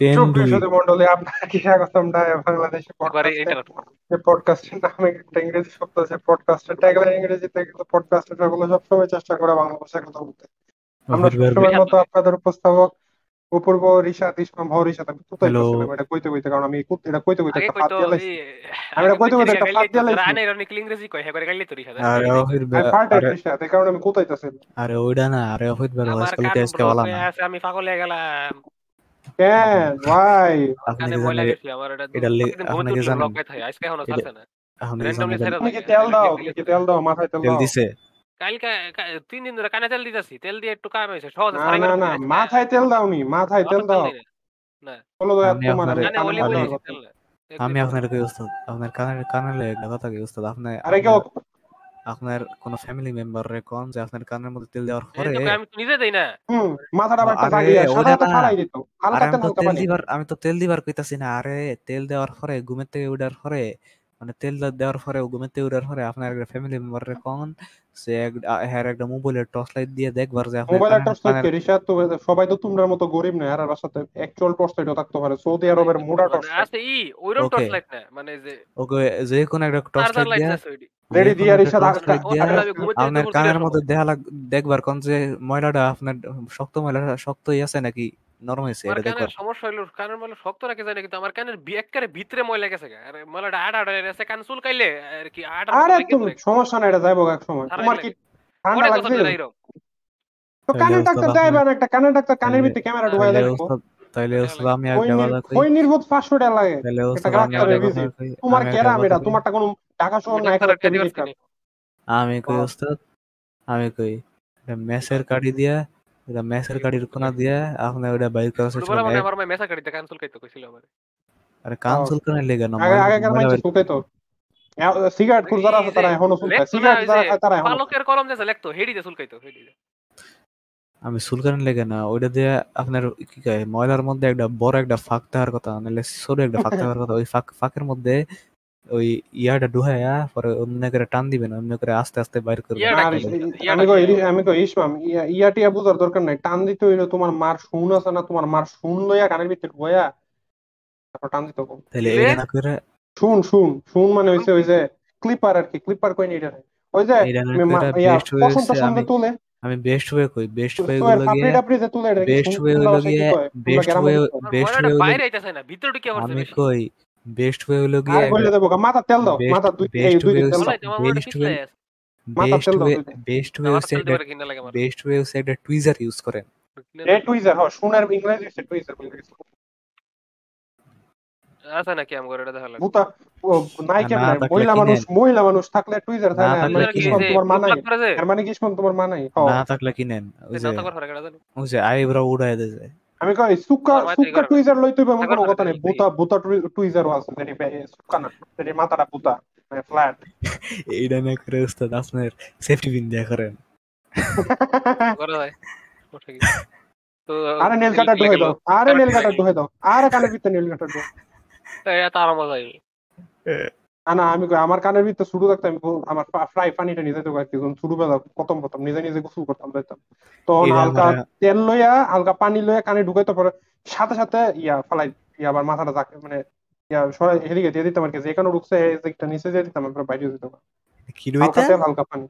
Ten সুপ্রিয় দুই সুধী মণ্ডলী আপনাকে স্বাগতম ডায়া বাংলাদেশে এবারে পডকাস্টে এটা যে পডকাস্টের নামে একটা ইংরেজি শব্দ আছে পডকাস্টের ট্যাগলাইন ইংরেজিতে কিন্তু পডকাস্টের সকলে সবসময় চেষ্টা করে বাংলা ভাষায় কথা বলতে। আমরা সবসময়ের মতো আপনাদের উপস্থাপক অপূর্ব রিশাদ ইসলাম ভর রিশাদ আমি কোথায় এটা কইতে কইতে কারণ আমি এটা কইতে কইতে একটা ফাঁদ দিয়ে আমি এটা কইতে একটা ফাঁদ। ইংরেজি কয় হ্যাঁ করে তো আরে আমি এই কারণে আমি আরে না আরে আজকাল টেস্টে হয়ে না। আমি পাগল হয়ে গেলাম। কেন ভাই। আপনি ময়লা আমার এটা এটা জানেন? থাকে আজকে এখনও ছাড়ছে না। ছেড়ে তেল দাও কি তেল দাও মাথায় তেল তেল দাও। দিছে? কালকে তিন দিন ধরে কানে তেল দিতেছি তেল দিয়ে একটু কাম সহজে না না। মাথায় তেল দাওনি মাথায় তেল দাও। না। বলো তো আমি তোমার আপনারে-। আমি কি উস্তাদ আপনার কানে কথা কি উস্তাদ আপনার আরে কেউ আপনার কোন ফ্যামিলি মেম্বার রে কোন যে আপনার কানের মধ্যে তেল দেওয়ার পরে তো আমি তো নিজে দেই না। হুম মাথাটা আবার হাতে ফালাই দিত। হালকা তেল দিবার আমি তো তেল দিবার কইতাছি না। আরে তেল দেওয়ার পরে ঘুমের থেকে উঠার পরে মানে তেল দে- দেওয়ার পরে ঘুমের থেকে উঠার পরে আপনার একটা ফ্যামিলি মেম্বার রে কোন সে হ্যার একটা মোবাইলের টর্চ লাইট দিয়ে দেখবার যে আপনার মোবাইলের টর্চ লাইট কানের- রিশাদ তো সবাই তো তোমরার মতো গরিব না আর বাসাতে অ্যাকচুয়াল টর্চ লাইটও থাকতে পারে। সৌদি আরবের মোটা টর্চ মানে আছে ই ওইরকম Okay. টর্চ লাইট না মানে যে ওকে যে কোনো একটা টর্চ লাইট লাইট দিয়ে রেডি দিয়া আমি আপনার কানের মধ্যে দেখা লাগ দেখবার কোন যে ময়লাটা আপনার শক্ত ময়লাটা শক্তই আছে নাকি? নরম হয়েছে এটা কানের সমস্যা হইল কানের শক্ত রাখে জানি কিন্তু আমার কানের ভিতরে ময়লা গেছে আর আট আট হয়ে কান চুলকাইলে আর কি আট আরে। সমস্যা নাই এটা যাইবো এক সময়। তোমার কি ঠান্ডা। তো কানের ডাক্তার একটা কানের ডাক্তার কানের ভিতরে ক্যামেরা ঢুকাই তাইলে দেখো আমি ওই নির্বোধ পাঁচশো টাকা লাগে? তোমার কেরাম এটা তোমারটা কোনো টাকা শোন আমি না। আমি কই ওস্তাদ আমি কই মেসের কাড়ি দিয়া এটা মেসের কাড়ির কোনা দিয়া আপনি ওটা বাইর করার চেষ্টা ছোটবেলা মানে আমার মায়ের মেসা কাটিতে কান চুলকাইতো কইছিল আমার। আরে কান ও। চুলকানের লেগে না আগে ময়লা- আগেকার ময়লা মানুষ তো সিগারেট খুর যারা আছে তারা এখনও শুনতে সিগারেট যারা তারা এখনও পালকের কলম যে লেখতো হেডিতে চুলকাইতো হেডিতে। আমি চুলকানের লেগে না ওইটা দিয়ে আপনার কি কয় ময়লার মধ্যে একটা বড় একটা ফাঁক থাকার কথা নাহলে ছোট একটা ফাঁক থাকার কথা ওই ফাঁক ফাঁকের মধ্যে ওই ইয়াটা ডুহাইয়া পরে অন্য করে টান দিবেন অন্য করে আস্তে আস্তে বাইর করবেন ইয়াটা আর কি? ইয়াটা আমি কই আমি কই ইসমাম ইয়া- ইয়াটিয়া বুঝার দরকার নাই। টান দিতে হইলে তোমার মার শুন আছে না তোমার মার শুন লইয়া কানের ভিতরে ঢুকাইয়া তারপর টান দিতে হবে। তাহলে? এটা না করে শুন শুন শুন মানে হইছে ওই যে ক্লিপার আর কি ক্লিপার কই এটা ওই যে পছন্দ পছন্দ তুলে। আমি বেস্ট ওয়ে কই বেস্ট ওয়ে গুলো গিয়ে তুলে বেস্ট ওয়ে কি গিয়ে বেস্ট ওয়ে বেস্ট ওয়ে বাইরে আইতাছে না, ভিতরে ঢুকে আমি কই বেস্ট ওয়ে হলো গিয়ে দেবো মাথা তেল দাও মাথা দুই এই দুই দিন তেল আছে। মাথা বেস্ট ওয়ে বেস্ট ওয়ে হচ্ছে একটা কিনা। বেস্ট ওয়ে হচ্ছে একটা টুইজার ইউজ করেন রেড টুইজার হ্যাঁ শুনার ইংরেজি হচ্ছে টুইজার বলে গেছে। আছে নাকি আমার এটা দেখা লাগে। ভূতা নাই না কেমনে থাকলে মহিলা মানুষ মহিলা মানুষ থাকলে টুইজার থাকে না মানে কি তোমার মা নাই বুকলাক করে যে? এর মানে কিসমন তোমার মা নাই হ্যাঁ। না থাকলে কিনেন ওই যে? ওই যে আইব্রো উড়াই দেয় আমি কই সুক্কা সুক্কা। টুইজার লইতে হবে এমন কোনো কথা নেই। ভূতা ভূতা টুইজারও আছে যেটি বে- সুক্কা না যেটি মাথাটা ভূতা ফ্ল্যাট এইটা না করে উস্তাদ আপনার সেফটি পিন দিয়া করেন করা? তো আরে নেল কাটা ঢুকে দাও আরে নেল কাটা ঢুকে দাও আরে কানের ভিতরে নেল কাটা ঢুকে এটা আরাম হয়। না না আমি আমার কানের ভিতরে শুরু থাকতে আমি আমার ফ্রাই পানিটা নিজে তো করতে ছোটবেলা প্রথম প্রথম নিজে নিজে গোসল করতাম যাইতাম তখন যে হালকা তেল লইয়া হালকা পানি লইয়া কানে ঢুকাইতে পরে সাথে সাথে ইয়া ফালাই ইয়া আবার মাথাটা জাকে মানে ইয়া সরাই হেলিকে দিয়ে দিতাম আর কি যেখানে ঢুকছে এই দিকটা নিচে দিয়ে দিতাম এরপর বাইরে দিতাম। হালকা তেল? হালকা পানি।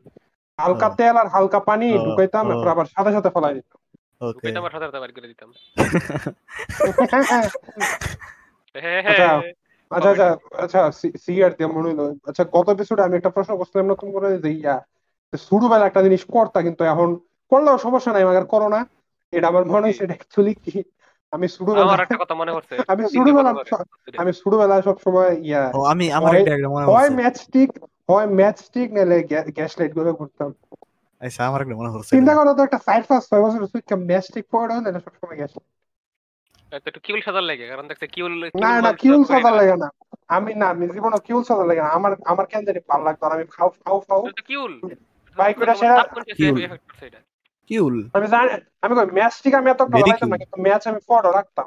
হালকা তেল আর হালকা পানি ঢুকাইতাম এরপর আবার সাথে সাথে ফেলাই দিতাম। ওকে। এটা আমার সাথে সাথে বাইর করে দিতাম। আচ্ছা, আচ্ছা আচ্ছা আচ্ছা দিয়ে মনে হলো। আচ্ছা গত এপিসোডে আমি একটা প্রশ্ন করছিলাম নতুন করে যে ইয়া ছোটবেলা একটা জিনিস করতা কিন্তু এখন করলেও সমস্যা নাই আমার করো না এটা আমার মনে এটা অ্যাকচুয়ালি কি? আমি ছোটবেলা আমার একটা কথা মনে পড়ছে। আমি সব সময় ইয়া আমি আমার হয়- মনে হয় ম্যাচ স্টিক হয় ম্যাচ স্টিক নাহলে গ্যাস লাইটগুলো করতাম আচ্ছা আমার একটা মনে পড়ছে। চিন্তা করো তো একটা সাইড ফাস্ট ছয় বছর সুইচ ম্যাচ স্টিক পড়া হয় না সবসময় গ্যাস তো একটু কিউল সাজার লাগে কারণ দেখছে কিউল না না কিউল সাদা লাগে না। আমি না আমি জীবনে কিউল সাদা লাগে না। আমার আমার কেন জানি ভালো লাগতো আমি খাও খাও খাও কিউল। বাইক করে সেরা কিউল। কিউল। আমি জানি আমি কই আমি এত বানাইতাম না কিন্তু ম্যাচ আমি ফটো রাখতাম।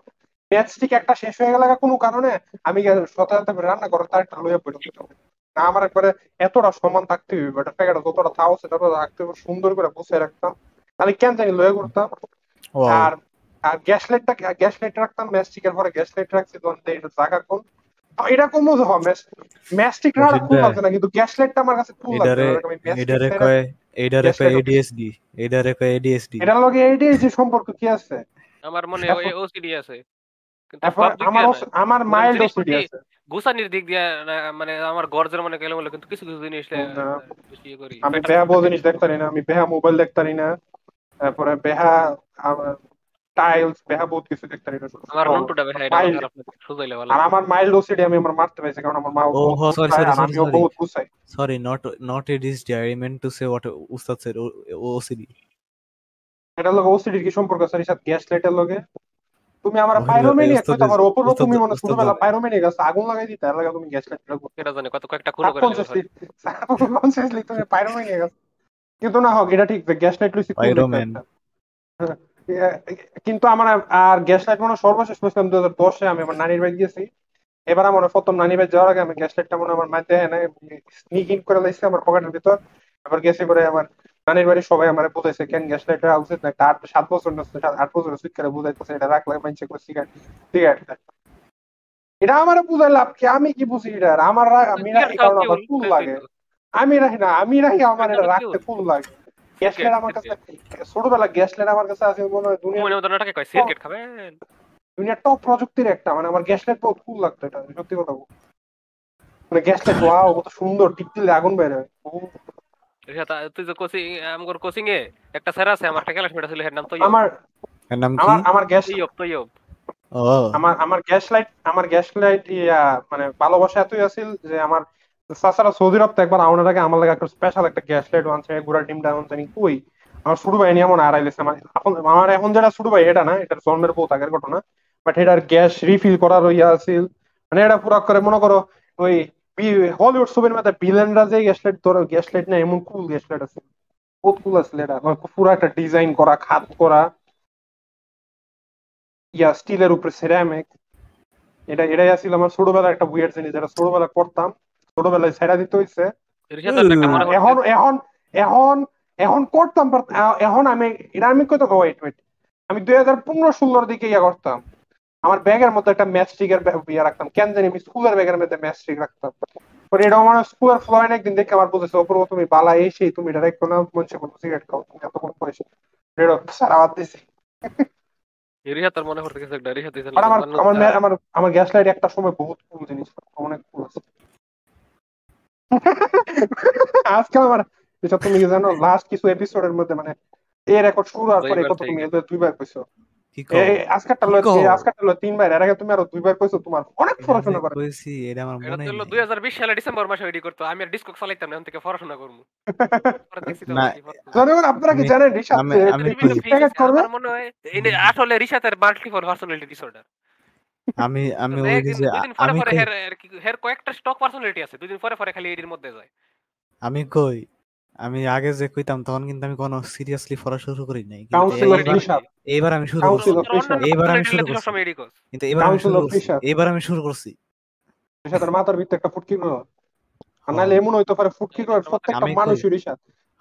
ম্যাচ স্টিক একটা শেষ হয়ে গেলে কোনো কারণে আমি সতে সতে রান্না করে তার একটা লইয়া পড়ে। না আমার একবারে এতটা সমান থাকতে হইবে এটা প্যাকেটে যতটা তাও সেটা রাখতে হবে সুন্দর করে বসে রাখতাম। আমি কেন জানি লইয়া করতাম আর আর গ্যাস লাইটটা গ্যাস লাইট রাখতাম ম্যাস্টিকের পরে গ্যাস লাইট রাখছি তখন এটা জায়গা কোন হয় ম্যাস্টিক রাখা লাগছে না কিন্তু গ্যাস লাইটটা আমার কাছে লাগছে এডারে কয় এডারে কয় এডিএসডি এডারে কয় এডিএসডি এটার লগে এইডিএসডি সম্পর্ক কি আছে? আমার মনে ওই ওসিডি আছে। তারপর আমার। আমার মাইল্ড ওসিডি আছে। গুছানির দিক দিয়ে মানে আমার গর্জের মনে গেলে বলে কিন্তু কিছু কিছু জিনিস ইয়ে করি। আমি বেহা থাকে। জিনিস দেখতে পারি না আমি বেহা মোবাইল দেখতে পারি না। তারপরে বেহা টাইলস বেহা বহুত কিছু দেখতে আমার এটা লাগে সুজাইলে ভালো আর আমার মাইল্ড ওসিডি আমি আমার মারতে পাইছি কারণ আমার মা ও, আর sorry, আমিও sorry. বহুত গুছাই। Sorry, not not ADHD. I meant to say what Ustad said. O- OCD. এটার লগে ওসিডির কি সম্পর্ক আছে রিসাত গ্যাস লাইটের লগে? তুমি আমার ওস্তাদ- কইতে পারো ওপর তুমি মনে ছোটবেলা জানে। পাইরোমেনিক আছে আগুন লাগাই দিতে এর লাগে তুমি গ্যাস লাইট লাগো কেটা জানে কত কয়েকটা খুলো করে সাবকনসিয়াসলি তুমি পাইরোমেনিক আছে। কিন্তু না হোক এটা ঠিক যে গ্যাস লাইট লইছি cool কিন্তু আমার আর গ্যাস লাইট মনে সর্বশেষ পেয়েছিলাম দু হাজার দশে, আমি আমার নানির বাড়ি গেছি এবার আমার প্রথম নানির বাড়ি যাওয়ার আগে আমি গ্যাস লাইটটা মনে আমার মাঝে এনে স্নিক ইন করে লাইছি আমার পকেটের ভিতর। এবার গেছি পরে আমার নানির বাড়ি, সবাই আমার বুঝাইছে, কেন গ্যাস লাইট রাখা উচিত না একটা আট সাত বছর না আট বছর সুইট করে বুঝাইতেছে এটা রাখলে মানছে করে সিগারেট সিগারেট এটা আমার বুঝাই লাভ কি? আমি কি বুঝি এটা? আমার আমি রাখি কারণ আমার কুল লাগে। আমি রাখি না, আমি রাখি আমার এটা রাখতে ফুল লাগে। আমার কাছে ছোটবেলা গ্যাস আমার কাছে আছে মনে হয় দুনিয়া মনে মতো কয় সিগারেট খাবেন দুনিয়ার টপ প্রযুক্তির একটা মানে আমার গ্যাস বহুত কুল লাগতো এটা সত্যি কথা মানে গ্যাস ওয়াও কত সুন্দর টিপ দিলে আগুন বের হয় তুই যে কোচিং আমগর কোচিং এ একটা স্যার আছে আমার একটা ক্লাসমেট ছিল এর নাম তো আমার এর নাম কি? আমার আমার গ্যাস তৈয়ব তৈয়ব। ও, আমার আমার গ্যাস লাইট আমার গ্যাস লাইট ইয়া মানে ভালোবাসা এতই আছিল যে আমার চাচারা সৌদি তো একবার আমার আগে আমার লাগে একটা স্পেশাল একটা গ্যাস লাইট আনছে কই। আমার শুরু এমন আড়াইলেছে আমার এখন আমার এখন যেটা শুরু এটা না এটা জন্মের বহুত আগের ঘটনা। বাট এটার গ্যাস রিফিল করার ইয়া আছিল। মানে এটা করে মনে করো, ওই হলিউড ছবির মধ্যে যে গ্যাস লাইট ধরো গ্যাস লাইট না, এমন কুল গ্যাস লাইট আছে বহুত কুল আছিল এটা। মানে পুরো একটা ডিজাইন করা খাত করা। ইয়া স্টিলের উপরে সেরামিক এটা, এটাই আছিল আমার ছোটবেলার একটা বুয়ের জিনিস, যেটা ছোটবেলা করতাম। ছোটবেলায় ছেড়া দিতে হইছে। এখন এখন এখন এখন করতাম এখন আমি এটা আমি কত ওয়েট ওয়েট আমি দুই হাজার পনেরো ষোলোর দিকে ইয়া করতাম। আমার ব্যাগের মধ্যে একটা ম্যাস্টিকের ইয়ে রাখতাম। কেন জানি আমি স্কুলের ব্যাগের মধ্যে ম্যাস্টিক রাখতাম। পরে এটা আমার স্কুলের ফ্লোরে একদিন দেখে আমার বুঝেছে অপূর্ব তুমি বালা এই সেই তুমি এটা রাখো না মনসে কোনো সিগারেট খাও তুমি এত কম পয়সা। এটা সারা বাদ দিছি। মনে আমার আমার আমার আমার গ্যাস লাইট একটা সময় বহুত কুল জিনিস অনেক আজকে আমার এটা তুমি জানো লাস্ট কিছু এপিসোডের মধ্যে মানে এই রেকর্ড শুরু হওয়ার পরে কত তুমি দুইবার কইছো। তিনবার এর আগে তুমি আরও দুইবার তোমার অনেক পড়াশোনা করে। কইছি, এটা আমার এটা মনে হলো 2020 সালে ডিসেম্বর মাসে করতো আমি আর ডিসকো চালাইতাম না এখন থেকে পড়াশোনা করব। পরে দেখছি তো না, কি পড়তো। জনগণ আপনারা কি জানেন আমি- আমি করবে? মনে হয় আসলে রিশাতের মাল্টিপল পার্সোনালিটি ডিসঅর্ডার আমি আমি ওই একদিন যে দুদিন পরে আমি পরে কই হের হের কি- হের কয়েকটা স্টক পার্সোনালিটি আছে দুদিন পরে পরে খালি এডির মধ্যে যায়। আমি কই? আমি আগে যে কইতাম তখন কিন্তু আমি কোনো সিরিয়াসলি পড়া শুরু করি নাই কিন্তু কাউন্সিল অফ এইবার রিশাদ এইবার আমি শুরু করছি। এইবার আমি শুরু করছি। সবসময় এডি করস কিন্তু এবার আমি শুরু করছি। এইবার আমি শুরু করছি। রিশাদের মাথার ভিতরে একটা ফুটকি গ্রহ আর। নাহলে এমন হইতে পারে ফুটকি গ্রহের প্রত্যেকটা আমি কই- মানুষই Rishad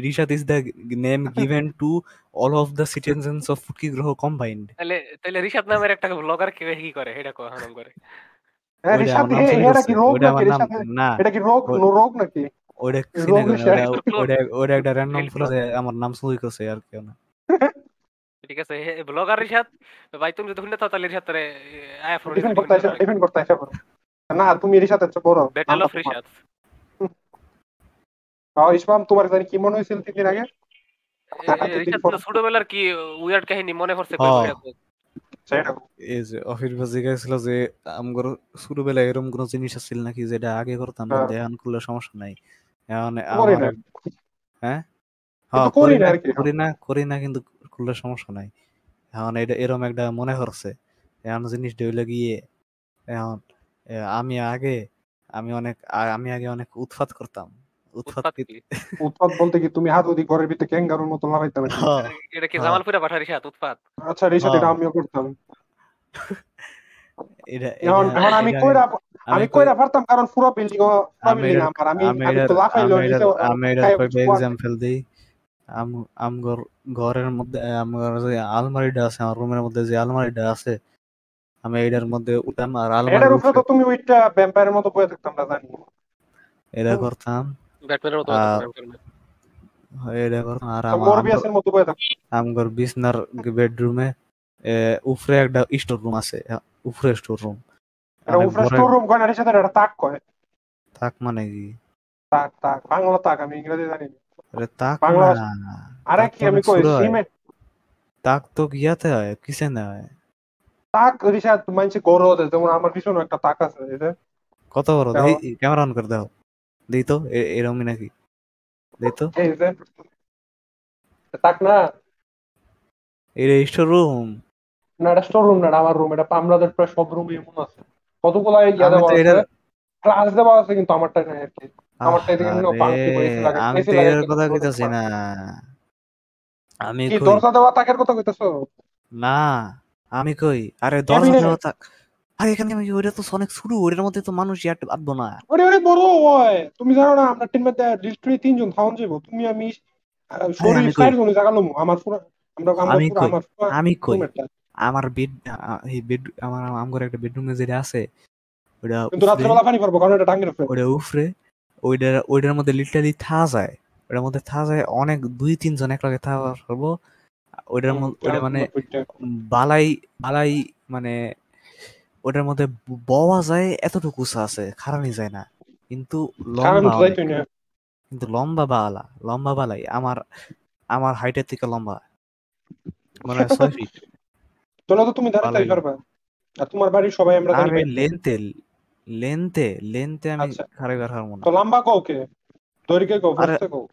Rishad is the name given to all of the citizens of ফুটকি গ্রহ কম্বাইন্ড তাহলে তাহলে রিশাদ নামের একটা ব্লগার কে কি করে? এটা কো হারাম করে। হ্যাঁ এটা কি রোগ নাকি? রিশাদ না। এটা কি রোগ? রোগ নাকি? একটা র্যান্ডম ফুল আমার নাম করছে আর কেউ না ঠিক আছে ব্লগার রিশাদ ভাই তুমি যদি তাহলে রিশাদ তারে আয়া ফোন ডিফেন্ড করতে আসা ডিফেন্ড করতে আসা। না তুমি রিশাদের চেয়ে বড়। ব্যাটল অফ রিশাদ হ্যাঁ, ইসমাম তোমার জানি কি মনে হয়েছিল তিন দিন আগে ছোটবেলার কি উইয়ার্ড কাহিনী মনে পড়ছে হ্যাঁ। কই কইরা কই। সেটা এই যে অফিস বাজে গেছিল যে আমগর ছোটবেলায় এরকম কোনো জিনিস আছিল নাকি যেটা আগে করতাম হ্যাঁ। এখন করলে সমস্যা নাই এখন করি না। হ্যাঁ হ্যাঁ করি না না আর কি। করি না করি না কিন্তু করলে সমস্যা নাই এখন এটা এরকম একটা মনে করছে এখন জিনিস হইলে গিয়ে এখন আমি আগে আমি অনেক আমি আগে অনেক উৎপাত করতাম উৎপাত উৎপাত বলতে কি তুমি হাত ওদি ঘরের ভিতরে ক্যাঙ্গারুর মতো লাগাইতে নাকি হ্যাঁ, এটা কি। জামালপুরে পাঠার রিসাত উৎপাত? আচ্ছা রিসাদ এটা হ্যাঁ। আমিও করতাম। এটা এখন আমি কইরা আমি কইরা পারতাম কারণ পুরো বিল্ডিং বিল্ডিং আমার আমি আমি আমি তো লাফাইলো আমি এটার এটার এক্সাম্পল দিই। আম ঘরের মধ্যে আমার যে আলমারিটা আছে আমার রুমের মধ্যে যে আলমারিটা আছে আমি এটার মধ্যে উঠাম আর এটার আলমারির উপরে তো তুমি ওইটা ভ্যাম্পায়ারের মতো বয়ে থাকতাম না জানি। এটা করতাম। ব্যাটম্যানের মতো এটা করতাম আর আমার আমগর- মরবিয়াসের মতো বয়ে থাকতাম আমগর বিছনার বেডরুমে উপরে একটা স্টোর রুম আছে উপরে স্টোর রুম এটা স্টোর রুম কয় না সাথে এটা তাক কয়? তাক মানে কি? তাক তাক বাংলা তাক আমি ইংরেজি জানি আরে তাক বাংলা আরে কি তো আমি কই হয়। সিমেন্ট তাক তো ইয়াতে হয় হয়? তাক রিসাদ মানছে গরো যেমন আমার পিছনে একটা তাক আছে কত বড়? ক্যামেরা অন করে দাও। দেই তো এরমই নাকি দেই তো তাক না এর স্টোর রুম না এটা স্টোর রুম না আমার রুম এটা আমাদের প্রায় সব রুমে এমন আছে। কতগুলো ইয়া আমি দেওয়া আছে? ক্লাস দেওয়া আছে কিন্তু আমারটা নাই আর কি। আমারটা এদিকে পাঙ্কি আমি তো এর কথা কইতাছি না। আমি কই? দরজা দেওয়া তাকের কথা কইতাছো? না আমি কই? আরে দরজা দেওয়া তাক আরে এখানে আমি ওইটা তো অনেক শুরু? ওইটার মধ্যে তো মানুষ ইয়াট আটবো না। ওরে ওরে বড় হয়। তুমি জানো না আমরা টিম মধ্যে লিটারালি তিনজন থাউন যাব তুমি আমি শরীর আমি কই। চার জাগালো আমার পুরো আমরা আমরা আমি পুরো কই, আমি কই? আমার বেড এই বেড আমার আমগর একটা বেডরুমে যেটা আছে ওইটা কিন্তু রাত্রেবেলা পানি পারব কারণ এটা টাঙ্গের উপরে। ওইটা উফরে। ওইটার ওইটার মধ্যে লিটারালি থা যায়। ওইটার মধ্যে থা যায় অনেক দুই তিনজন একলাগে থা পারব ওইটার মধ্যে ওইটা মানে বালাই বালাই মানে ওটার মধ্যে বওয়া যায় এতটুকু আছে খারানি যায় না। কিন্তু লম্বা কিন্তু লম্বা বালা লম্বা বালাই আমার আমার হাইটের থেকে লম্বা। মানে ছয় ফিট তো তুমি দাঁড়াতে পারবা। আর তোমার বাড়ির সবাই আমরা আরে ভাই। লেন্থে লেন্থে লেন্থে আমি আচ্ছা। না তো লম্বা কও কে? কও? বসতে কও?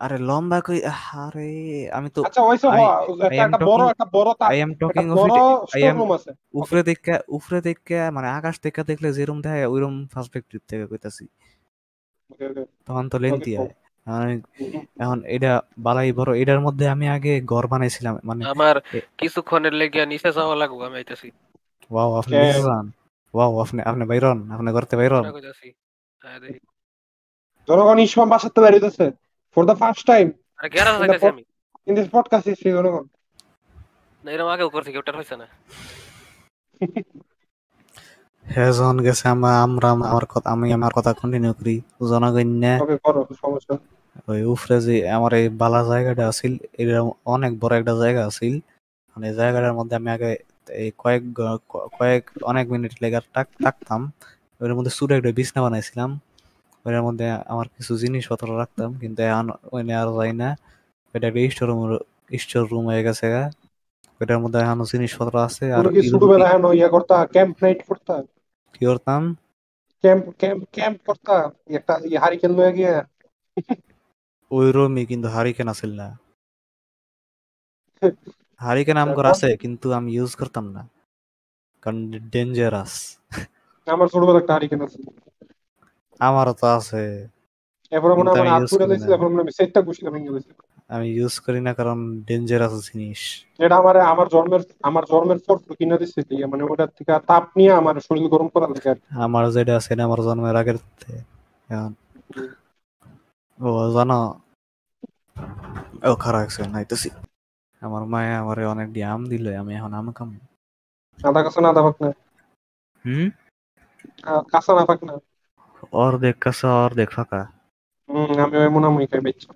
আরে লম্বা কই আরে আমি তো আচ্ছা ওইসব একটা একটা বড় একটা বড় I am talking of it I store am- room আছে। উপরে দেখে উপরে দেখে মানে আকাশ থেকে দেখলে যেরকম দেখায় ওইরকম পার্সপেক্টিভ থেকে কইতাছি। ওকে ওকে। তখন তো লেন্থি Okay, হয়। এখন এটা বালাই বড় এটার মধ্যে আমি আগে ঘর বানাইছিলাম মানে আমার কিছুক্ষণের লেগে নিচে যাওয়া লাগবো আমি আইতাছি। ওয়াও আপনি Okay. নিচে যান ওয়াও আপনি আপনি বাইরন আপনি করতে বাইরন জনগণ ইসমাম বাসাতে বেরিয়েছে ফর দ্য ফার্স্ট টাইম আরে যাইতাছি pod- আমি। ইন দিস পডকাস্ট ইস জনগণ। না এরকম আগেও করছি কি ওটা হইছে না। হ্যাঁ গেছে আমরা আমরা আমার কথা আমি আমার কথা কন্টিনিউ করি। জনগণ্য ওকে করো সমস্যা ওই উফরে যে আমার এই বালা জায়গাটা আছিল এটা অনেক বড় একটা জায়গা আছিল। মানে জায়গাটার মধ্যে আমি আগে এই কয়েক কয়েক অনেক মিনিট লেগে টাক থাকতাম। ওইটার মধ্যে ছোট একটা বিছনা বানাইছিলাম। ওইটার মধ্যে আমার কিছু জিনিসপত্র রাখতাম কিন্তু ওইনে আর যাই না। ওইটা একটা স্টোর রুম স্টোর রুম হয়ে গেছে গা। ওইটার মধ্যে এখনও জিনিসপত্র আছে আর হ্যাঁ ইয়া করতা ক্যাম্প নাইট করতা? কি করতাম? ক্যাম্প ক্যাম্প ক্যাম্প করতা? একটা হারিকেন লয়ে গিয়ে? ওই রুমই কিন্তু হারিকেন আছিল না। হারিকেন আমগর? আছে কিন্তু আমি ইউজ করতাম না। কারণ ডেঞ্জারাস আমার ছোটবেলায় একটা হারিকেন আছে আমারও তো আছে। এরপরে মনে হয় আমি হাত use দিয়েছিল এখন মনে হয় সেটটা ঘুষিলাম ভেঙে গেছে আমি ইউজ করি না কারণ ডেঞ্জারাস জিনিস। এটা আমার আমার জন্মের আমার জন্মের পর কিনে ইয়ে মানে ওটার থেকে তাপ নিয়ে আমার শরীর গরম করা লাগে আমার যেটা আছে এটা আমার জন্মের আগের ও জানো? ও খারাপ আছে নাইতেছি আমার মায়ে আমারে অনেক দিয়ে আম দিল আমি এখন আম খাম। আদা কাঁচা না আদা পাক না। হুম? কাঁচা না পাক না। অর্ধেক কাছে অর্ধেক ফাঁকা। হম আমি ওই মনে হয় খাই বেচছি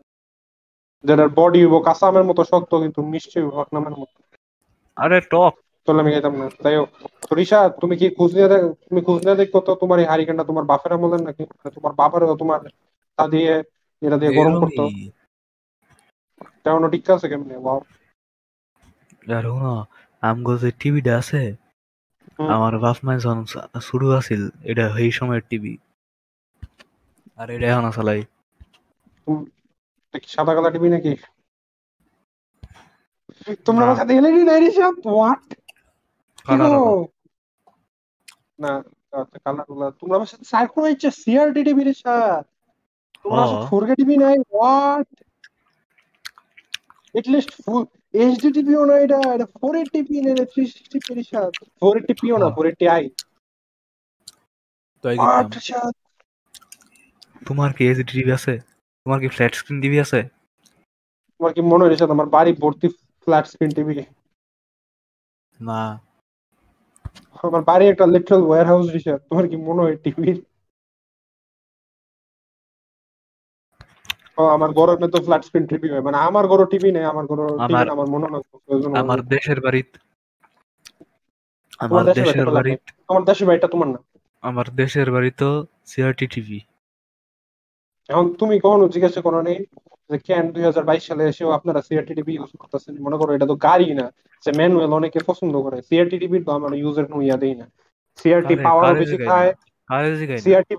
যেটার বডি হইব কাঁচা আমের মতো শক্ত কিন্তু মিষ্টি হইব নামের মতো। আরে টক। তাহলে আমি খাইতাম না। তাই রিসা তুমি কি খোঁজ নিয়ে দেখ তুমি খোঁজ নিয়ে দেখো তো তোমার এই হারিকেনটা তোমার বাপের আমলের নাকি? মানে তোমার বাবার তোমার তা দিয়ে এটা দিয়ে গরম করতো। তেমন ঠিক আছে কেমনে? ওয়াও আর হুনো আমগো যে টিভিটা আছে আমার বাপ যখন শুরু আছিল এটা সেই সময়ের টিভি আর এটা এখন চালাই সাদা কালা টিভি নাকি? তোমরা। আমার সাথে এলেনি না রিসা হোয়াট কালার না আচ্ছা কালারগুলা তোমরা আমার সাথে সার্কুল হচ্ছে সিআরটি টিভি রে স্যার তোমরা। ফোর কে টিভি নাই? What at least full HD টিভিও না এটা। এটা ফোর এইট টিভি না থ্রি সিক্সটি ফোর এইট টিভিও না। ফোর এইটটি আই তাই হোয়াট কিনতাম স্যার তোমার কি এইচডি টিভি আছে? তোমার কি ফ্ল্যাট স্ক্রিন টিভি আছে? তোমার কি মনে হয়েছে আমার বাড়ি ভর্তি ফ্ল্যাট স্ক্রিন টিভি না। আমার বাড়ি একটা লিটারাল ওয়্যার হাউস রিসার তোমার কি মনে হয় টিভির ও আমার ঘরের মধ্যে ফ্ল্যাট স্ক্রিন টিভি হয় মানে আমার ঘরে টিভি নেই আমার ঘরে টিভি আমার- মনে প্রয়োজন আমার। দেশের বাড়িত তোমার আমার দেশের বাড়িতে বাড়িত তোমার দেশের বাড়িটা তোমার না? আমার দেশের বাড়িতে সিআরটি টিভি এখন তুমি কখনো জিজ্ঞাসা করো নেই যে কেন দুই হাজার বাইশ সালে এসেও আপনারা সিআরটি টিভি ইউজ করতেছেন? মনে করো এটা তো গাড়ি না যে ম্যানুয়াল অনেকে পছন্দ করে। সিআরটি টিভি তো আমার ইউজের ইয়া দেই না। সিআরটি কারে বেশি খায়। না? সিআরটি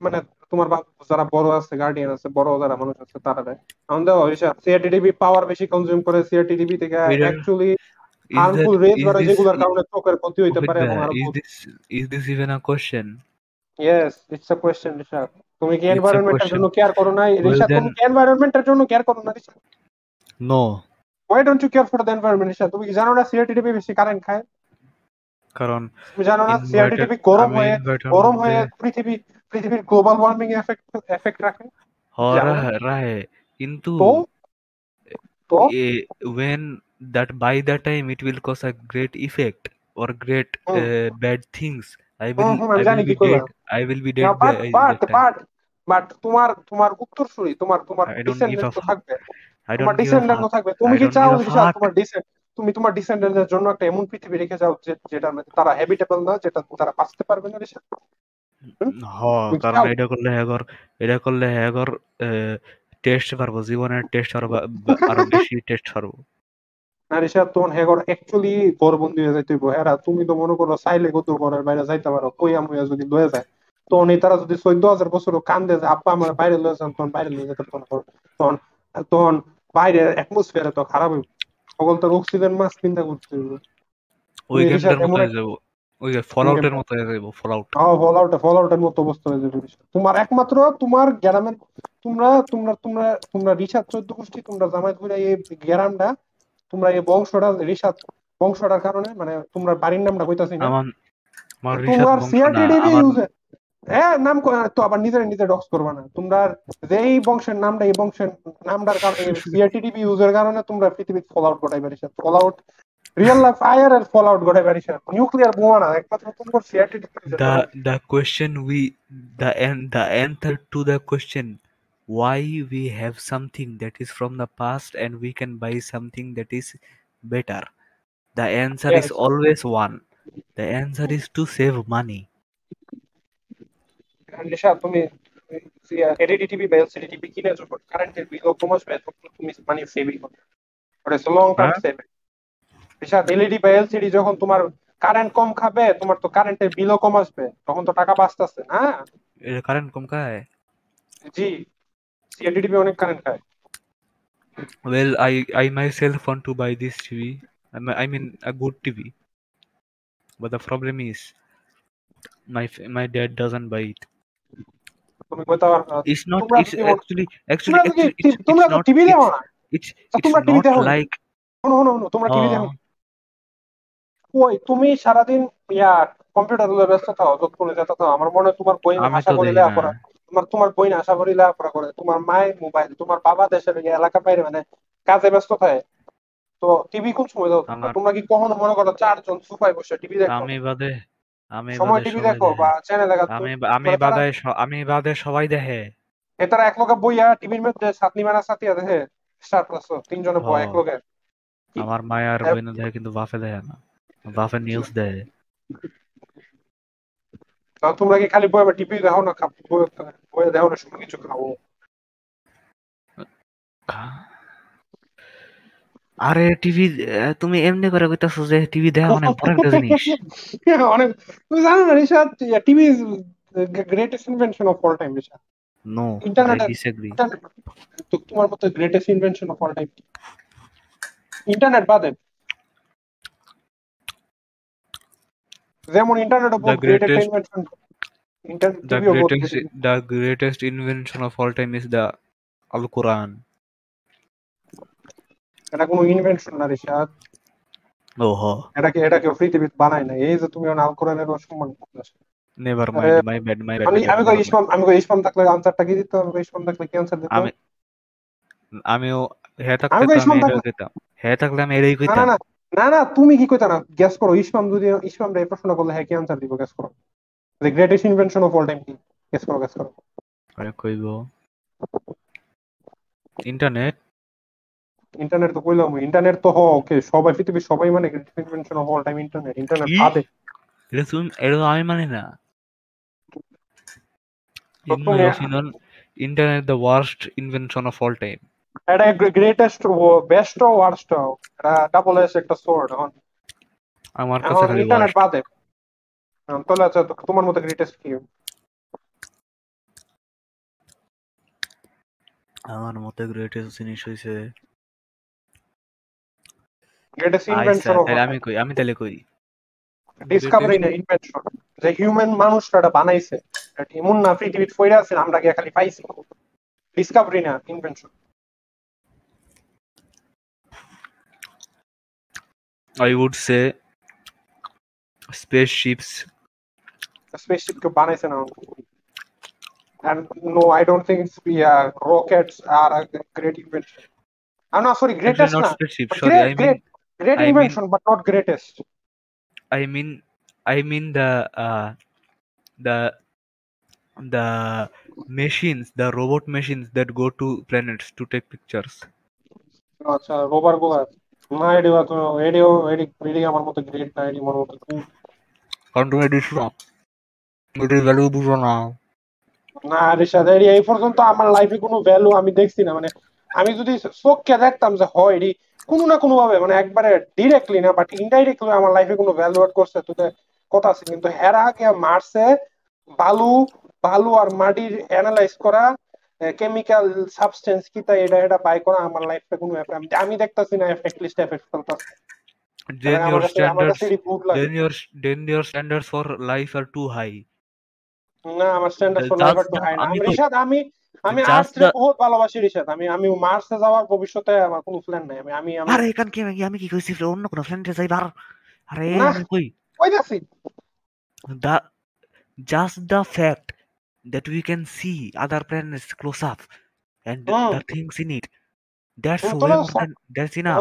মানে তোমার যারা বড় আছে গার্ডিয়ান আছে বড় যারা মানুষ আছে তারা দেয়। এখন দেখো সিআরটি টিভি পাওয়ার বেশি কনজিউম করে সিআরটি টিভি থেকে অ্যাকচুয়ালি হার্মফুল রেজ বেরোয় যেগুলোর কারণে চোখের ক্ষতি হইতে পারে এবং is this even a question? Yes it's a question Rishad তুমি কি It's a এনভায়রনমেন্টের question. জন্য কেয়ার করো না ঋষাদ then- তুমি কি এনভায়রনমেন্টের জন্য কেয়ার করো না Rishad No, why don't you care for the environment Rishad তুমি কি জানো না সিআরটি টিভি বেশি কারেন্ট খায় কারণ তুমি জানো না সিআরটি inverter- টিভি গরম আমি হয়ে inverter গরম মধ্যে- হয়ে পৃথিবী পৃথিবীর গ্লোবাল ওয়ার্মিং এফেক্ট এফেক্ট রাখে হ জানো না? রাহে রাহে কিন্তু তো তো eh, when that by that time it will cause a great effect or great hmm. uh, bad things. I will হুম, আমি I জানি will কি be করবা। dead. I will be dead but by but that time. But তোমার তোমার উত্তরসূরি তোমার তোমার descendant থাকবে। তোমার ডিসেন্ডেন্ট থাকবে। তুমি কি চাও. তোমার তুমি তোমার জন্য একটা এমন পৃথিবী রেখে যাও তারা হ্যাবিটেবল না যেটা তারা বাঁচতে পারবে না কারণ এটা করলে হ্যাগর এটা করলে হ্যাগর টেস্ট পারব জীবনের টেস্ট আরও আরও বেশি টেস্ট পারব না ঋষাদ তখন হেগর অ্যাকচুয়ালি হয়ে যাইতে হইব। হেরা তুমি তো মনে করো চাইলে কত ঘরের বাইরে যাইতে পারো কইয়া মুইয়া যদি লয়ে যায়। তখন এই তারা যদি চোদ্দ হাজার বছর কান্দে যে আব্বা আমার বাইরে লয়ে যান তখন বাইরে লয়ে যেতে তখন তখন তখন বাইরের অ্যাটমসফিয়ারে তো খারাপ হইব। সকল তো অক্সিজেন মাস্ক চিন্তা করতে হইব। ওই গেমটার মতো হয়ে যাব। ওই মতো হয়ে যাব হ্যাঁ ফল আউট ফল আউটের মতো অবস্থা হয়ে যাবে। তোমার একমাত্র তোমার গ্রামের তোমরা তোমরা তোমরা তোমরা ঋষাদ চোদ্দ গোষ্ঠী তোমরা জামায়াত করে এই গ্রামটা তোমরা এই বংশটা ঋষাদ বংশটার কারণে মানে তোমরা বাড়ির নামটা কইতাছি না। তোমার না টিভি আমার ইউজ হ্যাঁ নাম ক- তো আবার নিজের নিজে ডক্স করবা না তোমরা যে এই বংশের নামটা এই বংশের নামটার কারণে সিআরটি টিভি ইউজের কারণে তোমরা পৃথিবীতে ফল আউট ঘটাই পারিস Fallout real life fire এর ফল আউট ঘটাই পারিস নিউক্লিয়ার বোমা না একমাত্র তোমার CRT TV the the question we the an the answer to the question why we have something that is from the past and we can buy something that is better the answer Yes. is always one the answer is to save money Nisha তুমি LED TV বা LCD TV কিনে যখন কারেন্টের বিল কমাসবে তখন তুমি মানে saving করবে ওটা লং টার্ম হ্যাঁ? সেভিং নিশা এলইডি বা এলসিডি যখন তোমার কারেন্ট কম খাবে তোমার তো কারেন্টের বিলও কম আসবে তখন তো টাকা বাঁচতেছে না? কারেন্ট কম খায়? জি। সিএলডি টিভি অনেক কারেন্ট খায়। Well i i myself want to buy this tv I mean- i mean a good tv but the problem is my f- my dad doesn't buy it. তুমি তোমরা তো টিভি দেখো না তোমরা দেখো? শোনো শোনো তোমরা টিভি দেখো। ওই সারাদিন ইয়া কম্পিউটারগুলো ব্যস্ত থাও যতক্ষণে যেতে থাও। আমার মনে হয় তোমার বই আশা করি লেখাপড়া তোমার তোমার বই আশা করি লেখাপড়া করে। তোমার মায়ের মোবাইল তোমার বাবা দেশের এলাকা বাইরে মানে কাজে ব্যস্ত থাকে। তো টিভি কোন সময় দাও? তোমরা? কি কখনো মনে করো চারজন সুপাই বসে টিভি দেখো? আমি বাদে আমি সময় টিভি দেখো দেখে বা চ্যানেল দেখা আমি আমি বাদে আমি বাদে সবাই দেখে এ তারা এক লোকে বইয়া টিভির মধ্যে সাতনি মানা সাতিয়া দেখে স্টার প্লাস তিনজনে বয় এক ও। লোকের কি? আমার মায়ের। বইনে দেখে কিন্তু বাফে দেখে না বাফে নিউজ দেয় তা তোমরা কি খালি বই টিভি দেখো না বই বই দেখো না সব কিছু খাও আরে টিভি তুমি এমনি করে কইতাছো যে টিভি দেখা মানে বড় একটা জিনিস। অনেক তুমি জানো না Rishad TV is greatest invention of all time Rishad. No Internet I disagree তো তোমার মতে greatest invention of all time internet বাদে। যেমন ইন্টারনেট The গ্রেট একটা greatest- invention internet The greatest, বেশি- the greatest invention of all time is the Al Quran. এটা কোনো invention না রিশাদ Oh, ho. এটা কি এটা কেউ পৃথিবীতে বানায় না এই যে তুমি আল কোরআনের সম্মান করতেছো আরে, mind. My bad, my bad. আমি আমি কই. ইসমাম আমি কই ইসমাম থাকলে আনসারটা কি দিত আমি কই ইসমাম থাকলে কি আনসার দিত আমি আমিও হ্যাঁ থাকলে আমি এটাই কইতাম। হ্যাঁ থাকলে আমি এটাই না না কইতাম। না না না তুমি কি কইতা না? গ্যাস করো ইসমাম যদি ইসমাম রে এই প্রশ্ন করলে হ্যাঁ কি আনসার দিব গ্যাস করো। The greatest invention of all time কি? গ্যাস করো গ্যাস করো। আরে কইব। ইন্টারনেট ইন্টারনেট তো কইলাম ইন্টারনেট তো হ ওকে সবাই পৃথিবীর সবাই মানে greatest invention of all time internet internet? পাবে এটা তুমি এটা তো আমি মানি না। internet the worst invention of all time. এটা গ্রেটেস্ট বেস্ট ও ওয়ার্স্ট এটা ডাবল এস একটা সোর্ড এখন। আমার কাছে খালি ইন্টারনেট বাদে। তাহলে আচ্ছা তো তোমার মতে গ্রেটেস্ট কি? আমার মতে গ্রেটেস্ট জিনিস হইছে গ্রেটেস্ট আচ্ছা ইনভেনশন অফ তাহলে আমি কই আমি তাহলে কই ডিসকভারি না ইনভেনশন যে হিউম্যান মানুষরা এটা বানাইছে এটা এমন না পৃথিবীতে পড়ে আছে আমরা গিয়ে খালি পাইছি ডিসকভারি না invention I would say spaceships. Spaceship কেউ বানাইছে না and no i don't think it's, yeah, rockets are a great invention i'm not sorry Actually, greatest not na, spaceship. but Sorry, great, I mean great, great I mean- invention but not greatest I mean I mean the uh the the machines, the robot machines that go to planets to take pictures. আচ্ছা রোবার গুলা না ADO তো ADO এডি এডি আমার মতো great না এডি আমার মতো cool। কারণ তুমি এটি শুনো এটির ভ্যালু বুঝো না না রিশাদ এডি এই পর্যন্ত আমার লাইফে কোনো ভ্যালু আমি দেখছি না মানে আমি যদি চোখকে দেখতাম যে হয় এডি কোনো না কোনো ভাবে মানে একবারে ডিরেক্টলি না বাট ইনডাইরেক্টলি আমার লাইফে কোনো ভ্যালু অ্যাড করছে তো কথা আছে। কিন্তু হেরা আগে মারছে বালু বালু আর মাটির অ্যানালাইজ করা কেমিক্যাল সাবস্টেন্স কি তাই এটা এটা বাই করা আমার লাইফে কোনো আমি- দেখতাছি না এফেক্ট ফেলতাছে। Then your standards কাছে এডি গুড লাগে। then your then your standards for life are too high না আমার না আমি আমি আমি আমি Just বহুত ভালোবাসি রিশাদ। আমি আমি মার্সে যাওয়ার ভবিষ্যতে আমার কোনো প্ল্যান নাই। আমি আমি আরে এখান কি আমি কি কইছি অন্য কোনো ফ্রেন্ডে যাইবার? আরে কই কই? যাচ্ছি the just the fact that we can see other planets close up and Hmm. the things in it. That's way তোরা more than that's enough.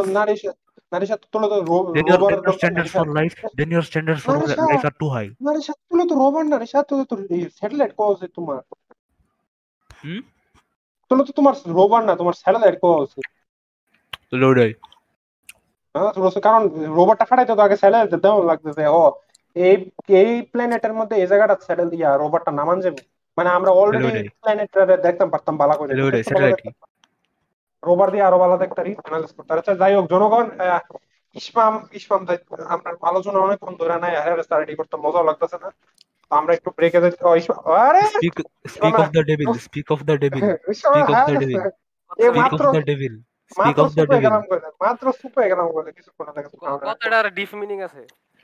তুলে তো রো- then your, রোববার then your standards for life then your standards for No, li- sir. life are too high. না রিশাদ তুলে তো তুলে তো স্যাটেলাইট কোয়া উচিত তোমার। হুম? তুলে তো তোমার না তোমার স্যাটেলাইট কোয়া উচিত লোডাই হ্যাঁ। কারণ রোবটটা ফাটাইতে তো আগে স্যাটেলাইট দেওয়া লাগতেছে। ও এই এই প্ল্যানেটের মধ্যে এই জায়গাটা স্যাটেল দিয়া রোবটটা নামান যাবে। মানে আমরা অলরেডি ওটাই। প্ল্যানেটটা দেখতাম পারতাম বালা করে। রোববার দিয়ে আরও ভালো দেখতে অ্যানালাইজ করতে আচ্ছা যাই হোক জনগণ ইসমাম ইসমাম আপনার আলোচনা অনেকক্ষণ ধরে নাই আরে রেডি করতে মজা লাগতেছে না। তো আমরা একটু ব্রেকে যাচ্ছি আরে! Speak speak of the devil speak of the devil Ismam, Speak of হ্যাঁ, the devil. এই speak মাত্র of the devil মাত্র of the সুপে গেলাম কইলে মাত্র সুপে গেলাম কইলে কিছু করে দেখো কথাটার ডিপ মিনিং আছে।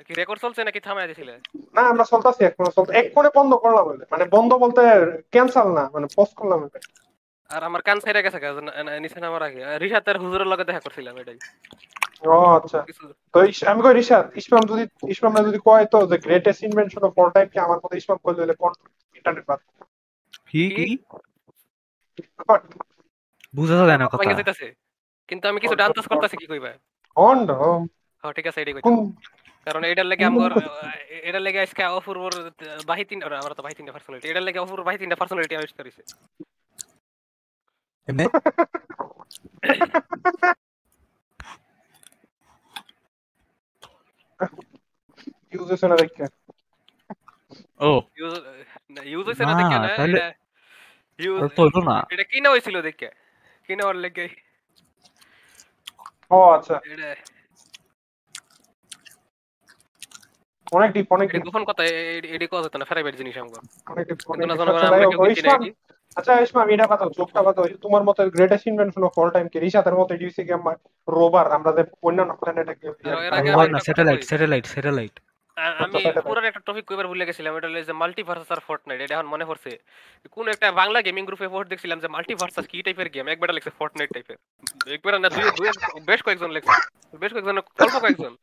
কি রেকর্ড চলছে নাকি থামায় দিছিলে? না আমরা চলতেছি এক কোণে চলতে এক কোণে বন্ধ করলাম বলে। মানে বন্ধ বলতে ক্যান্সেল না মানে পোস্ট করলাম। এটা। আর আমার কান সাইডে গেছে কাজ নিচে নামার আগে। রিহাতের হুজুরের লগে দেখা করছিলাম এটাই। ও আচ্ছা। তো আমি কই রিশাদ ইসমাম যদি ইসমামরা যদি কয় তো যে greatest invention of all time কি আমার মতো ইসমাম কইলে হলে কোন ইন্টারনেট বাদ? কি কি? বুঝা যায় না কথা। কিন্তু আমি কিছু ডান্স করতেছি কি কইবা? the হ্যাঁ ঠিক আছে এটাই কোন কারণ এটার লাগে আমগর এটার লাগে আজকে অপূর্বর বাহি তিন আমরা তো বাহি তিনটা পার্সোনালিটি এটার লাগে অপূর্ব বাহি তিনটা পার্সোনালিটি আবিষ্কার হইছে। এমনে ইউজ হইছে না দেখে ও ইউজ ইউজ হইছে না না, দেখে না তাহলে- এটা ইউজ তো হলো না এটা কিনা হইছিল দেখে কিনা ওর লাগে ও আচ্ছা এটা অনেক ডিপ অনেক এটা ডিপ গোপন কথা এডি কজ হতো না ফেরাইবেট জিনিস আমগর অনেক ডিপ অনেক জনগণ আমরা কেউ আচ্ছা ইসমাম এটা কথা চোখটা কথা ওই তোমার মতো greatest invention of all time কি রিশাতের মতো এটি আমার রোবার আমরা যে অন্যান্য আমি স্যাটেলাইট স্যাটেলাইট স্যাটেলাইট আমি আচ্ছা, পুরান একটা টপিক কইবার ভুলে গেছিলাম এটা হলো যে মাল্টিভার্সাস আর ফর্টনাইট এটা এখন মনে পড়ছে। কোন একটা বাংলা গেমিং গ্রুপে পোস্ট দেখছিলাম যে মাল্টিভার্সাস কি টাইপের গেম একবার লেখছে ফর্টনাইট টাইপের একবার না দুই দুই বেশ কয়েকজন লেখছে। বেশ কয়েকজন অল্প কয়েকজন।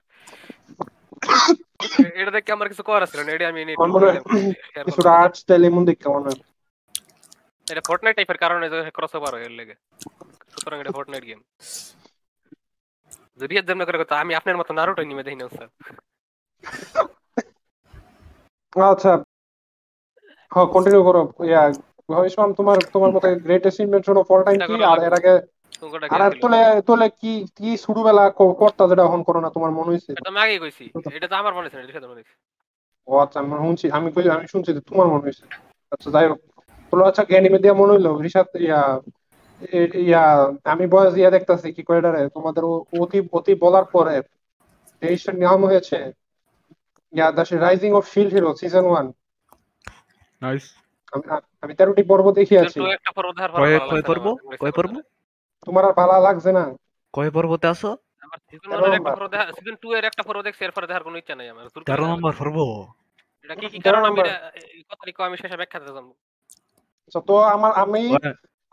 এটা দেখে আমার কিছু করার ছিল না? এটা আমি মনে করলাম। আর্ট স্টাইল এমন দেখতে মনে হয় এটা ফর্টনাইট টাইপের কারণে যে ক্রস হয়ে লেগে। সুতরাং এটা ফর্টনাইট গেম যদি এর করে কথা আমি আপনার মতো নারুটো নিমে দেখি না স্যার আচ্ছা। হ্যাঁ কন্টিনিউ করো। ইয়া ইসমাম তোমার তোমার মতে greatest invention of all time কি আর এর আগে আর তোলে তোলে কি কি ছোটবেলা ক- করতা যেটা এখন করো না তোমার মনে হইছে? এটা আমি আগেই কইছি। এটা তো আমার মনে না এটা সাথে মনে হইছে। ও আচ্ছা আমি শুনছি আমি কই আমি শুনছি যে তোমার মনে হইছে। আচ্ছা যাই হোক। আচ্ছা জ্ঞানী দিয়া মনে হইল ইয়া ইয়া আমি বয়স ইয়া দেখতাছি কি তোমাদের অতি অতি বলার পরে হয়েছে। Yeah the rising of shield hero season one. Nice. আমি তেরোটি পর্ব দেখি আছি কয় পর্ব? কয় পর্ব? তোমার আর ভালো লাগছে না। কয় পর্বতে আছো? আমার সিজন তেরো 1 এর একটা পর্ব 2 এর একটা পর্ব দেখছি এরপরে দেখার কোনো ইচ্ছা নাই আমার। নম্বর পর্ব? এটা কি কি কারণ আমি কথাটি কও আমি শেষে ব্যাখ্যা দিতে জানব। তো আমার আমি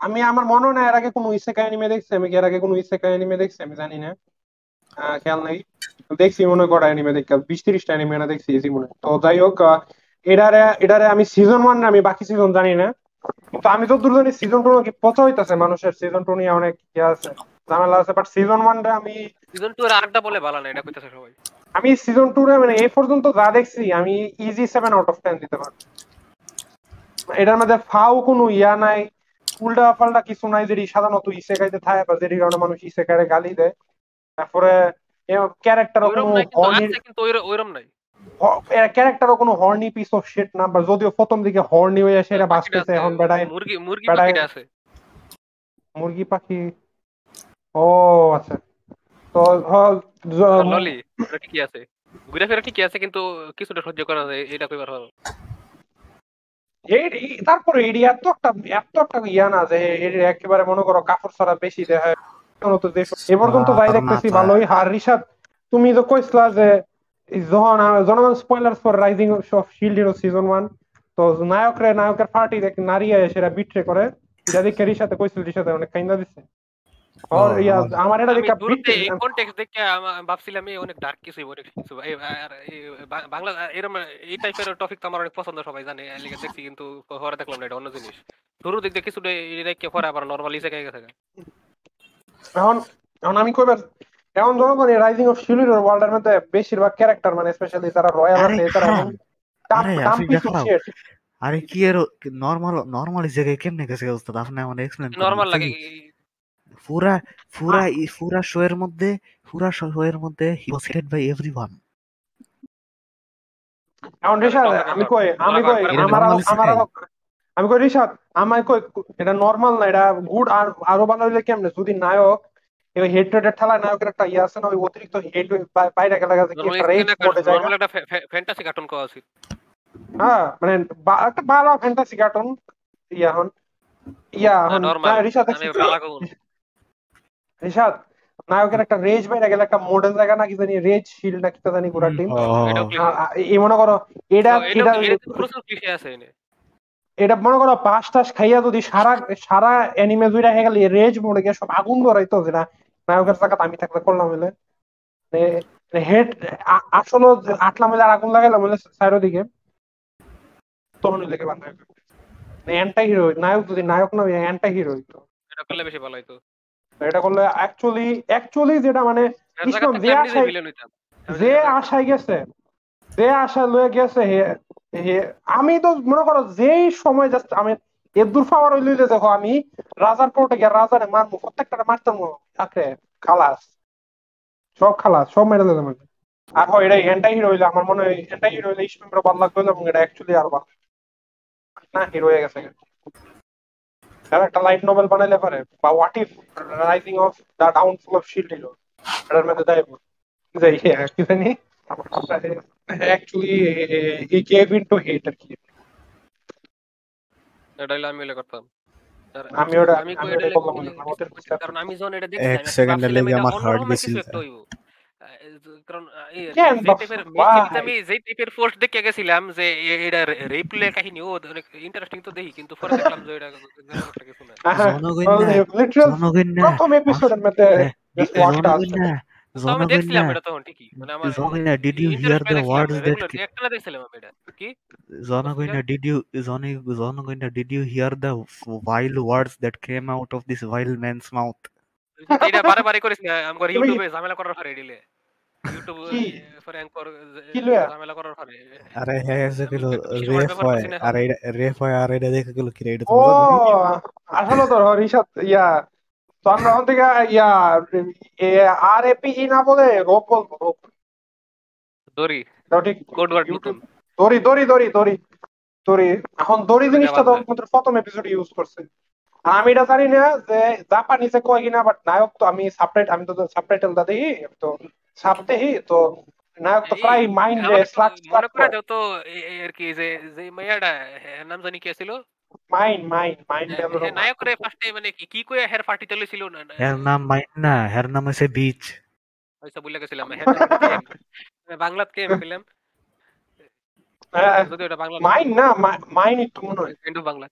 আমি আমার মনে হয় না এর আগে কোনো ইসেকাই অ্যানিমে দেখছি আমি কি এর আগে কোনো ইসেকাই অ্যানিমে দেখছি আমি জানি না। আহ, খেয়াল নাই। দেখছি মনে করা অ্যানিমে দেখি বিশ ত্রিশটা অ্যানিমে না দেখছি এই জীবনে। তো যাই হোক আহ, এটারে এটারে আমি সিজন ওয়ান না আমি বাকি সিজন জানি না। কিন্তু আমি যতদূর জানি সিজন টু নাকি পচা হইতাছে মানুষের সিজন টু নিয়ে অনেক ইয়ে আছে ঝামেলা আছে বাট সিজন ওয়ান রে আমি সিজন 2 এর আরেকটা বলে ভালো না এটা কইতাছে সবাই। আমি সিজন টু রে মানে এই পর্যন্ত যা দেখছি আমি easy seven out of ten দিতে পারব। এটার মধ্যে ফাও কোনো ইয়া নাই উল্টা পাল্টা কিছু নাই যেটি সাধারণত ইসেকাইতে থাকে বা যেটি কারণে মানুষ ইসেকাইরে গালি দেয়। তারপরে ক্যারেক্টারও কোনো ওইরকম নাই ক্যারেক্টারও কোনো হর্নি পিস অফ শিট না বা যদিও প্রথম দিকে হর্নি হয়ে বাঁচতেছে আছে, এখন বেড়ায়। মুরগি মুরগি পাখিটা আছে। মুরগি পাখি। ও আচ্ছা। তো ললি ঠিকই আছে। ঘুরে ফিরে ঠিকই আছে কিন্তু কিছুটা সহ্য করা যায় এটা কইবার এই- তারপরে এত একটা এত একটা ইয়া না যে এর একেবারে মনে করো কাপড় ছাড়া বেশি দেখায় এ পর্যন্ত দেখতেছি ভালোই। হার রিসাদ তুমি তো কইছিলা যে জনমান spoiler for rising of shield hero season one তো নায়ক রে নায়কের পার্টি দেখ নারী সেটা বিট্রে করে। এটা দেখে রিশাতে কইছিল রিশাতে অনেক কাইন্দা দিচ্ছে ওর ইয়া আমার- আমার এটা আমি দেখে দূরতে বিট্রে এই কনটেক্সট দেখে ভাবছিলাম এই অনেক ডার্ক কিছু অনেক কিছু। এই আর এই বা- বাংলা এরকম এই টাইপের টপিক তো আমার অনেক পছন্দ সবাই জানে। এর দেখছি কিন্তু পরে দেখলাম না এটা অন্য জিনিস। শুরু দিক দিয়ে কিছুটা এই দেখে পরে আবার নরমালি সেখানে গেছে এখন এখন আমি কইবার এখন জনগণ রাইজিং অফ ওয়ার্ল্ডের মধ্যে বেশিরভাগ ক্যারেক্টার মানে স্পেশালি তারা রয়্যাল আরে আছে তারা আরে কি এর নরমাল নরমাল জায়গায় কেমনে গেছে ওস্তাদ আপনি এক্সপ্লেইন নরমাল লাগে পুরা পুরা পুরা শো এর মধ্যে পুরা শো এর মধ্যে he was hated by everyone এখন রিশাদ আমি কই আমি কই আমার আমার আমি কই রিশাদ আমায় কই এটা নরমাল না এটা গুড আর আরও ভালো হইলে কেমনে? যদি নায়ক এই হেড রেটেড ঠেলা নায়কের একটা ইয়ে আছে না ওই অতিরিক্ত হেড বাইরে গেলে গেছে কি একটা রেজ মোডে যায় নরমাল একটা ফ্যান্টাসি কার্টুন করা উচিত। হ্যাঁ মানে একটা ভালো ফ্যান্টাসি কার্টুন ইয়া এখন ইয়া আমি ভালো কোন রিশাদ নায়কের একটা রেজ বাইরে গেলে একটা মোডের জায়গা নাকি জানি রেজ শিল্ড নাকি তা জানি পুরা টিম এই মনে করো এটা এটা এটা মনে করো পাঁচ টাস খাইয়া যদি সারা সারা অ্যানিমে জুড়ে হয়ে গেলে রেজ মোড়ে গিয়ে সব আগুন ধরাইতো যেটা নায়কের জায়গা আমি থাকলে করলাম হইলে। হেড আসলে আটলাম হইলে আর আগুন লাগাইলাম হইলে সাইডের দিকে তখন লেগে বান্ধা অ্যান্টাই হিরো নায়ক যদি নায়ক না অ্যান্টাই হিরো হইতো। এটা করলে বেশি ভালো হইতো। এটা করলে অ্যাকচুয়ালি অ্যাকচুয়ালি যেটা মানে ইসলাম যে আশায়- যে আশায় গেছে যে আশায় লয়ে গেছে আমি তো মনে করো যেই সময় জাস্ট আমি এদুর পাওয়ার হইলে দেখো আমি রাজার কোর্টে গিয়ে রাজারে মারবো প্রত্যেকটা মারতাম আখরে খালাস। সব খালাস সব মেরে দিলাম আমি। আর হয় এটা এন্টাই হিরো হইলে আমার মনে হয় এন্টাই হিরো হইলে ইসলামের ভালো লাগবে এবং এটা অ্যাকচুয়ালি আর ভালো। না হিরো হয়ে গেছে। তার একটা লাইট নোবেল বানাইলে পারে। বা what if rising of the downfall of shield hero এটার মধ্যে দেয় যে ইয়ে, কি জানি? Actually he gave into hate আর কি। এটা আমি হইলে করতাম। আমি ওটা- আমি আমাদের কারণ আমি যখন এটা দেখছি এক আমি সেকেন্ডের লেগে আমার কিছু গেছিল। একটা হইবো। আহ, কারণ আহ, এই আর কি, কেন যে বাপ- টাইপের ভাই। আমি যে টাইপের পোস্ট দেখে গেছিলাম যে এ- এটা রিপ্লে কাহিনী ও অনেক ইন্টারেস্টিং তো দেখি কিন্তু পরে দেখলাম যে এটা তেমন একটা কিছু না জনগণ না লিটারাল জনগণ না প্রথম এপিসোডের মধ্যে just watch টা জনগণ আসছে। না তো আমি জনগণ দেখছিলাম না এটা তখন ঠিকই মানে আমার জনগণ না ডিড ইউ interest হিয়ার পেয়ে দ্য দেখছিলাম ওয়ার্ডস দ্যাট regular একটা না দেখছিলাম আমি এটা কি জনগণ না ডিড ইউ জনগণ না did you hear the vile words that came out of this vile man's mouth এটা বারে বারে করিস না ইউটিউবে ঝামেলা করার পরে দিলে ইউটিউব ফর অ্যাঙ্কর ঝামেলা করার পরে। আরে হ্যাঁ এসে গেল রেফ হয় এখন। আর রেফ হয় আর এটা দেখে গেল কি এটা তো আসলে তো রিসাদ ইয়া তো আমরা ওখান থেকে ইয়া আর এপি না বলে রোপ বলব রোপ। দড়ি। ঠিক। কোড ওয়ার্ড দড়ি দড়ি দড়ি দড়ি দড়ি। এখন দড়ি জিনিসটা তো। প্রথম এপিসোড ইউজ করছে। আমি এটা জানি না যে জাপানিসে কয় কিনা বাট নায়ক তো আমি সাবটাইট আমি তো সাবটাইটেল দা তো সাব তো নায়ক তো প্রায় মাইন্ড স্লাক মনে করে দাও তো আর কি যে যে মাইয়াটা নাম জানি কি ছিল মাইন্ড মাইন্ড মাইন্ড নায়ক রে ফার্স্টে মানে কি কি কইয়া হের পার্টিতে লইছিল না না? এর নাম মাইন না এর নাম হচ্ছে বিচ হয়তো ভুলে গেছিলাম হের নাম কি? বাংলাত কেম ফিল্ম যদি ওটা বাংলা মাইন্ড না মাইন্ড একটু মনে হয়। কিন্তু বাংলা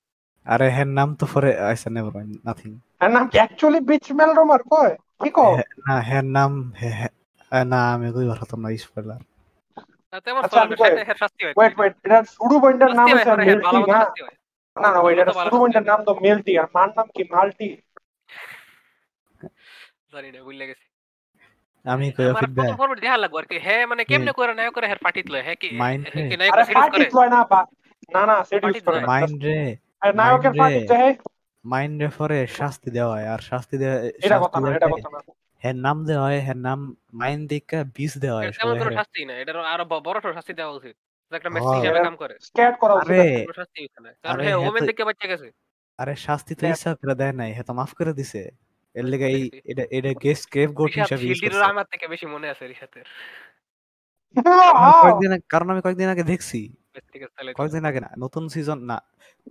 আরে হের নাম তো পরে আচ্ছা নেভার মাইন্ড নাথিং এর নাম অ্যাকচুয়ালি বিচ মেলরোমার কয়? কি কো না হের নাম হে- হে- আহ, না আমি কইবার হতো না স্পয়লার তেমন আচ্ছা, আমি কই- হের শাস্তি হয়। ওয়েট ওয়েট এটা শুরু পয়েন্টের নাম শাস্তি হয় হচ্ছে পরে হের ভালো মিল্টি মতো না? শাস্তি হয়। না না ওইটা ভালো শুরু শাস্তি পয়েন্টের হয়। নাম তো মিল্টি আর মার নাম কি মাল্টি জানি না ভুলে গেছি আমি কই আমার ফিডব্যাক প্রথম ফরওয়ার্ড দেখা লাগবে আর কি। হ্যাঁ মানে কেমনে করে নায়ক করে হের পার্টিত লয় হ্যাঁ কি Mind হ্যাঁ কি রে। নায়ক আরে সিরিয়াস পার্টি করে? লয় না বা না না সেট ইউজ Party করে লয়। না। মাইন্ড রে। আর নায়কের। পার্টি চাই মাইন্ড রে পরে শাস্তি দেওয়া হয় আর শাস্তি দেওয়া এটা কথা না এটা কথা না। হের নাম দেওয়া হয় হের নাম মাইন্ড দিকে বিষ দেওয়া হয় তেমন কোনো শাস্তি না এটার আরও বড় শাস্তি দেওয়া উচিত। একটা মেসেজ হ্যাঁ। হিসেবে কাম করে। স্ক্যাট করা উচিত। আরে শাস্তি হইছে না। কারণ হ্যাঁ হ্যাঁ ওমেন তো- বাচ্চা গেছে। আরে শাস্তি তো ইচ্ছা করে দেয় নাই হ্যাঁ তো মাফ করে দিছে। এর লেগে এই এটা এটা গেস্ট কেভ গোট হিসাবে ইউজ করছে। আমার থেকে বেশি মনে আছে রিশাতের আমি কয়েকদিন আগে- কারণ আমি কয়েকদিন আগে দেখছি ঠিক আছে তাহলে কয়েকদিন আগে না নতুন সিজন না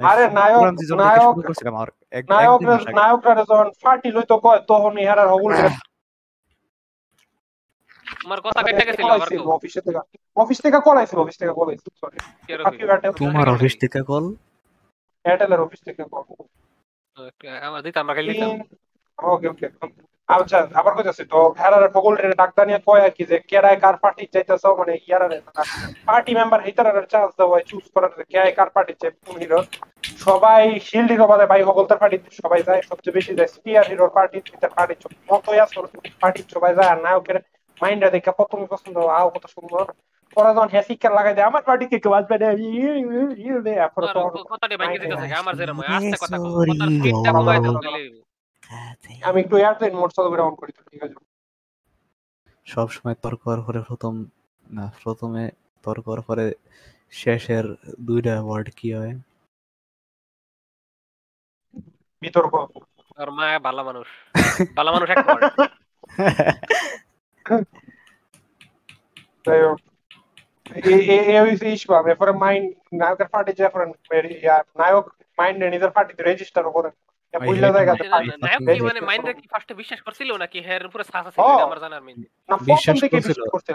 আরে নায়ক- পুরান থেকে নায়ক- শুরু করছিলাম আর এক- নায়ক একদিন মাস আগে। নায়করা যখন পার্টি লইতো কয় তখন ইহারা হবুল তোমার কথা কেটে গেছিল আবার তো। অফিসে থেকে। অফিস থেকে কল আইছিল অফিস থেকে কল আইছিল সরি তোমার অফিস থেকে কল? এয়ারটেলের অফিস থেকে কল। আমার দিতাম আমরা খেলে দিতাম ওকে ওকে। আচ্ছা আবার কইতাছি তো হেরার ফগল রে ডাক্তার নিয়ে কয় আর কি যে কেডায় কার পার্টি চাইতেছ মানে ইয়ারা পার্টি মেম্বার হিতারার চান্স দেওয়া হয় চুজ করার যে কে কার পার্টি চাই কোন হিরো সবাই শিল্ড হিরো বাদে ভাই হগলতার পার্টি সবাই যায় সবচেয়ে বেশি যায় স্পিয়ার হিরোর পার্টি তার পার্টি মতই আছে পার্টি সবাই যায় আর নায়কের মাইন্ডটা দেখে প্রথমে পছন্দ আও কত সুন্দর পরে যখন হ্যাঁ শিক্ষা লাগাই দেয় আমার পার্টি কে কেউ আসবে না কথাটা দিতেছে আমার যেরকম হয়, আস্তে কথা কও আমি একটু এয়ারপ্লেন মোড চালু করে অন করি ঠিক আছে? সব সময় তর্ক হওয়ার পরে প্রথম না প্রথমে তর্ক পরে শেষের দুইটা ওয়ার্ড কি হয়? বিতর্ক। আর মা ভালো মানুষ। ভালো মানুষ এক মাইন্ড নায়কের পার্টি যে নায়ক মাইন্ড নিজের পার্টিতে রেজিস্টার করে। কি মানে। কি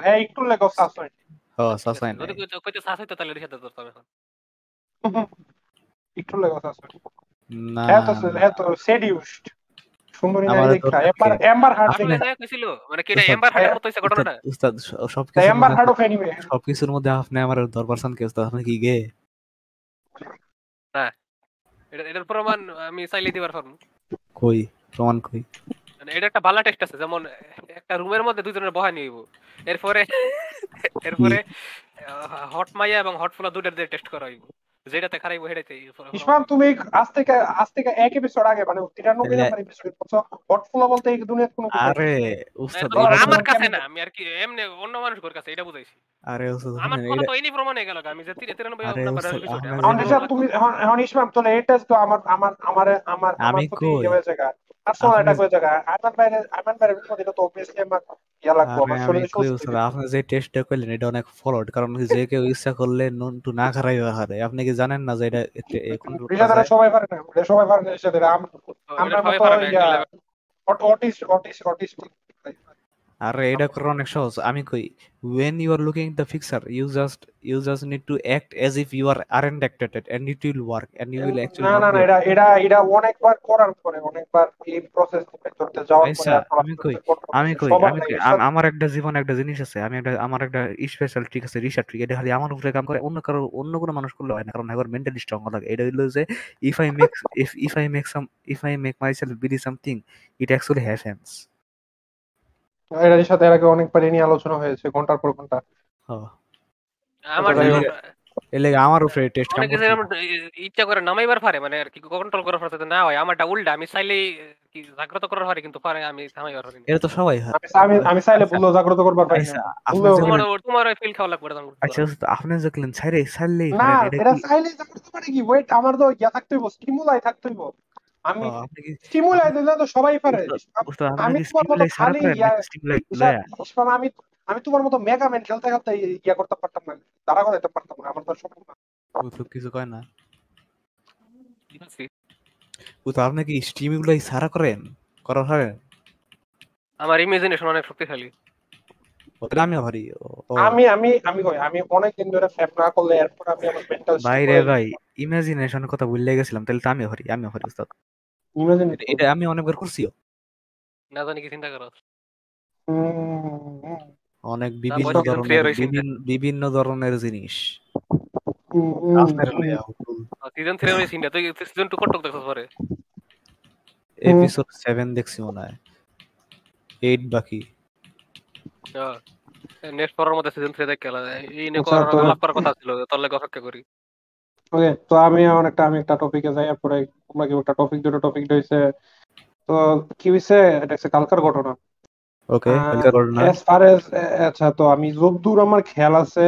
হ্যাঁ একটু লেগে হয় হয় না হ্যাঁ তো হ্যাঁ তো সেডিউসড সুন্দরী নারী দেখা এম্বার কি? এম্বার হার্ড মানে কি এম্বার হার্ডের মতো হইছে ঘটনাটা উস্তাদ সবকিছুর এম্বার হার্ড মধ্যে অফ এনিমে সবকিছুর মধ্যে আপনি আমার দশ পার্সেন্ট কেস আপনি কি গে এটা এটার প্রমাণ আমি চাইলে দিবার পারব। কই? প্রমাণ কই? মানে এটা একটা ভালো টেস্ট আছে যেমন একটা রুমের মধ্যে দুইজনের বহা নিব এরপরে এরপরে হট মাইয়া এবং হট ফুলা দুটার দিয়ে টেস্ট করা হইব। যেটাতে খারাপ হয়ে যাইতে ইসমান তুমি আজ থেকে আজ থেকে এক এপিসোড আগে মানে তিরানব্বই তাহলে- নাম্বার এপিসোড পোর্টফোলিও হটফুলা বলতে এই দুনিয়ার কোনো কিছু আরে উস্তাদ তো- আমার কাছে না আমি আর কি এমনি অন্য মানুষের কাছে এটা বুঝাইছি। আরে উস্তাদ আমার কথা তো এনি প্রমাণ হয়ে গেল আমি যে তিরে- তিরানব্বই আরে নাম্বার এপিসোডে এখন তুমি এখন ইসমান ইসমাম তোলে এই তো আমার আমার আমার আমার আমার আমি প্রতি কই? আপনি- যে টেস্টটা করলেন এটা অনেক কারণ যে কেউ ইচ্ছা করলে নুন টু না খারাই হারে আপনি কি জানেন না যে এটা সবাই পারে না সবাই পারে না আমরা অটিস্ট অটিস্ট অটিস্ট। আরে এটা করা অনেক সহজ। আমি কই when you are looking at the fixer you just you just need to act as if you are aren't acted and it will work and you will actually না না না এটা এটা এটা অনেকবার করার পরে অনেকবার এই প্রসেস করতে যাওয়ার পরে আচ্ছা আর করা আমি কই আমি কই আমি কই আমার একটা জীবন একটা জিনিস আছে আমি একটা আমার একটা স্পেশাল ট্রিক আছে রিসার্চ ট্রিক এটা খালি আমার উপরে কাম করে অন্য কারও অন্য কোনো মানুষ করলে হয় না কারণ একবার মেন্টালি স্ট্রং লাগে। এটা হলো যে if I make if if I make some if I make myself believe something it actually happens এটার সাথে এর আগে অনেকবার এ নিয়ে আলোচনা হয়েছে ঘণ্টার পর ঘণ্টা। আমার টেস্ট কাম ইচ্ছা করে নামাইবার পারে মানে আর কি কন্ট্রোল করার পারে না হয়। আমারটা উল্টা আমি চাইলেই কি জাগ্রত করার পারে কিন্তু পারে আমি থামাইবার পারি এটা তো সবাই আমি আমি আমি চাইলে আচ্ছা। জাগ্রত করবার পারি আচ্ছা না তোমার তোমার ফিল খাওয়া লাগবে আচ্ছা আপনি যে ছাইরে ছাড়লেই না এটা এটা কি চাইলে জাগ্রত পারে কি? ওয়েট আমার তো ইয়া থাকতে হইব স্টিমুলাই থাকতে হইব। আমি স্টিমুলাই দিলে তো সবাই পারে। আমি তোমার মতো খালি আমি আমি তোমার মতো মেগা ম্যান খেলতে খেলতে ইয়া করতে পারতাম না। দাঁড়া করাইতে পারতাম না। আমার তো সম্ভব না। তো কিছু কয় না। ও তো আপনি কি স্টিমি গুলাই সারা করেন? করার হয়? আমার ইমাজিনেশন অনেক শক্তিশালী। ওটা আমিও ভারি আমি আমি আমি কই? আমি অনেক দিন ধরে ফ্যাপ না করলে এরপর আমি আমার মেন্টাল ভাই রে ভাই ইমাজিনেশনের কথা ভুলে গেছিলাম তাহলে তো ভারি আমিও ভারি উস্তাদ। ইমাজিন এটা- এটা আমি অনেকবার করছিও। না জানি কি চিন্তা করো। অনেক বিভিন্ন ধরনের না। বিভিন্ন- বিভিন্ন ধরনের জিনিস। সিজন থ্রি আমি চিন্তা তুই সিজন টু কটক দেখছ পরে? এপিসোড 7 দেখছি মনে হয়। 8 বাকি। নেক্সট পরের মধ্যে সিজন থ্রি দেখে আলাদা। এই নিয়ে আচ্ছা, করার তো- কথা ছিল তোর লাগে অপেক্ষা করি। ওকে তো আমি আমার একটা আমি একটা টপিকে যাই পরে তোমরা কি একটা টপিক দুটো টপিক হইছে তো কি হইছে? এটা হচ্ছে কালকার ঘটনা। ওকে আহ, কালকে ঘটনা। as far as আচ্ছা তো আমি যতদূর আমার খেয়াল আছে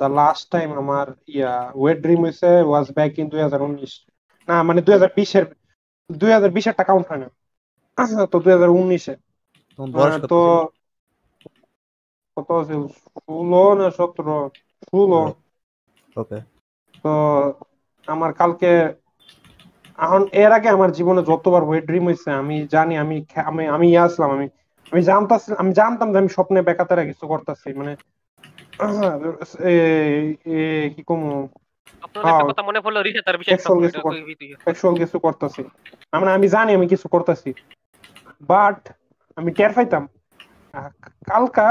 দ্য লাস্ট টাইম আমার ইয়া ওয়েট ড্রিম হইছে ওয়াজ ব্যাক ইন দুই হাজার উনিশ। না মানে দুই হাজার বিশের দুই হাজার বিশের টাকা কাউন্ট হয় না। তো দুই হাজার উনিশে। তোমার তো কত ছিল? ষোলো না সতেরো? ষোলো। ওকে তো আমার কালকে এখন এর আগে আমার জীবনে যতবার ওয়েট ড্রিম হয়েছে আমি জানি আমি আমি আমি ইয়ে আসলাম আমি আমি জানতাম আমি জানতাম যে আমি স্বপ্নে বেকাতারা কিছু করতেছি মানে কি কমু হ্যাঁ। কিছু করতেছি মানে আমি জানি আমি কিছু করতেছি বাট আমি টের পাইতাম কালকা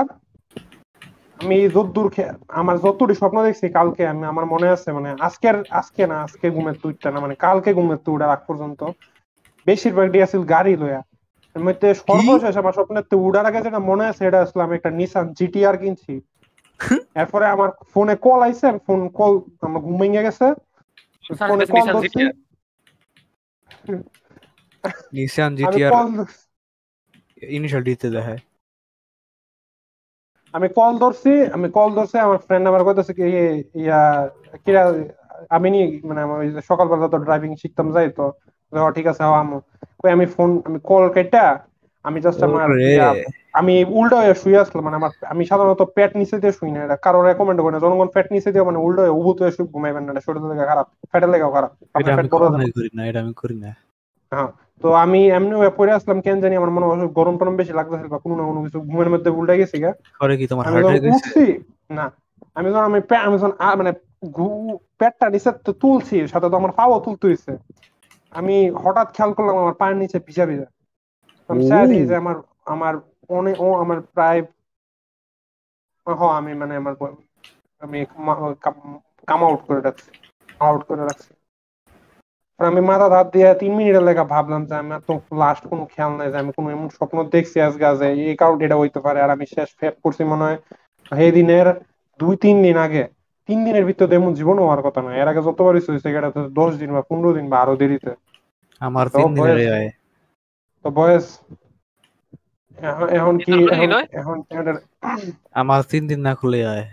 আমি যতদূর খে- আমার যতটুকু স্বপ্ন দেখছি কালকে আমি আমার মনে আছে মানে আজকের আজকে না আজকে ঘুমের তুইটা না মানে কালকে ঘুমের তুই উড়ার আগ পর্যন্ত। বেশিরভাগ গাড়ি লয়া মধ্যে সর্বশেষ আমার স্বপ্নের তো উড়ার আগে যেটা মনে আছে এটা আসলে আমি একটা নিসান জিটিআর কিনছি। এরপরে আমার ফোনে কল আইছে ফোন কল আমার ঘুম ভেঙে গেছে। ফোনে কল ধরছি। নিসান জিটিআর ইনিশিয়াল ডিতে দেখায়। আমি কল ধরছি আমি কল ধরছি আমার ফ্রেন্ড আমার কইতেছে কি ইয়ে, কিরা আমি নি মানে আমার যে সকালবেলা তো ড্রাইভিং শিখতাম যাই তো ঠিক আছে আমু কই আমি ফোন আমি কল কেটে আমি জাস্ট আমার আমি উল্টো হয়ে শুয়ে আসলাম মানে আমার আমি সাধারণত পেট নিচে দিয়ে শুই না এটা কারও রেকমেন্ড করে না। জনগণ পেট নিচে দিয়ে মানে উল্টো হয়ে উবুত হয়ে শুয়ে ঘুমাইবেন না এটা শরীরের লেগে খারাপ পেটের লেগেও খারাপ। এটা আমি করি না এটা আমি করি না। হ্যাঁ। তো আমি এমনি পড়ে আসলাম কেন জানি আমার মনে হয় গরম টরম বেশি লাগতেছিল বা কোনো না কোনো কিছু ঘুমের মধ্যে উল্টে গেছি গা। করে কি তোমার হার্ট রেট গেছে উঠছি না আমি যখন আমি পে- আমি যখন মানে পেটটা নিচে তো তুলছি সাথে তো আমার পাও তুলতে হয়েছে আমি হঠাৎ খেয়াল করলাম আমার পায়ের নিচে ভিজা ভিজা। আমি চাই যে আমার আমার অনেক ও আমার প্রায় হ আমি মানে আমার আমি কাম আউট করে রাখছি আউট করে রাখছি। আর আমি মাথা ধার দিয়ে তিন মিনিটের লেখা ভাবলাম যে আমার তো লাস্ট কোনো খেয়াল নাই যে আমি কোনো এমন স্বপ্ন দেখছি আজকে যে এই কারণে এটা হইতে পারে। আর আমি শেষ ফেপ করছি মনে হয় সেই দিনের দুই তিন দিন আগে। তিন দিনের ভিতরে এমন জীবন হওয়ার কথা না এর আগে যতবার হয়েছে সেটা তো দশ দিন বা পনেরো দিন বা আরও দেরিতে। আমার তো তিন দিনের বয়স- হয়। তো বয়স এখন- এখন কি এখন আমার তিন দিন না খুলে হয়।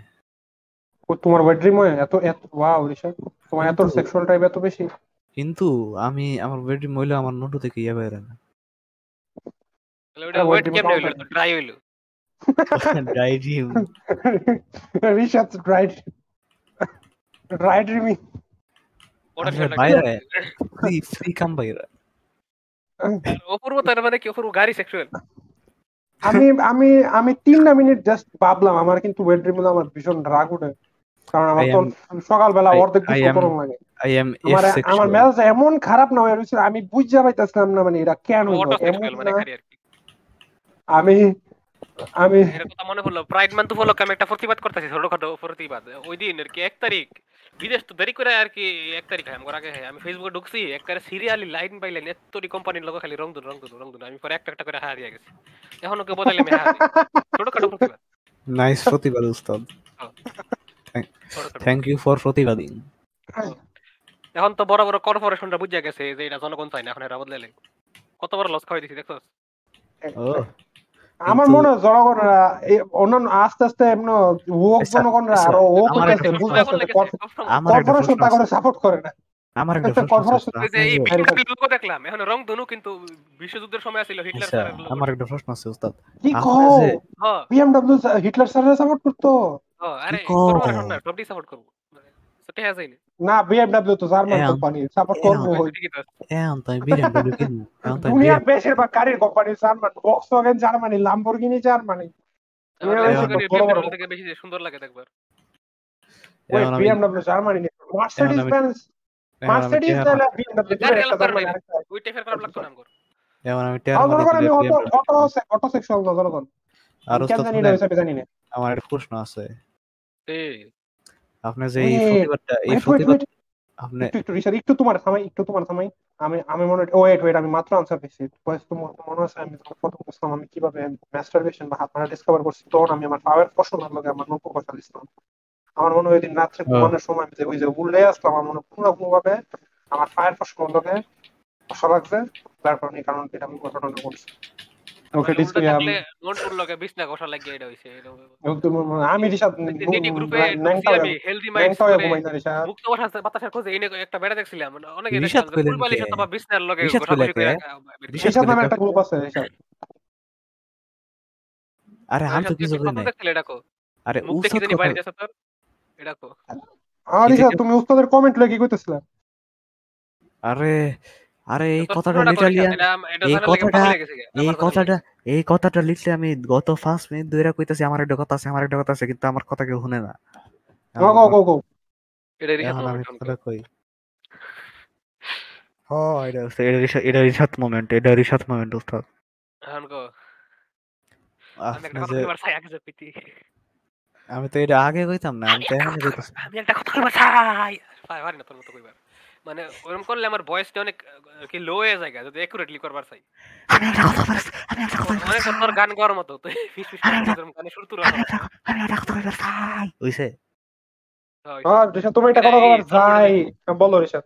তোমার ওয়েট ড্রিম হয় এত এত ওয়াও ঋষা তোমার এত সেক্সুয়াল টাইপ এত বেশি? কিন্তু আমি আমার বেডি মহিলা আমার নোটু থেকে ইয়ে বের না। ওয়েট ওই কেমনে ডিম হইল? ড্রাই হইল? ড্রাই ড্রিম ওটা বাইরে। ফ্রি ফ্রি কাম বাইরে। অপূর্ব তার মানে কি অপূর্ব গাড়ি সেক্সুয়াল আমি আমি আমি তিনটা মিনিট জাস্ট ভাবলাম আমার কিন্তু ওয়েট ড্রিম আমার ভীষণ রাগ উঠে। কারণ আমার তো সকালবেলা অর্ধেক লাগে। আমার মেজাজ এমন খারাপ না হয়ে রয়েছে আমি বুঝতে পাইতেছিলাম না মানে এটা কেন এমন মানে আমি আমি এর কথা মনে হলো প্রাইড মান্থ উপলক্ষে আমি একটা প্রতিবাদ করতেছি ছোটখাটো প্রতিবাদ। ওই দিন আর কি এক তারিখ। বিদেশ তো দেরি করে আর কি এক তারিখ হয় আমার আগে হয়। আমি ফেসবুকে ঢুকছি একবারে সিরিয়ালি লাইন বাই লাইন এতটি কোম্পানির লোক খালি রং দুন রং দুন রং দুন আমি পরে একটা একটা করে হারিয়ে গেছি। এখন ওকে বদলে আমি হারিয়ে ছোটখাটো প্রতিবাদ। Nice প্রতিবাদ উস্তাদ। ছোটখাটো। ইউ ফর for প্রতিবাদিং। এখন তো বড় বড় কর্পোরেশনরা বুঝে গেছে যে এটা জনগণ চায় না এখন এরা বদলে কত বড় লস খাওয়াই দিছি দেখছ Oh, আমার মনে হয় জনগণরা এই অন্যান্য আস্তে আস্তে এমন ওক আচ্ছা, জনগণরা আরও ওক হইতেছে বুঝতেছে কর্পোরেশন তা করে সাপোর্ট করে না। আমার দেখলাম এখন রং ধনু কিন্তু বিশ্বযুদ্ধের সময় ছিল হিটলার আচ্ছা, আমার একটা প্রশ্ন আছে উস্তাদ। কি কও? বিএমডব্লিউ হিটলার স্যারের সাপোর্ট করতো? আরে? কর্পোরেশন না সবটি সাপোর্ট করব। সেটা না। বিএমডব্লিউ তো জার্মান কোম্পানি সাপোর্ট করব। এখন কোম্পানি জার্মান ভক্সওয়াগেন সুন্দর লাগে দেখবার। BMW Germany Mercedes Benz Mercedes তাহলে ওই টাইপের খারাপ লাগতো না আমি টেহার আর মধ্যে জনগণ আমি দিলে অটো অটো অটো সেক্সুয়াল না জনগণ। আর জানি না হিসাবে জানি না। আমার একটা প্রশ্ন আছে। আপনি যে এই প্রতিবাদটা এই Wait, wait, প্রতিবাদ আপনি একটু একটু একটু তোমার থামাই একটু তোমার থামাই। আমি আমি মনে ওয়েট ওয়েট আমি মাত্র আনসার পেয়েছি বয়স তো মনে মনে আছে আমি তোমার প্রথম আমি কীভাবে ম্যাস্টারবেশন বা হাত ডিসকভার করছি তখন আমি আমার পাওয়ার পছন্দ লাগে আমার নৌকো কথা দিছিলাম আমার মনে হয় দিন রাত্রে হ্যাঁ। ঘুমানোর সময় আমি যে ওই যে উল্লে আসলাম আমার মনে হয় পুরো ভাবে আমার ফায়ার পছন্দ লাগে আশা লাগছে তারপর এই কারণ এটা আমি ঘটনাটা করছি ওকে ডিসপ্লে থাকলে নোট উল্ল বিছনা কষা লাগিয়ে এটা হইছে আমি রিসাদ নেটি গ্রুপে আমি হেলদি মাইন্ড ন্যাংটা ঘুমাই না রিসাদ মুক্ত বাতাস বাতাসের খোঁজে এনে একটা বেড়া দেখছিলাম অনেকে রিশাদ ফুলবালি কে? অথবা বিছনার লগে রিশাদ করে কে? রাখা বের করে। রিশাদ রিসাদ নামে একটা গ্রুপ আছে রিসাদ আরে আমি তো কিছু আরে কথা আর তুমি উস্তাদের কমেন্ট লেগে কইতেছিলা। আরে আরে এই কথাটা এটা এই কথাটা- এই কথাটা এই কথাটা লিখলে আমি গত ফার্স্ট মিনিট ধরে কইতাছি আমার একটা কথা আছে আমার একটা কথা আছে কিন্তু আমার কথা কেউ শুনে না। গো গো গো গো এটা কই? মোমেন্ট এটা মোমেন্ট উস্তাদ। এখন কো আমি একটা আপনি কথা যে চাই আগে যে পিতি আমি তো এটা আগে কইতাম না আমি তো এখনই কইতাছি। আমি একটা কথা কইবার চাই পাই পারি না তোর মতো কইবার। মানে ওরকম করলে আমার ভয়েসটা অনেক কি লো হয়ে যায় যদি একুরেটলি করবার চাই। আমি একটা কথা বলছি আমি একটা কথা বলছি অনেক তোর গান গাওয়ার মতো তুই ফিস ফিস গানে শুরু তুই আমি একটা আমি একটা কথা কইবার চাই হইছে? আর রিসাদ তুমি এটা কথা বলার যাই বলো রিসাদ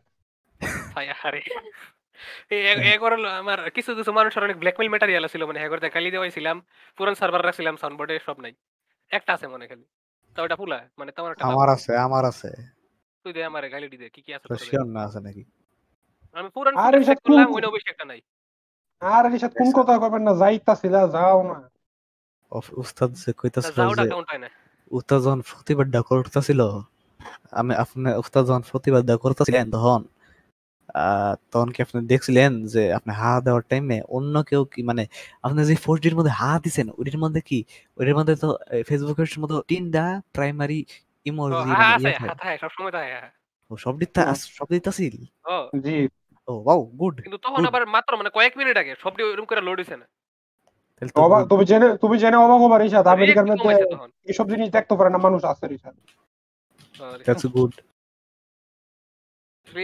আরে এগর আমার কিছু কিছু মানুষের অনেক ব্ল্যাকমেল ম্যাটেরিয়াল ছিল মানে এগর গালি দেওয়াইছিলাম পুরান সার্ভার রাখছিলাম সাউন্ডবোর্ডে সব নাই। একটা আছে মনে খালি। তো ওটা ফুলা মানে তোমার একটা আমার আছে আমার আছে। তুই দে আমার গালি দি দে কি কি আছে শিওর না আছে নাকি? আমি পুরান আরে ফুটেজ সব করলাম কোন- ওই বেশি একটা নাই। আর রিসাদ কোন কথা কইবেন না যাইতাছিলা যাও না। অফ- উস্তাদ যে কইতাছিল হয় না? উস্তাদ যখন প্রতিবাদটা করতেছিল আমি আপনি উস্তাদ যখন প্রতিবাদটা করতেছিলেন তখন তখন কি আপনি দেখছিলেন যে আপনি হা দেওয়ার টাইমে অন্য কেউ কি মানে আপনি যে ফোরজির মধ্যে হা দিছেন ওইটার মধ্যে কি ওইটার মধ্যে তো ফেসবুকের মতো তিনটা প্রাইমারি ইমোজি সব সময় হ্যাঁ ও সব দিতা সব ও। জি। ও ওয়াও গুড কিন্তু তখন আবার মাত্র মানে কয়েক মিনিট আগে সব ওরকম করে লোড হইছে না অবাক তুমি জেনে তুমি জেনে অবাক হবা রিসাদ আমেরিকার মধ্যে এইসব জিনিস দেখতে পারে না মানুষ আছে রিসাদ That's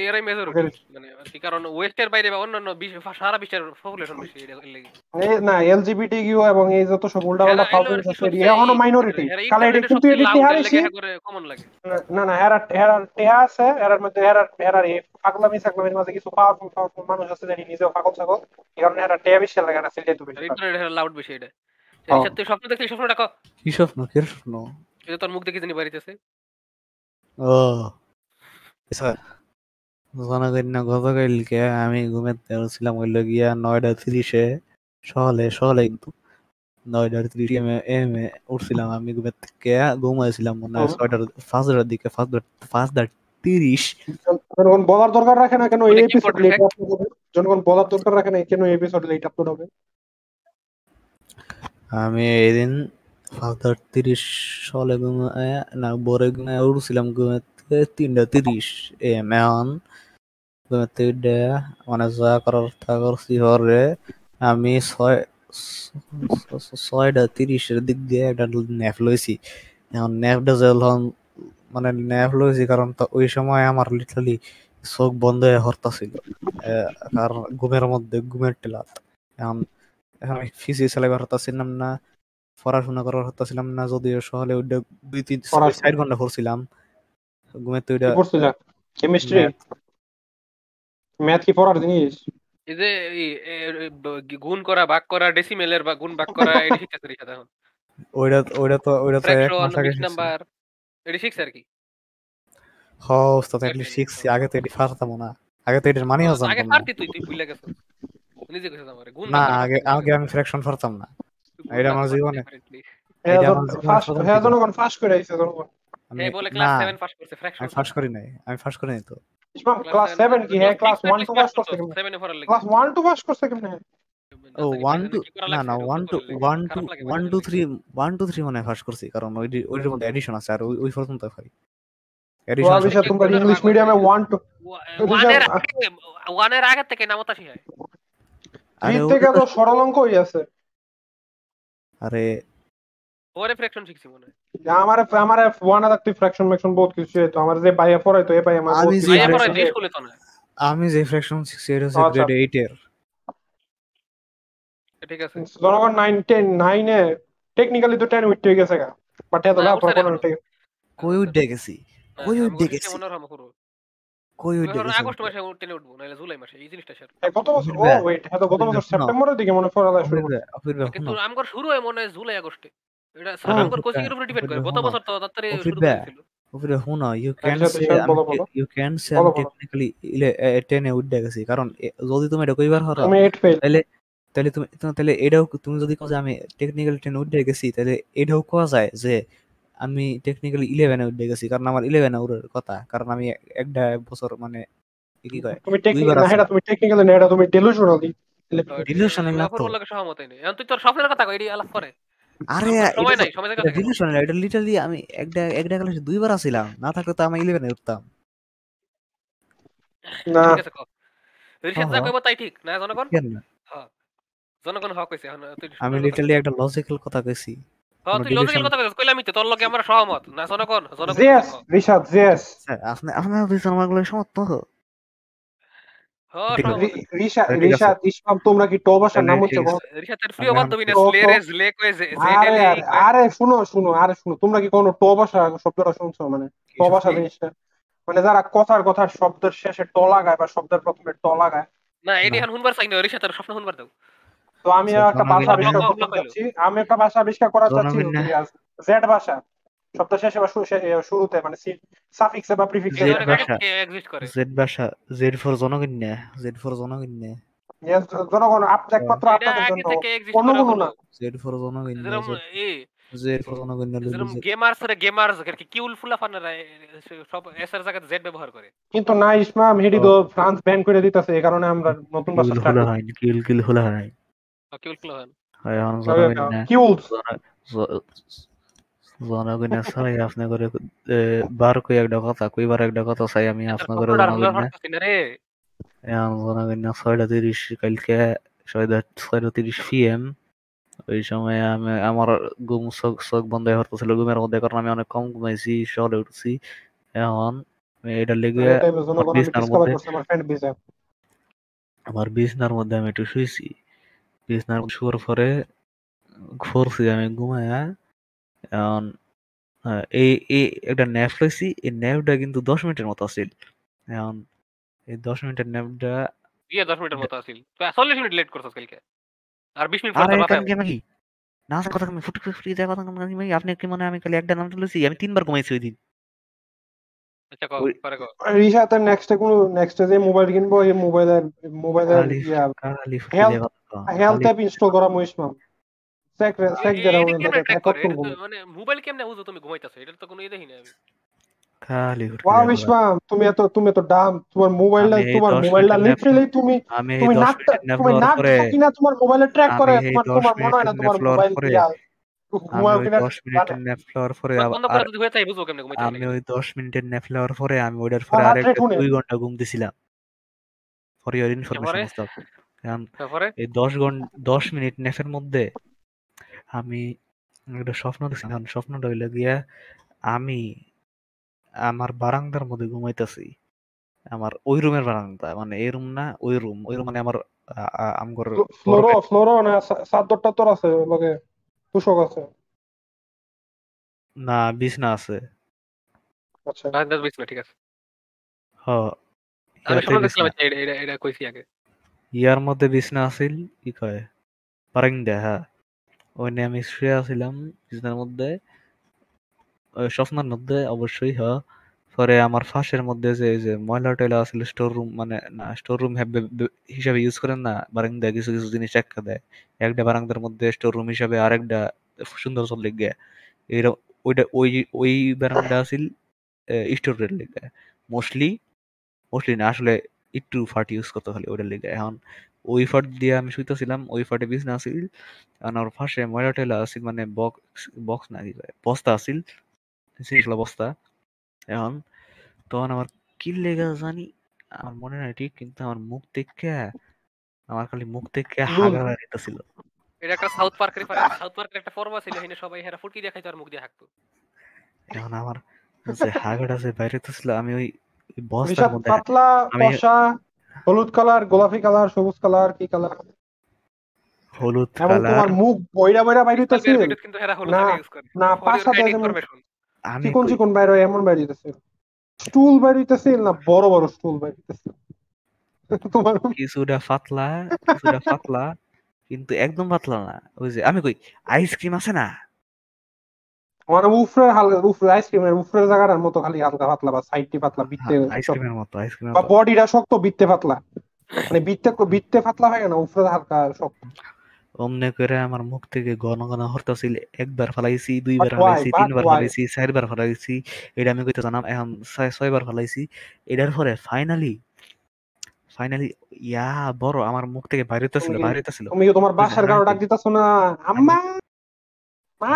এরাই মেজর মানে কি কারণ ওয়েস্টের বাইরে বা অন্যান্য সারা বিশ্বের পপুলেশন বেশি এর লাগি। এই না এলজিবিটি কিউ এবং এই যত সব এরা মাইনরিটি কালে এটা কিন্তু এটি টিহার লেগে। না না এরা এরা টিহা আছে এরার মধ্যে এরা এরার এই পাগলামি সাগলামির মাঝে কিছু পাওয়ারফুল পাওয়ারফুল মানুষ আছে জানি নিজেও পাগল ছাগল এই কারণে এরা টিহা বেশি লাগে না সিলেট বেশি লাউড বেশি এটা। স্বপ্ন দেখছিস। কি স্বপ্ন কি স্বপ্ন তোর মুখ দেখে জানি বাড়িতেছে। ও স্যার জনগণ্য গতকালকে আমি ঘুমাতে ছিলাম হইল গিয়া নয়টা তিরিশে সকালে সকালে কিন্তু নয়টা তিরিশ এম এম এ উঠছিলাম। আমি ঘুমের থেকে ঘুমাইছিলাম মনে হয় ছয়টার পাঁচটার দিকে পাঁচটা তিরিশ। জনগণ বলার দরকার রাখে না কেন? এই এপিসোড লেট আপলোড হবে। জনগণ বলার দরকার রাখে না কেন এই এপিসোড লেট আপলোড হবে? আমি এদিন তিরিশ সালে ঘুমায় না বরে ঘুমায় উঠছিলাম ঘুমাতে তিনটা তিরিশ এম এখন। মানে যা করার তা করছি হরে। আমি ছয় ছয়টা তিরিশের দিক দিয়ে একটা ন্যাপ লইছি। এখন ন্যাপটা যখন মানে ন্যাপ লইছি কারণ ওই সময় আমার লিটারালি চোখ বন্ধ হয়ে হরতাছিল। কারণ ঘুমের মধ্যে ঘুমের টেলাত। এখন এখন আমি ফিজিক্স চালাইবার হতাছিলাম না পড়াশোনা করার হতাছিলাম না যদিও ওইটা দুই তিন। চার ঘণ্টা পড়ছিলাম। ঘুমের তো ওইটা কেমিস্ট্রি ম্যাথ কি পড়ার জিনিস? এই যে গুণ করা ভাগ করা ডেসিমেলের বা গুণ ভাগ করা এডি শিখতেছে রিশাদ এখন ওইটা ওইটা তো ওইটা তো এক মাস আগে শিখছি। নাম্বার এডি শিখছে আর কি? হ ওস্তাদ এটলি শিখছি। আগে তো এটি ফারতাম না। আগে তো এটার মানেও আগে জানতাম না। পারতি তুই তুই ভুলে গেছিস। নিজে কইছিস আমারে গুণ না আগে আগে আমি ফ্র্যাকশন ফারতাম না। এটা আমার জীবনে- এটা আমার হ্যাঁ। জনগণ ফার্স্ট করে আইছে জনগণ। আমি বলে না ক্লাস 7 পাস করছে ফ্র্যাকশন আমি ফার্স্ট করি নাই আমি ফার্স্ট করি নাই তো। ইসমাম ক্লাস 7 কি হ্যাঁ ক্লাস 1 টু পাস করছে কেমনে 7 এ পড়ার লাগি। ক্লাস 1 টু পাস করছে কেমনে? ও ওয়ান টু না না one two one two one two three one two three মানে ফার্স্ট করছি কারণ ওই ওইটার মধ্যে এডিশন আছে আর ওই ওই হয়। তো এডিশন আমি স্যার তোমরা ইংলিশ মিডিয়ামে 1 টু ওয়ানের আগে ওয়ানের আগে থেকে নামতা শিখায় থ্রি থেকে তো সরল অঙ্ক হই আছে। আরে ওরে ফ্র্যাকশন শিখছি মনে হয়। আমার আমার ওয়ান আদার তুই ফ্র্যাকশন ম্যাকশন বহুত কিছু তো আমার যে বাইরে পড়াই তো এ ভাই আমার আমি যে কিছু আইয়া fraction- পড়ায় শিখাইছে। স্কুলে তো না। আমি যে ফ্র্যাকশন শিখছি এটা হচ্ছে আচ্ছা। গ্রেড এইট এর। ঠিক আছে। জনগণ 9 10 9 এ টেকনিক্যালি তো 10 উঠে গেছে গা। বাট এত না, না উঠছে না। পড়ানো এখনও। ঠিক কই উঠে গেছি? কই আমি গেছি? পুরো কই উঠে গেছি আগস্ট মাসে উঠবো নাহলে জুলাই মাসে এই জিনিসটা শেয়ার গত বছর? ও ওয়েট গত বছর সেপ্টেম্বরের দিকে মনে পড়া শুরু। কিন্তু আমগর শুরু হয় মনে হয় জুলাই আগস্টে। এটা কোচিং এর উপর ডিপেন্ড করে। গত বছর তো তাড়াতাড়ি শুরু এ, উঠে গেছি। কারণ যদি তুমি এটা কইবার হরো তুমি 8 ফেল তাহলে তাহলে তুমি তাহলে এটাও তুমি যদি কও যে আমি টেকনিক্যাল টেনে উঠে গেছি তাহলে এটাও কোয়া যায় যে আমি টেকনিক্যালি ইলেভেনে উঠে গেছি। কারণ আমার ইলেভেনে কথা। কারণ আমি এক- একটা বছর মানে কি কয় তুমি টেকনিক্যাল না এটা তুমি টেকনিক্যালি না এটা তুমি ডেলুশনালি না তো। লাগে সহমত তুই তোর স্বপ্নের কথা কই এডি আলাপ করে। আরে আমার সময় এটা নাই সময় জায়গা এটা থাকে এটা লিটারালি আমি একটা একটা ক্লাসে দুইবার আছিলাম না থাকলে তো আমি ইলেভেনে উঠতাম। না। যা হ্যাঁ। কইবো তাই ঠিক না জনগণ? কেন হ্যাঁ জনগণ হক কইছে আমি সুন্দর কথা লিটারালি একটা লজিক্যাল কথা কইছি। হ্যাঁ কোনো তুই লজিক্যাল কথা কইছিস কইলাম তো তোর লগে আমরা সহমত না জনগণ? জনগণ আপনি গুলো সমর্থ হ্যাঁ ঠিক আছে। সহমত রিশাদ ঠিক আছে। রিশাদ ইসমাম তোমরা কি নাম হচ্ছে আরে শুনো শুনো আরে শুনো তোমরা কি কোনো শব্দটা শুনছো? মানে জিনিসটা? মানে যারা কথার কথার শব্দের শেষে ট লাগায় বা শব্দের প্রথমে ট লাগায়। না এডি না। হুনবার চাই না রিশাদের স্বপ্ন হুনবার দাও। তো আমি আচ্ছা, একটা ভাষা আবিষ্কার করতে চাচ্ছি আমি একটা ভাষা আবিষ্কার করা চাচ্ছি জেড ভাষা। শব্দ শেষে বা শুরুতে মানে সাফিক্সে বা প্রিফিক্সে জেড জেড ভাষা। এক্সিস্ট করে? জেড ভাষা জেড ফর জনগণ্য জেড ফর জনগণ্য। জনগণ আপ- একমাত্র আপনাদের জন্য অন্য কোনো না Z for Z for gamers রে গেমার্স কি কিউল ফুলা ফানারা সব এস এর জায়গায় জেড ব্যবহার করে। কিন্তু না ইসমাম হেডি তো ফ্রান্স ব্যান করে দিতেছে এই কারণে আমরা নতুন ভাষা স্টার্ট হলা হয় হলা হয় কিউল। হয় চাই আপনি করে বার কই একটা কথা কইবার একটা কথা চাই আমি করে ছয়টা তিরিশ কালকে ছয়টা ছয়টা তিরিশ পিএম ওই সময় আমি আমার ঘুম চোখ চোখ বন্ধ হয়ে হতেছিল ঘুমের মধ্যে কারণ আমি অনেক কম ঘুমাইছি সকালে উঠছি। এখন এটার লেগে বিছনার মধ্যে- আমার বিছনার মধ্যে আমি একটু শুয়েছি বিছনার শুয়ার পরে ঘুরছি আমি ঘুমায়া এখন এই এই একটা ন্যাপ লইছি এই ন্যাপটা কিন্তু দশ মিনিটের মতো আছিল। এখন এই দশ মিনিটের ন্যাপটা দিয়ে 10 মিনিটের মতো আছিল। তুই 40 মিনিট লেট করছস কালকে আর 20 মিনিট আরে পর কারণ কি? না আসা কথা আমি ফুটে ফুটে যায় কথা আমি আপনি কি মনে আমি খালি একটা নাম তুলেছি? আমি তিনবার ঘুমাইছি ওই দিন। আচ্ছা কও পরে কও। নেক্সটে কোনো নেক্সটে যে মোবাইল কিনবো এই মোবাইলের মোবাইলের ইয়া হেলথ অ্যাপ ইনস্টল করা সেক এ- যারা এটা কেমনে track রেকর্ড করে? এটা করব তো মানে মোবাইল কেমনে বুঝো তুমি ঘুমাইতাছো এটা তো কোনো ই দেখি না আমি খালি ওয়াও ইসমাম তুমি এত তুমি এত ডাম তোমার মোবাইলটা তোমার মোবাইলটা মিনিটের ন্যাপ লিটারেলি তুমি তুমি 10 নাকটা মিনিটের ন্যাপ তুমি নাক পরে কিনা তোমার মোবাইলে ট্র্যাক আমি করে তোমার তোমার মনে হয় না তোমার মোবাইল দিয়া আমি ওই কিনা 10 জানে মিনিটের ন্যাপ লওয়ার পরে আমি লাগে ওই 10 মিনিটের ন্যাপ লওয়ার পরে আমি ওইটার পরে আরেকটা 2 ঘণ্টা ঘুম দিছিলাম ফর ইওর ইনফরমেশন এই 10 ঘণ্টা 10 মিনিট নেফের মধ্যে আমি একটা স্বপ্ন দেখছি কারণ স্বপ্নটা হইল গিয়া আমি আমার বারান্দার মধ্যে ঘুমাইতেছি। আমার ওই রুমের বারান্দা মানে এই রুম না ওই রুম ওই রুম মানে আমার আমগর ফ্লোরো ফ্লোরো না সাদ্দর টাদ্দর আছে লগে তুষক আছে? না বিছনা আছে। আচ্ছা। বারান্দার বিছনা ঠিক আছে। হ আমি স্বপ্ন দেখছিলাম এটা এটা এটা কইছি আগে। ইয়ার মধ্যে বিছনা আছিল কি কয়? বারান্দা হ্যাঁ। ওই নিয়ে আমি শুয়ে আছিলাম বিছনার মধ্যে। স্বপ্নের মধ্যে অবশ্যই, হ। পরে আমার ফাঁসের মধ্যে যে যে ময়লা টয়লা আছিল স্টোর রুম মানে না স্টোর রুম হিসাবে ইউজ করেন না, বারান্দায় কিছু কিছু জিনিস একটা দেয়। একটা বারান্দার মধ্যে স্টোর রুম হিসাবে আরেকটা সুন্দর চল লিগে এরকম ওইটা, ওই ওই বারান্দা আছিল স্টোরের লিগে। মোস্টলি মোস্টলি না, আসলে একটু ফাট ইউজ করতে খালি ওইটার লিগে। এখন ওই ফাট দিয়ে আমি শুইতেছিলাম ওই ফাটে বিছনা আছিল আর আমার ফাঁসে ময়লা টয়লা আছিল মানে বক্স বক্স না কি বস্তা আছিল সিরিয়াসলা বস্তা। এখন তখন আমার কি লেগে জানি আমার মনে নাই ঠিক কিন্তু আমার মুখ দেখে আমার খালি মুখ দেখে। হাগা বেরিতেছিল এটা একটা সাউথ পার্কের সাউথ পার্কের একটা পর্ব ছিল এখানে সবাই হেরা ফুটকি দেখাইতো আর মুখ দিয়ে হাঁকতো। এখন আমার যে হাগাটা যে বাইরে ছিল আমি ওই বস্তার মধ্যে পাতলা হলুদ কালার গোলাপি কালার সবুজ কালার কি কালার? হলুদ কালার তোমার মুখ বইরা বইরা বাইর হইতেছে? কিন্তু হেরা হলুদ না, ইউজ করে। না, পাঁচ হাতে kind আমি কোন চিকন বাইর হয় এমন বাইর হইতেছে। স্টুল বাইর হইতেছে না বড় বড় স্টুল বাইর হইতেছে। তোমার কিছুটা পাতলা কিছুটা পাতলা কিন্তু একদম পাতলা না। ওই যে আমি কই আইসক্রিম আছে না? মানে উফরের হালকা উফরে আইসক্রিমের উফরের জায়গাটার মতো খালি হালকা পাতলা বা সাইডটি পাতলা বিত্তে হ্যাঁ, আইসক্রিমের মতো আইসক্রিমের বা বডিটা শক্ত বিত্তে পাতলা। মানে বিত্তে বিত্তে পাতলা হয় না উফরে হালকা শক্ত। অমনে করে আমার মুখ থেকে ঘন ঘন হরতাছিল একবার ফলাইছি দুইবার? ফলাইছি তিনবার? ফলাইছি চারবার ফলাইছি এটা আমি কইতে জানাম এখন ছয় ছয়বার ফলাইছি। এটার পরে ফাইনালি ফাইনালি ইয়া বড় আমার মুখ থেকে বাইরে হইতাছিল বাইরে হইতাছিল। তুমি তোমার বাসার কারও ডাক দিতেছো না? আম্মা! মা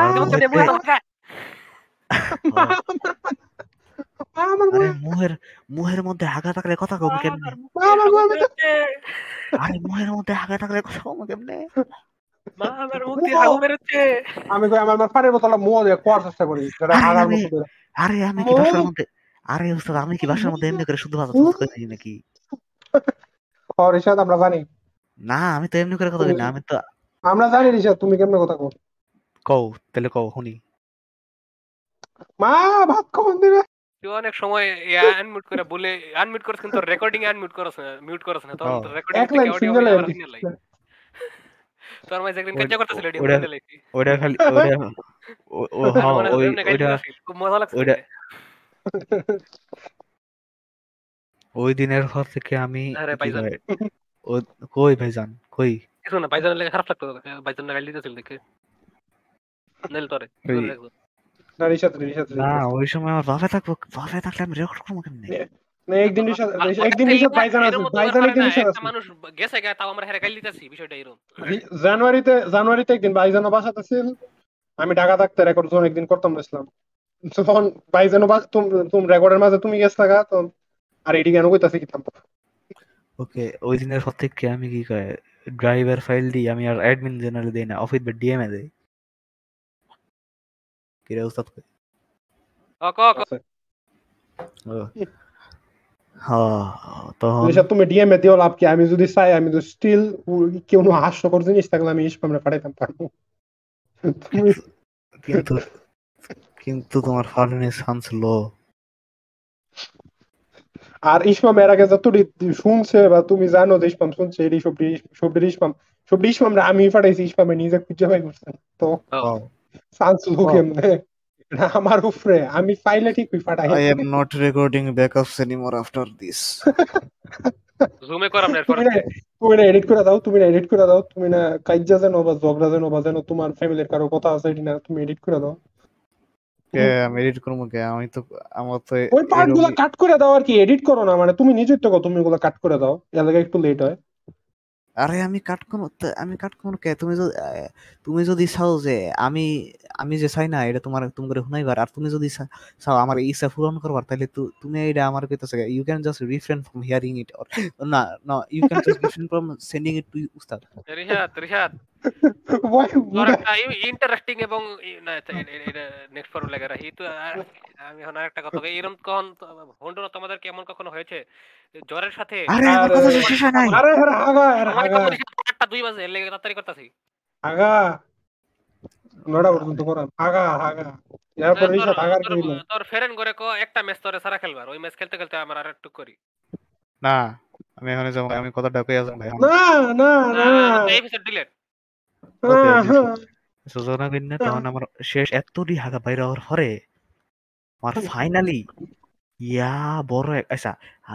আরে মুহের মুহের মধ্যে হাগা থাকলে কথা কম কেমনে মা, আমার মা, আমার আরে মুহের মধ্যে হাগা থাকলে কথা কম কেমনে মা, আমার মুখ দিয়ে হাগু বেরোচ্ছে। আমি কই আমার আমার পানির বোতলটা দিয়ে কোয়ার চেষ্টা করি আরে আমি- মতো করে। আরে আমি কি বাসার মধ্যে আরে উস্তাদ আমি কি বাসার মধ্যে এমনি করে শুধু ভাষা। নাকি আমরা জানি না আমি তো এমনি করে কথা কই না আমি তো আমরা জানি তুমি কেমনে কথা কও কও তাহলে কও শুনি মা ভাত কখন দিবে। তুই অনেক সময় আনমিউট করে বলে আনমিউট করছ কিন্তু রেকর্ডিং আনমিউট করছ না মিউট করছ না। তখন হ্যাঁ। রেকর্ডিং থেকে অডিও তোর মাঝে একদিন ওই- কাজ করতেছিল ওটা- খালি ওইটা ও- ও হ্যাঁ ওই করতেছিল, খুব মজা লাগছে ওইটা- ওই দিনের পর থেকে আমি আরে কি ভাইজান। ও- কই ভাইজান? কই? কিছু না ভাইজানের লেগে খারাপ লাগতো ভাইজান না গালি দিতেছিল দেখে। নেল তোরে ওই- তোরে দেখো। না রিশাদ রিশাদ না ওই সময় আমার থাকব থাকলে আমি রেকর্ড করব কেমনে? না একদিন রিশাদ একদিন রিশাদ ভাইজান আছে ভাইজান একদিন রিশাদ আছে মানুষ গেছে গা তাও আমরা হেরে গালি দিতেছি বিষয়টা এরকম। জানুয়ারিতে জানুয়ারিতে একদিন বাসাতে ছিল আমি ঢাকা থাকতে রেকর্ড জোন একদিন করতাম বসলাম তখন ভাইজানও বাস তুমি তুমি রেকর্ডের মাঝে তুমি গেছ থাকা তখন আর এডি কেন কইতাছি কিতাম ওকে ওই দিনের পর থেকে আমি কি কয় ড্রাইভার ফাইল দিই আমি আর অ্যাডমিন জেনারেল দেই না অফিস বা ডিএমএ দেই। ও। হ্যাঁ তখন রিশাদ তুমি ডিএম এ দিও লাভ কি আমি যদি চাই আমি তো স্টিল কেউ হাস্যকর জিনিস থাকলে আমি ইস্পামে পাঠাইতাম পারব কিন্তু কিন্তু তোমার ফার্নিস চান্স লো আর ইসমাম এর আগে যতটি শুনছে বা তুমি জানো যে ইসমাম শুনছে এটি সবটি সবটি ইসমাম সবটি ইসমাম আমি পাঠাইছি ইসমামে নিজে খুঁজে পাই করছেন তো চান্স লোক এমনে এটা আমার উপরে। আমি ফাইলে ঠিকই পাঠাই। I am not recording backups anymore after this. জুমে কর আমরা এরপর তুমি না এডিট করে দাও তুমি না এডিট করে দাও তুমি না কাজ্জা যেন বা ঝগড়া যেন বা যেন তোমার ফ্যামিলির কারও কথা আছে না তুমি এডিট করে দাও। কে আমি এডিট করব কে? আমি তো আমার তো ওই পার্টগুলা এরকমই- কাট করে দাও আর কি এডিট করো না মানে তুমি নিজের তো তুমি ওগুলো কাট করে দাও এর লাগে একটু লেট হয়। আরে আমি কাট কোনো আমি কাট কোনো কে? তুমি যদি তুমি যদি চাও যে আমি আমি যে চাই না, এটা তোমার, তুমি করে শুনাইবার। আর তুমি যদি চাও আমার ইচ্ছা পূরণ করবার তাহলে তুমি এটা আমার কইতাছে you can just refrain from hearing it না না you can just refrain from sending it to উস্তাদ। Rihat Rishad Why would I- একটা ইন্টারেস্টিং এবং নেক্সট ফর লাগে রাখি তো আমি এখন আরেকটা কথা কই, এরকম কখন হন্ডুর তোমাদের কেমন কখনো হয়েছে? জ্বরের সাথে? আরে আমার কথা শেষ হয় নাই। আরে আরে আগা আমার আটটা দুই বাজে লেগে তাড়াতাড়ি করতেছি। আগা। নড়া পর্যন্ত করান আগা আগা। এরপর রিসা আগার কইল। তোর ফেরেন করে কো একটা ম্যাচ তোরে সারা খেলবার। ওই ম্যাচ খেলতে খেলতে আমার আর একটু করি। না আমি এখন যাব আমি কথাটা কইয়া যাব ভাই না না না। এপিসোড ডিলেট না তখন আমার শেষ এতটি হাগা বাইরে হওয়ার পরে আমার ফাইনালি ইয়া বড় এক আচ্ছা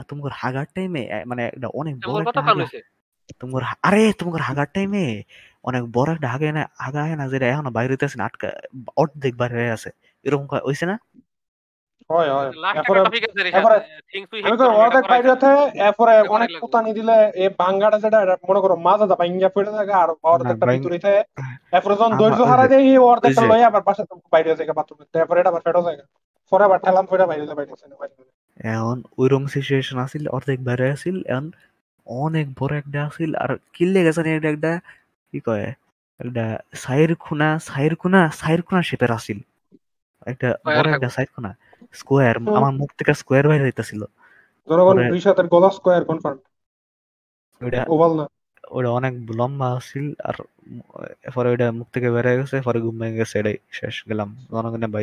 তোমার হাগার টাইমে মানে অনেক বড় একটা তোমার আরে তোমার হাগার টাইমে অনেক বড় একটা হাগা না হাগা হয় না যেটা এখন বাইরে না আটকা অর্ধেক বাইরে হয়ে আছে। এরকম হইছে না? হয় হয়। একটা অনেক লাগবে। কুতানি দিলে এই বাঙ্গাটা যেটা মনে করো মাজা দা ভাঙ্গিয়া পড়ে থাকে আর অর্ধেকটা ভিতরে থাকে এরপরে যখন ধৈর্য হারা যে- এই অর্ধেকটা ওই আবার পাশে বাইরে থেকে বাথরুমে তারপরে এটা আবার ফেটো যায় পরে আবার ঠেলাম ফেরা বাইরে যায় বাইরে যায় বাইরে যায়। এখন ওইরকম সিচুয়েশন আছিল অর্ধেক বাইরে আছিল এখন অনেক বড় একটা আছিল আর কিল্লে গেছে এটা একটা কি কয় একটা সাইর খুনা সাইর খুনা সাইর খুনা শেপের আছিল। একটা বড় একটা সাইর খুনা। স্কোয়ার আমার মুখ থেকে স্কোয়ার বাইরে হইতাছিল। জনগণ গলা স্কোয়ার কনফার্ম ওইটা ওভাল না। ওটা অনেক লম্বা আছিল আর পরে ওইটা মুখ থেকে বেরিয়ে গেছে পরে ঘুম ভেঙে গেছে এটাই শেষ গেলাম। জনগণের ভাই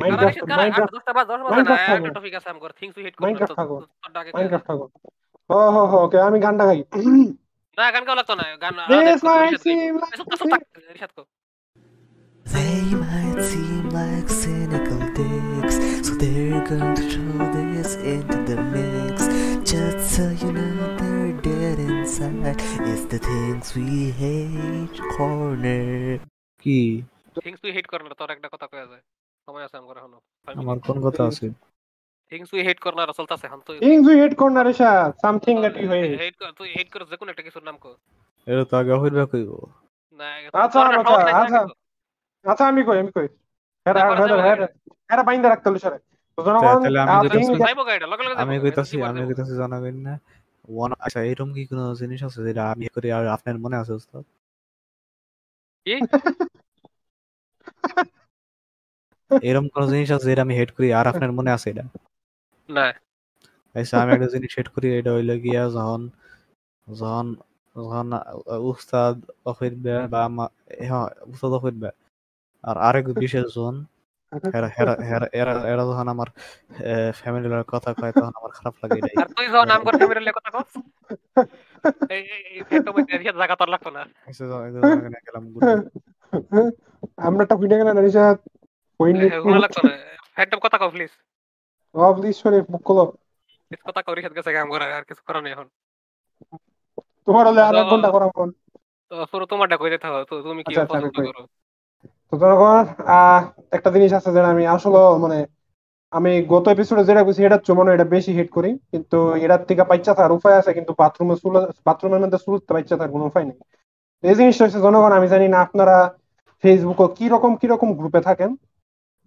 ওকে আমি গানটা গাই। না গান গাও লাগতো না গান They might seem like cynical dicks, so they're going to throw this into the mix. Just so you know they're dead inside. It's the things we hate corner. কি? থিংস উই হেট কর্নার তোর একটা কথা কয়া যায়। সময় আছে আমগর এখনও। আমার কোন কথা আছে? থিংস উই হেট কর্নার চলতাছে এখন তুই। Things we hate corner Risa something that you hate hate তুই হেট করে যে কোনো একটা কিছুর নাম কো। এটা তো আগে হইবা কইব। না আচ্ছা, আচ্ছা, আচ্ছা। আচ্ছা আমি কই আমি কই। হেরা যাব হেরা হেরা বাইন্দা রাখতে হলো সরে। তো জনগণ তাহলে আমি যেটা think বলছি- that- যাইবো গাইডা লগে লগে আমি যাইবো, কইতাছি আমি কইতাছি জানাবেন না। ওয়ান আচ্ছা এরকম কি কোনো জিনিস আছে যেটা আমি করি আর আপনার মনে আছে? এরকম কোন জিনিস আছে যেটা আমি হেড করি আর আপনার মনে আছে এটা? না। আচ্ছা আমি একটা জিনিস হেড করি এটা হইল গিয়া যখন যখন যখন উস্তাদ অফিরবে বা হ্যাঁ উস্তাদ অফিরবে আর আরেক বিশেষ জন এরা এরা এরা এরা এরা যখন আমার ফ্যামিলির কথা কয় তখন আমার খারাপ লাগে আর তুই যখন মিলে কথা কস? এই এই এরিয়া জায়গা তোর লাগতো না। আমরা লাগতো না। ফ্যান্টম কথা কও প্লিজ শরীফ মুখ খোলো। কথা গেছে কাম করে আর কিছু করার নেই এখন। তোমার হলে আর এক ঘণ্টা করা ফোন তো পুরো তোমারটা কই দিতে হবে? তো তুমি কি আচ্ছা, আচ্ছা, পছন্দ করো? তো আহ, একটা জিনিস আছে যেটা আমি আসলে মানে আমি গত এপিসোডে যেটা কইছি এটা চুমানো এটা বেশি হিট করি। কিন্তু এটার থেকে পাইচা থাকার উপায় আছে, কিন্তু বাথরুমে বাথরুমের মধ্যে চুল পাইচা থাকার কোনো উপায় নেই। এই জিনিসটা হচ্ছে, জনগণ, আমি জানি না আপনারা ফেসবুকে কি রকম কি রকম গ্রুপে থাকেন।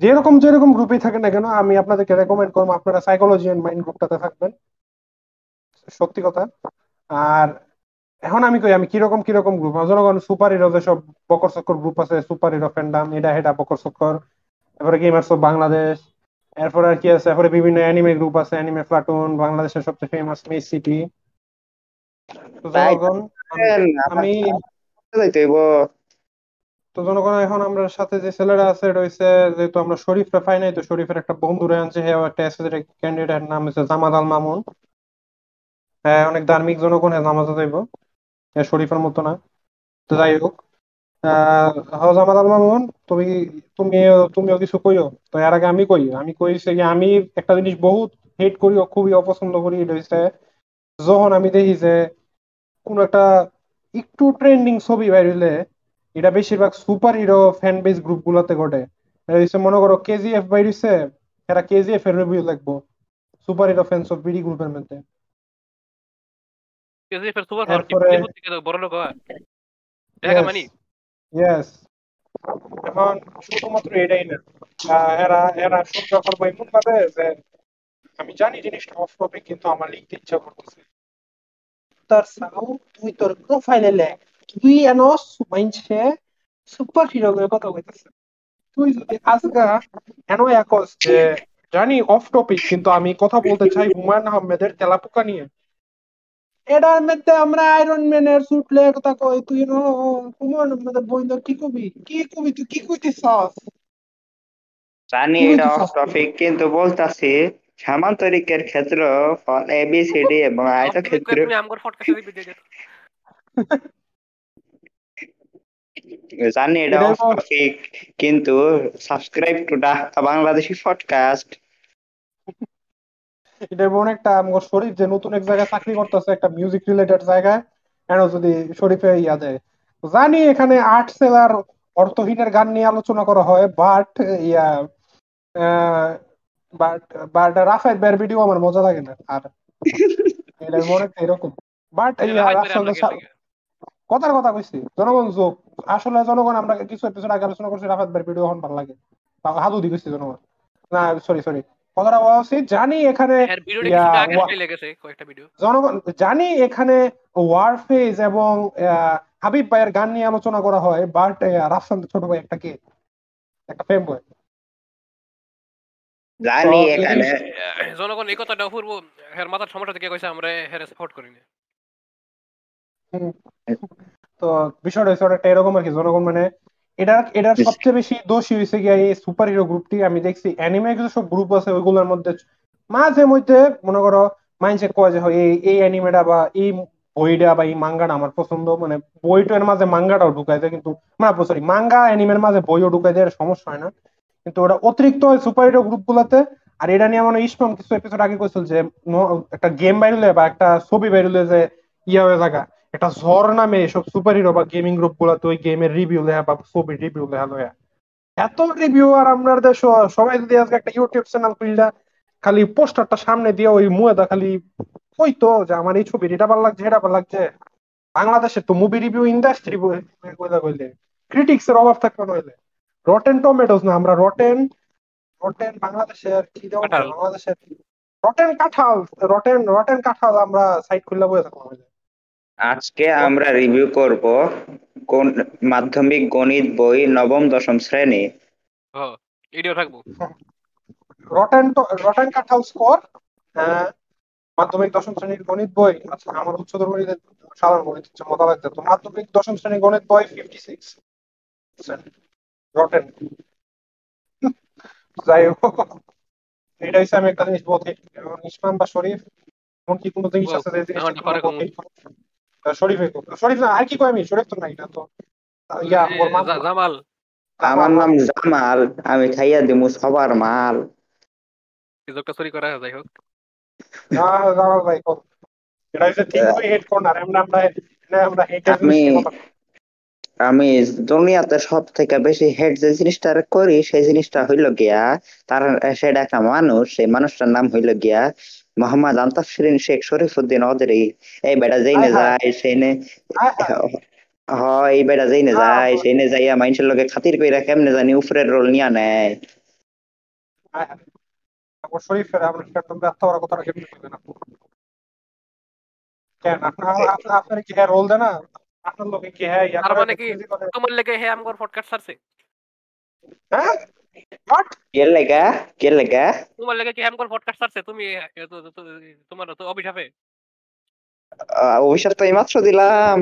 যেরকম যেরকম গ্রুপেই থাকেন না কেন, আমি আপনাদেরকে রেকমেন্ড করব, আপনারা সাইকোলজি এন্ড মাইন্ড গ্রুপটাতে থাকবেন। সত্যি কথা। আর এখন আমি কই আমি কীরকম কীরকম গ্রুপ জনগণ সুপার হিরো যেসব বকর চক্কর গ্রুপ আছে সুপার হিরো ফ্যান্ডাম এটা হেটা বকর চক্কর। তারপরে গেমার্স অফ বাংলাদেশ এরপর আর কি আছে এরপরে বিভিন্ন অ্যানিমে গ্রুপ আছে অ্যানিমে প্লাটুন বাংলাদেশের সবচেয়ে ফেমাস মেস সিটি জনগণ আমি তো জনগণ এখন আমরা সাথে যে ছেলেরা আছে এটা হচ্ছে যেহেতু আমরা শরীফরা পাই নাই তো শরীফের একটা বন্ধু আনছে হ্যাঁ একটা এসএসএর ক্যান্ডিডেট নাম হচ্ছে আল মামুন। হ্যাঁ অনেক ধার্মিক জনগণ হ্যাঁ নামাজে যাইব। শরীফের মতো না। তো যাই হোক, আহ হ্যাঁ জামাত আল মামুন, তুমি তুমি তুমিও কিছু কইও? তো এর আগে আমি কই, আমি কইছে যে আমি একটা জিনিস বহুত হেট করি খুবই অপছন্দ করি, এটা হচ্ছে যখন আমি দেখি যে কোন একটা একটু ট্রেন্ডিং ছবি বাইর হইলে এটা বেশিরভাগ super hero fan base group গুলোতে ঘটে। মনে করো কেজিএফ বাইরিছে এরা কেজিএফ এর রিভিউ লিখব super hero fans of BD গ্রুপের মধ্যে। সুপার পাওয়ার কি বড় লোক হয় দেখা মানি ইয়েস এখন শুধুমাত্র এটাই না এরা এরা সহ্য করব এমন ভাবে যে আমি জানি জিনিসটা অফ টপিক কিন্তু আমার লিখতে ইচ্ছা করতেছে। তার সাউ তুই তোর প্রোফাইলে লেখ। তুই এন মাইনছে সুপার হিরো কথা কইতেছে তুই যদি আজগা এন একস যে জানি অফ টপিক কিন্তু আমি কথা বলতে চাই হুমায়ুন আহমেদের তেলাপোকা নিয়ে। এটার মধ্যে আমরা আয়রন ম্যানের স্যুট লে কথা কই তুই নো হুমায়ুন আহমেদের বইন্দ কি কবি? কি কবি তুই? কি কইতেছস? জানি এটা অফ টপিক কিন্তু বলতাছি সামান্তরিকের ক্ষেত্র ফল এ বি সি ডি এবং আয়ত ক্ষেত্র তুমি আমগর পডকাস্টে দিবি দিয়ে জানি এটা অফ টপিক কিন্তু subscribe to Dhaka Bangladeshi podcast এটা এমন একটা আমার শরীফ যে নতুন এক জায়গায় চাকরি করতেছে একটা মিউজিক রিলেটেড জায়গায় কেন যদি শরীফে ইয়া দেয়? জানি এখানে আর্ট সেলার অর্থহীনের গান নিয়ে আলোচনা করা হয় but yeah but but Raphael বের ভিডিও আমার মজা লাগে না আর এটা মনে এরকম। বাট কথার কথা কইছি জনগণ যোগ আসলে জনগণ আমরা কিছু এপিসোড আগে আলোচনা করছি রাফাত বের ভিডিও হন ভালো লাগে। হাদু দি কইছি জনগণ। না সরি সরি কথাটা বলা উচিত জানি এখানে জনগণ জানি এখানে ওয়ারফেজ এবং হাবিব ভাইয়ের গান নিয়ে আলোচনা করা হয় বাট রাফসান ছোট ভাই একটা কে? একটা ফেম বয় জানি এখানে। জনগণ এই কথাটা অপূর্ব হের মাথার সমস্যা থেকে কইছে আমরা হের সাপোর্ট করি না তো বিষয়টা হচ্ছে এরকম আর কি জনগণ মানে এটা এটার সবচেয়ে বেশি দোষী হয়েছে গিয়ে এই সুপার হিরো গ্রুপটি আমি দেখছি। অ্যানিমে কিছু সব গ্রুপ আছে ওইগুলোর মধ্যে মাঝে মধ্যে মনে করো মাইন্ডসে কয় যে এই এই অ্যানিমেটা বা এই বইটা বা এই মাঙ্গাটা আমার পছন্দ। মানে বইটার মাঝে মাঙ্গাটাও ঢুকাই দেয় কিন্তু মানে সরি মাঙ্গা অ্যানিমের মাঝে বইও ঢুকাই দেয় সমস্যা হয় না। কিন্তু ওটা অতিরিক্ত হয় সুপার হিরো গ্রুপ গুলাতে আর এটা নিয়ে মানে ইসমাম কিছু এপিসোড আগে কইছিল যে একটা গেম বাইরলে বা একটা ছবি বাইরলে যে ইয়া হয়ে থাকা একটা ঝড় নামে এসব সুপার হিরো বা গেমিং গ্রুপ গুলাতে ওই গেমের রিভিউ লেখা বা ছবি রিভিউ লেখা লয়া। এত রিভিউ আর আপনার দেশ সবাই যদি আজকে একটা ইউটিউব চ্যানেল খুললা খালি পোস্টারটা সামনে দিয়ে ওই মুয়েদা খালি কইতো যে আমার এই ছবি এটা ভালো লাগছে এটা ভালো লাগছে। বাংলাদেশে তো মুভি রিভিউ ইন্ডাস্ট্রি কইলা কইলে। ক্রিটিক্স এর অভাব থাকবে নইলে রটেন টমেটোস না আমরা রটেন রটেন বাংলাদেশের কি দেওয়া। বাংলাদেশের রটেন কাঁঠাল রটেন রটেন কাঁঠাল আমরা সাইট খুললে বসে থাকলাম। আজকে আমরা রিভিউ করব কোন মাধ্যমিক গণিত বই নবম দশম শ্রেণি। হ এডিও থাকব। রটেন রটেন কাঁঠাল স্কোর মাধ্যমিক দশম শ্রেণির গণিত বই আচ্ছা আমার উচ্চতর গণিতের সাধারণ গণিত হচ্ছে লাগছে তো। মাধ্যমিক দশম শ্রেণির গণিত বই ফিফটি সিক্স রটেন যাই হোক এটা হচ্ছে আমি একটা জিনিস বলতে ইসলাম বা শরীফ এমন কি কোনো জিনিস আছে যে জিনিসটা শরীফে কো। শরীফ না আর কি কয় আমি শরীফ তো না এটা তো ইয়া জামাল আমার নাম জামাল আমি খাইয়া দিমু সবার মাল কিছু একটা চুরি করা যাই হোক না জামাল ভাই কো। এটা হচ্ছে ঠিক হেড কর্নার এমন আমরা আমরা হেডের আমি- দুনিয়াতে সব থেকে বেশি হেড যে জিনিসটা করি সেই জিনিসটা হইল গিয়া তার সেটা একটা মানুষ সেই মানুষটার নাম হইল গিয়া মোহাম্মদ আন্তাফরিন শেখ শরীফুদ্দিন অদরি। এই বেটা যেইনে হায়। যায় সেইনে হ এই বেটা যেইনে যায় সেইনে যাইয়া মানুষের লগে খাতির কইরা কেমনে জানি উপরের রোল নিয়া নেয়। শরীফের আমরা একদম কথাটা কেমনি আপনি? কেন? আপনার আপনার কি হ্যাঁ রোল দেয় না? আপনার লোকে কি হ্যাঁ তার মানে কি? তোমার লেগে হে আমগর পডকাস্ট ছাড়ছে হ্যাঁ What? কে লেগা কে লেগা তোমার লেগে কি আমগর পডকাস্ট ছাড়ছে তুমি তোমার তো অভিশাপে অভিশাপ তো দিলাম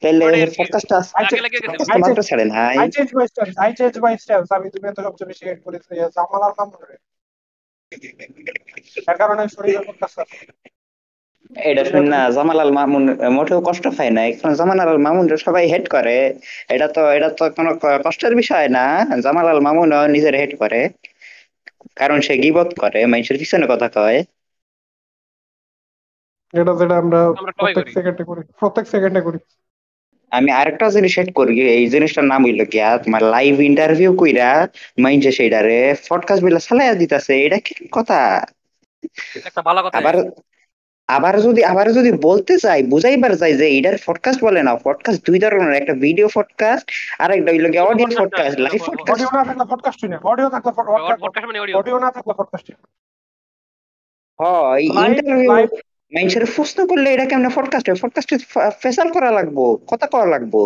কি? পডকাস্টটা লেগে মাত্র ছাড়ে নাই I change my stance. I change my stance. আমি তুমি তো সবচেয়ে বেশি হেড করেছি আর তার কারণে শরীরের। এটা শুন না জামালাল মামুন মোটেও কষ্ট পায় না। এখন জামালাল মামুন সবাই হেড করে। এটা তো এটা তো কোনো কষ্টের বিষয় না। জামালাল মামুন নিজের হেড করে। কারণ সে গিবত করে মানুষের পিছনে কথা কয়। এটা যেটা আমরা প্রত্যেক করি। সেকেন্ডে করি প্রত্যেক সেকেন্ডে করি। আমি আরেকটা জিনিস হেড করি এই জিনিসটার নাম হইল গিয়া তোমার লাইভ ইন্টারভিউ কইরা মাইনছে সেইটারে পডকাস্ট বিলা চালাইয়া দিতাছে এটা কি কথা? একটা ভালো কথা। আবার আবার যদি আবার যদি বলতে চাই বুঝাইবার চাই যে এটার পডকাস্ট বলে না পডকাস্ট দুই ধরনের একটা ভিডিও পডকাস্ট আর একটা হইল গিয়া audio podcast live podcast audio না থাকলে পডকাস্টই না অডিও থাকলে পডকাস্ট মানে অডিও অডিও না থাকলে পডকাস্ট হয় Live- ইন্টারভিউ মানুষের প্রশ্ন করলে এটা কেমন পডকাস্ট পডকাস্টে ফেসাল করা লাগবো কথা করা লাগবো।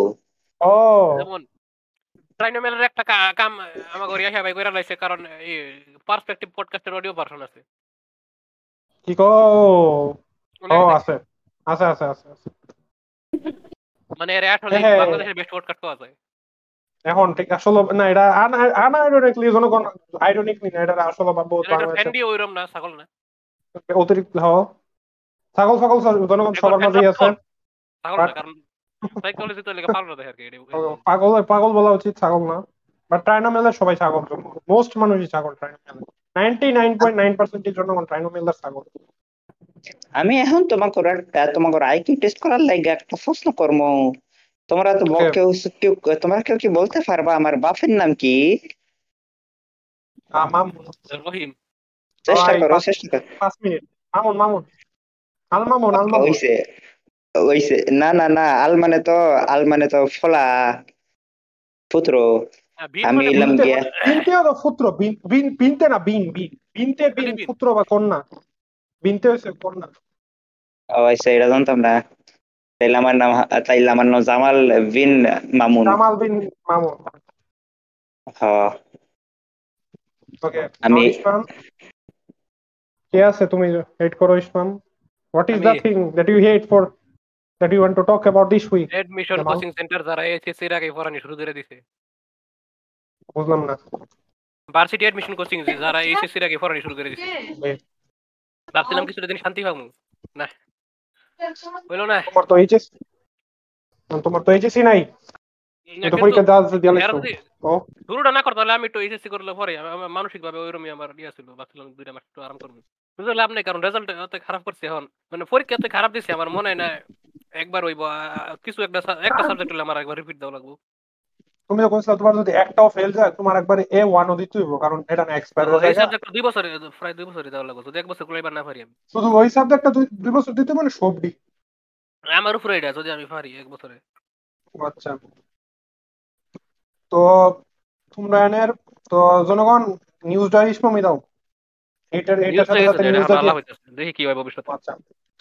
ও। যেমন ট্রাইনোমেলের একটা কা- কাম আমাকে রিয়া ভাই কইরা লাইছে কারণ এই পার্সপেক্টিভ পডকাস্টের অডিও ভার্সন আছে। কি কো মানে ও আছে। আছে আছে আছে। মানে হ্যাঁ। বাংলাদেশের বেস্ট পডকাস্ট পাওয়া যায়। এখন ঠিক আসলে না এটা আনআইরনিকলি জনগণ আইরনিক না এটা আসলে বা বহুত বাংলাদেশে ফ্যান্ডি ওইরকম না ছাগল না। অতিরিক্ত হওয়া ছাগল ছাগল জনগণ সবার মাঝেই আছে। ছাগল না কারণ সাইকোলজি তো দেখে পাগল পাগল বলা উচিত ছাগল না। বাট ট্রাইনোমেলের সবাই ছাগল মোস্ট মানুষই ছাগল ট্রাইনোমেল নাইনটি নাইন পয়েন্ট নাইন পার্সেন্টের জনগণ ট্রাইনোমেলের ছাগল। আমি এখন তোমাকে একটা তোমাকে আইকিউ টেস্ট করার লাগে একটা প্রশ্ন কর্ম তোমরা তো. কেউ কেউ তোমরা কেউ কি বলতে পারবা? আমার বাপের নাম কি? মাম রহিম। চেষ্টা করো চেষ্টা করো। পাঁচ মিনিট। মামুন মামুন। আল মামুন আল মামুন। ওইছে ওইছে না না না আল মানে তো আল মানে তো ফলা পুত্র। হ্যাঁ, আমি মানে এলাম গিয়া বিনতে পুত্র বিন বিন বিনতে না বিন বিন। বিনতে বিন বিন। পুত্র বা কন্যা। বিনতে হয়েছে কন্যা ও আচ্ছা এটা জানতাম না তাইলে আমার নাম তাইলে আমার নাম জামাল বিন মামুন জামাল বিন মামুন হ ওকে আমি- কে আছে তুমি হেড করো Ismam what is the thing that you hate for that you want to talk about this week admission About- coaching centre যারা এসএসসি এর আগে পড়ানি শুরু করে দিছে বুঝলাম না ভার্সিটি এডমিশন কোচিং যারা এসএসসি এর আগে পড়ানি শুরু করে দিছে। ভাবছিলাম কিছুটা দিন শান্তি পাবো। না। হইল না। তোমার তো এইচএস তোমার তো এইচএসই নাই। পরীক্ষা লাগছো যদি ও। শুরুটা না করতো আমি একটু এইচএসসি করলে পরে। মানসিক ভাবে ওইরকমই আমার ইয়ে ছিল ভাবছিলাম দুইটা মাস একটু আরাম করব। লাভ নেই কারণ রেজাল্ট এত খারাপ করছে এখন। মানে পরীক্ষা এত খারাপ দিছে আমার মনে হয় না একবার হইব। কিছু একটা একটা সাবজেক্ট হলে আমার একবার রিপিট দেওয়া লাগবে। তুমি তো কইছো তোমার যদি একটাও ফেল যায় তোমার একবারে এ ওয়ান ও দিতে হইব কারণ এটা না এক্সপায়ার হয়ে যায়। দুই বছরে প্রায় দুই বছরে দেওয়া লাগবে। যদি এক বছর এবার না পারি আমি। শুধু ওই সাবজেক্টটা দুই বছর দিতে মানে সব ডি আমার উপরে এটা যদি আমি পারি এক বছরে। আচ্ছা। তো উন্নয়নের তো জনগণ নিউজ ডায়েরি ইসমামি দাও। এটার এটার সাথে সাথে নিউজ দেখি কি হয় ভবিষ্যতে। আচ্ছা।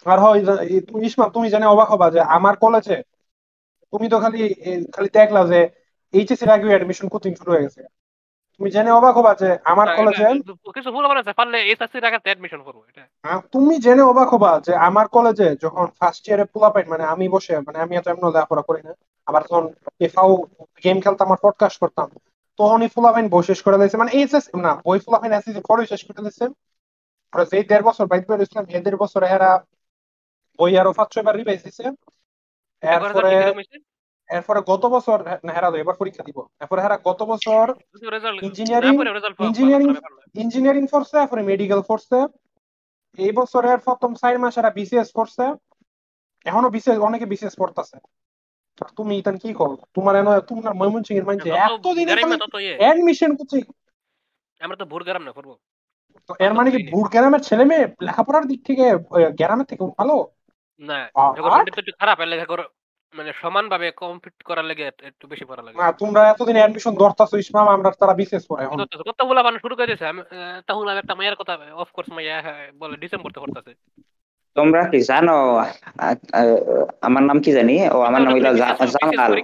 আর হয় তুমি ইসমাম তুমি জানে অবাক হবা যে আমার কলেজে তুমি তো খালি খালি দেখলা যে এইচএসসি এর আগে অ্যাডমিশন কোচিং শুরু হয়ে গেছে। তুমি জেনে অবাক হবা যে আমার কলেজে কিছু ভুল না পারলে এসএসসি এর আগে অ্যাডমিশন করব এটা। তুমি জেনে অবাক হবা যে আমার কলেজে যখন ফার্স্ট ইয়ারে পোলাপাইন মানে আমি বসে মানে আমি এত এমন লেখাপড়া করি না। আবার যখন এফাও গেম খেলতাম আমার পডকাস্ট করতাম তখনই ফুলাপাইন বই শেষ করে দিয়েছে। মানে এইচএস না বই ফুলাপাইন এসএসসি পরে শেষ করে দিয়েছে। আর যেই দেড় বছর বাইক বের ইসলাম এই দেড় বছর এরা বই আরও পাঁচ ছয়বার রিভাইজ দিছে এরপরে? এরপরে গত বছর হেরা এবার পরীক্ষা দিব। এরপরে হেরা গত বছর ব্যাপার না। ইঞ্জিনিয়ারিং করছে এরপরে মেডিকেল করছে এই বছরের প্রথম চার মাস এরা বিসিএস করছে। এখনও বিসিএস অনেকে বিসিএস করতেছে তুমি ইতান কি কর? তোমার এনে তোমার ময়মনসিং এর যত এতদিন গ্রামে তত ইয়ে। অ্যাডমিশন করছে। আমরা তো ভোর গ্রাম না করব। তো এর মানে কি বুড় গ্রামের ছেলে মেয়ে লেখাপড়ার দিক থেকে গ্রামের থেকে ভালো? না খারাপ লেখা করো মানে সমান ভাবে কমপ্লিট করার লাগে একটু বেশি পড়া লাগে। না তোমরা এতদিন অ্যাডমিশন ধরতাছো ইসমাম আমরা তারা বিসিএস করে এখন। কত- বলা বানানো শুরু করে দিয়েছে? আমি তাহুল আমি একটা মায়ের কথা অফ কোর্স মাইয়া হ্যাঁ, বলে ডিসেম্বর তে পড়তেছে। তোমরা কি জানো আমার নাম কি জানি? ও আমার নাম হইল জামাল।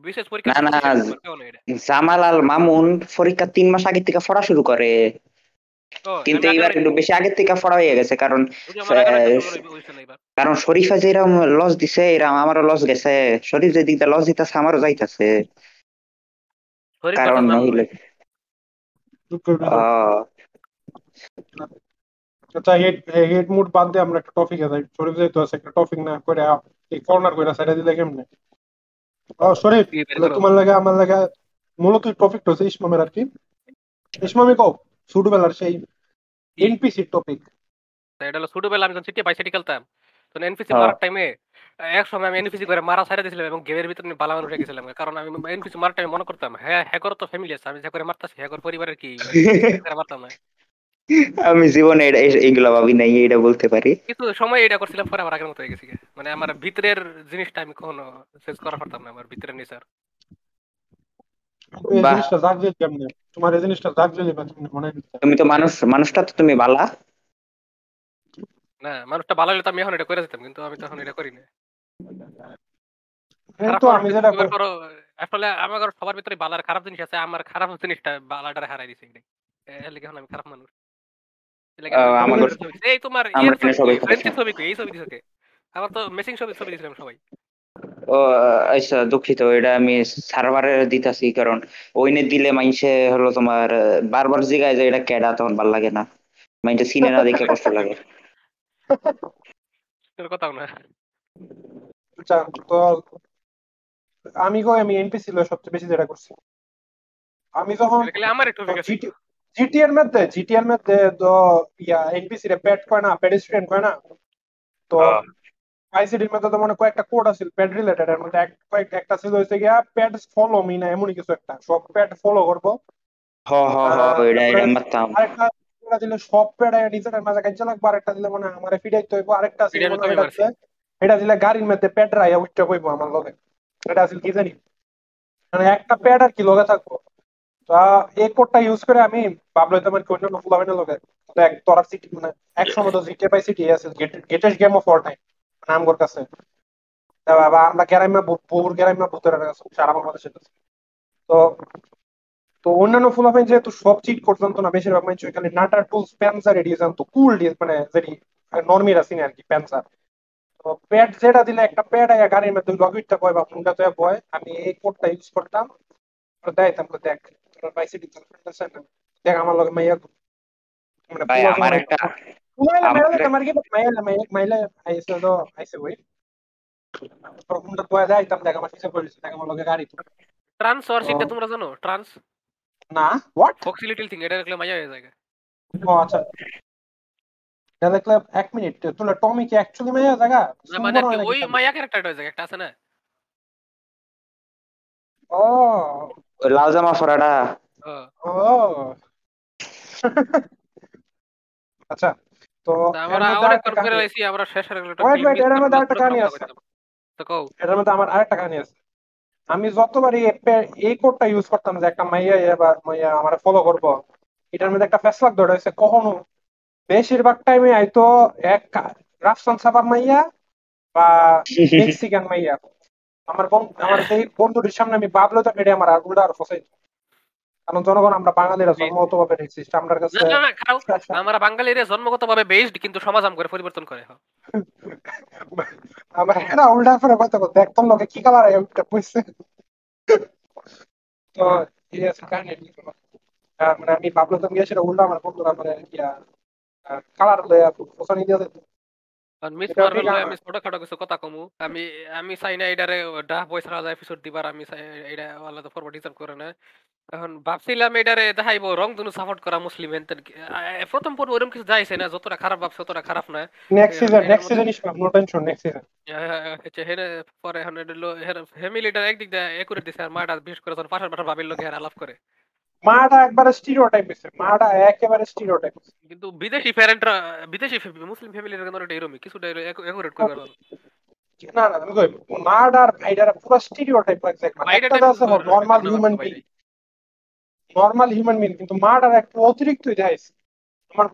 বিশেষ না, না। জামাল আল মামুন পরীক্ষা তিন মাস আগে থেকে পড়া শুরু করে। কিন্তু এবার একটু বেশি আগের থেকে পড়া হয়ে গেছে কারণ। কারণ শরীফা যেরকম লস দিছে এরকম আমারও লস গেছে। শরীফ যে দিকটা লস দিতেছে আমারও যাইতেছে। কারণ আহ, আচ্ছা হেড হেড মুড বাদ দিয়ে আমরা একটা টপিকে যাই। শরীফ যেহেতু আছে একটা টপিক না করে এই কর্নার করে সাইডে দিলে কেমনে? ও শরীফ। তোমার লাগে আমার লাগে মূলত টপিকটা হচ্ছে ইসমামের আর কি। ইসমামি কও? ছোটবেলার সেই এনপিসি টপিক এটা হলো ছোটবেলা আমি যখন সিটি বাই সিটি খেলতাম তখন এনপিসি হ্যাঁ। মারার টাইমে এক সময় আমি এনপিসি করে মারা ছাড়া দিয়েছিলাম এবং গেমের ভিতরে আমি বালা মানুষ গেছিলাম। কারণ আমি এনপিসি মারার আমি মনে করতাম হ্যাঁ হ্যাকর তো ফ্যামিলি আছে আমি যা করে মারতাছি হ্যাকর পরিবারের কি? করে মারতাম না। আমি জীবনে এটা এই- এইগুলা ভাবি নাই এটা বলতে পারি। কিছু সময় এটা করছিলাম পরে আবার আগের মতো হয়ে গেছি মানে আমার ভিতরের জিনিসটা আমি কখনো শেষ করা পারতাম না আমার ভিতরের নেচার বাহ। জিনিসটা জাগ কেমনে? তোমার এই জিনিসটা জাগ দিলি বা কেমনে মনে তুমি তো মানুষ মানুষটা তো তুমি বালা। না মানুষটা ভালো হলে তো আমি এখন এটা করে যেতাম কিন্তু আমি তখন এটা করি না কিন্তু আমি যেটা আসলে আমার সবার ভিতরে বালার খারাপ জিনিস আছে আমার খারাপ জিনিসটা বালাটারে হারাই দিছে এটাই। এর লিগে এখন আমি খারাপ মানুষ। এই তোমার আমরা এখানে ছবি? এই ছবি দিছে কে? আবার তো মেসিং ছবি ছবি দিছিলাম সবাই। ও আচ্ছা দুঃখিত এটা আমি সার্ভারে দিতাছি কারণ ওইনে দিলে মাইনসে হলো তোমার বারবার জিগায় যে এটা কেডা তখন ভালো লাগে না। মাইনসে সিনে না দেখে কষ্ট লাগে। তোর কথাও না আচ্ছা, তো আমি কই আমি এনপিসি লয় সবচেয়ে বেশি যেটা করছি। আমি যখন আমার একটু ঠিক জিটি এর মধ্যে জিটি এর মধ্যে তো ইয়া এনপিসি রে প্যাড কয় না পেডিস্ট্রিয়ান কয় না তো। আইসিডির মধ্যে তো মনে কয়েকটা কোড আছে প্যাড রিলেটেড এর মধ্যে এক কয়েক- একটা ছিল হইছে গিয়া প্যাড ফলো মি না এমনই কিছু একটা। সব প্যাড ফলো করব। হ হ হ এটা এটা মারতাম আরেকটা একটা দিলে সব প্যাড নিজের মাঝে কাজে লাগবে আরেকটা দিলে মনে আমারে ফিডাইতে হইব। আরেকটা ফিডাইতে মনে আমি এটা দিলে- গাড়ির মধ্যে প্যাড রাইয়া উঠতে কইবো আমার লগে। এটা আসলে কি জানি? মানে একটা প্যাড আর কি লগে থাকব। তো এই কোডটা ইউজ করে আমি ভাবলো তোমার কি অন্যান্য ফুলাবেনের লগে। দেখ তোরা সিটি মানে এক সময় তো জিকে পাই সিটি আছে greatest game of all time নামগর কাছে বাবা আমরা গ্রামে বহুর গ্রামে ভূতের কাছে সারা বাংলাদেশে আছে। তো তো অন্যান্য ফুলাফাইন যেহেতু সব চিট করতে জানতো না বেশিরভাগ মানুষ ওইখানে নাটার টুলস প্যান্সার এডিয়ে জানতো কুল ডিস মানে যেটি নর্মিরা সিনে আর কি প্যান্সার তো প্যাড যেটা দিলে একটা প্যাড আয়া গাড়ির মধ্যে লগইটটা কয় বা ফোনটা তো বয় আমি এই কোডটা ইউজ করতাম দেখাইতাম তো দেখ তোর বাইসিটি দেখ আমার লগে মাইয়া মানে আমার সময়- একটা Kumaila, আমার maila, একটা- tamar gitu, maila, maila, maila, আইসে তো আইসে ওই ফোনটা তো দেখাইতাম দেখ আমার পিছে পড়েছে দেখ আমার লগে গাড়ি তো ট্রান্স ওর সিনটা ও। তোমরা জানো ট্রান্স না হোয়াট ফক্সি লিটল থিং এটা দেখলে মাইয়া হয়ে যায় ও আচ্ছা এটা দেখলে এক মিনিট তোলা টমি কি অ্যাকচুয়ালি মাইয়া জায়গা না মানে আর কি, ওই মাইয়া ক্যারেক্টারটা হয়ে যায় একটা আছে না ও ওই লাল জামা ফরাটা ও, ও আচ্ছা তো আমরা মধ্যে অনেক করে লাইছি আমরা শেষ এর মধ্যে আরেকটা কাহিনী আছে। তো কও। এটার মধ্যে আমার আরেকটা কাহিনী আছে। আমি যতবার এই কোডটা ইউজ করতাম যে একটা মাইয়া এবার মাইয়া আমার ফলো করব এটার মধ্যে একটা ফেসলাক ধরে হয়েছে। কখনো বেশিরভাগ টাইমে আইতো এক রাফসান সাবার মাইয়া বা মেক্সিকান মাইয়া। আমার বন্ধু আমার সেই বন্ধুটির সামনে আমি বাবলো তো এটা আমার আর উল্টা আর ফসাই কারণ জনগণ আমরা বাঙালিরা জন্মগত ভাবে রেসিস্ট আমার কাছে আমরা বাঙালিরা জন্মগতভাবে বেসড কিন্তু সমাজ আম করে পরিবর্তন করে হ্যাঁ। আমার হেরা উল্টা করে কথা বলতে একদম লোকে কি কালার একটা কইছে তো এই আছে কাহিনী মানে আমি বাবলো তো গিয়ে সেটা উল্টা আমার বন্ধুরা মানে কালার ফসানি দিয়ে দিত আর মিস এটা আমি ছোটখাটো কিছু কথা কমু। আমি আমি চাই না এটারে ডা পয়সা এপিসোড দিবার আমি চাই এটা আলাদা ফরওয়ার্ড হিসাব করে না। এখন ভাবছিলাম এটারে দেখাইবো রং দুনু সাপোর্ট করা মুসলিম হেন প্রথম পর্ব ওরকম কিছু যাইছে না যতটা খারাপ ভাবছে ততটা খারাপ না। Next season next season is no tension next season হচ্ছে হেরে পরে এখন এটা একদিক দিয়ে একুরেট দিছে আর মাটা বিশেষ করে পাশের পাশের ভাবির লোক আলাপ করে মাটা একবারে স্টিরিওটাইপ হইছে মাটা একেবারে স্টিরিওটাইপ কিন্তু বিদেশি প্যারেন্টরা বিদেশি মুসলিম ফ্যামিলির কিন্তু এটা এরকমই কিছুটা একুরেট করে না না আমি কই মাটার ভাইডারা পুরো স্টিরিওটাইপ লাগছে একটা আছে normal human. Being normal human being কিন্তু মাটার একটু অতিরিক্ত দেখাইছে আমার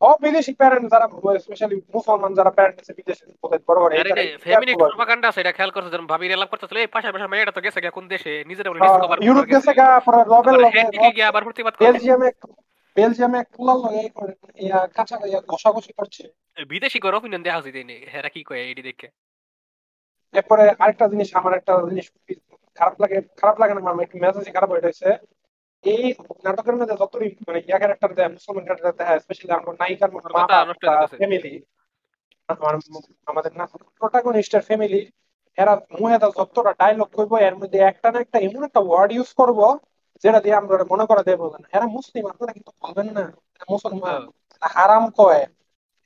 সব বিদেশি প্যারেন্ট যারা স্পেশালি মুসলমান যারা প্যারেন্ট আছে বিদেশে বড় আর ফ্যামিলি প্রপাগান্ডা আছে এটা খেয়াল করছ যখন করতেছিল এই পাশে পাশে মেয়েটা তো গেছে কোন দেশে? নিজের বলে ডিসকভার ইউরোপ গেছে গা পরে রবেল গিয়ে আবার প্রতিবাদ করে। বেলজিয়ামে বেলজিয়ামে এক লগে ইয়া কাঁচা ইয়া ঘষাঘষি করছে। বিদেশি করে অপিনিয়ন উচিত নেই হেরা কি কয় এইটি দেখে? এরপরে আরেকটা জিনিস আমার একটা জিনিস খারাপ লাগে খারাপ লাগে না আমার একটু মেজাজই খারাপ হয়ে গেছে এই নাটকের মধ্যে যতই মানে ইয়া ক্যারেক্টার দেয় মুসলমান ক্যারেক্টার দেয় স্পেশালি আমরা নায়িকার মা ফ্যামিলি আমাদের না প্রোটাগনিস্টের ফ্যামিলি এরা মুহেদা যতটা ডায়লগ করব এর মধ্যে একটা না একটা এমন একটা ওয়ার্ড ইউজ করব যেটা দিয়ে আমরা মনে করা দেবো না। এরা মুসলিম আপনারা কিন্তু বলবেন না। মুসলমান হারাম কয়।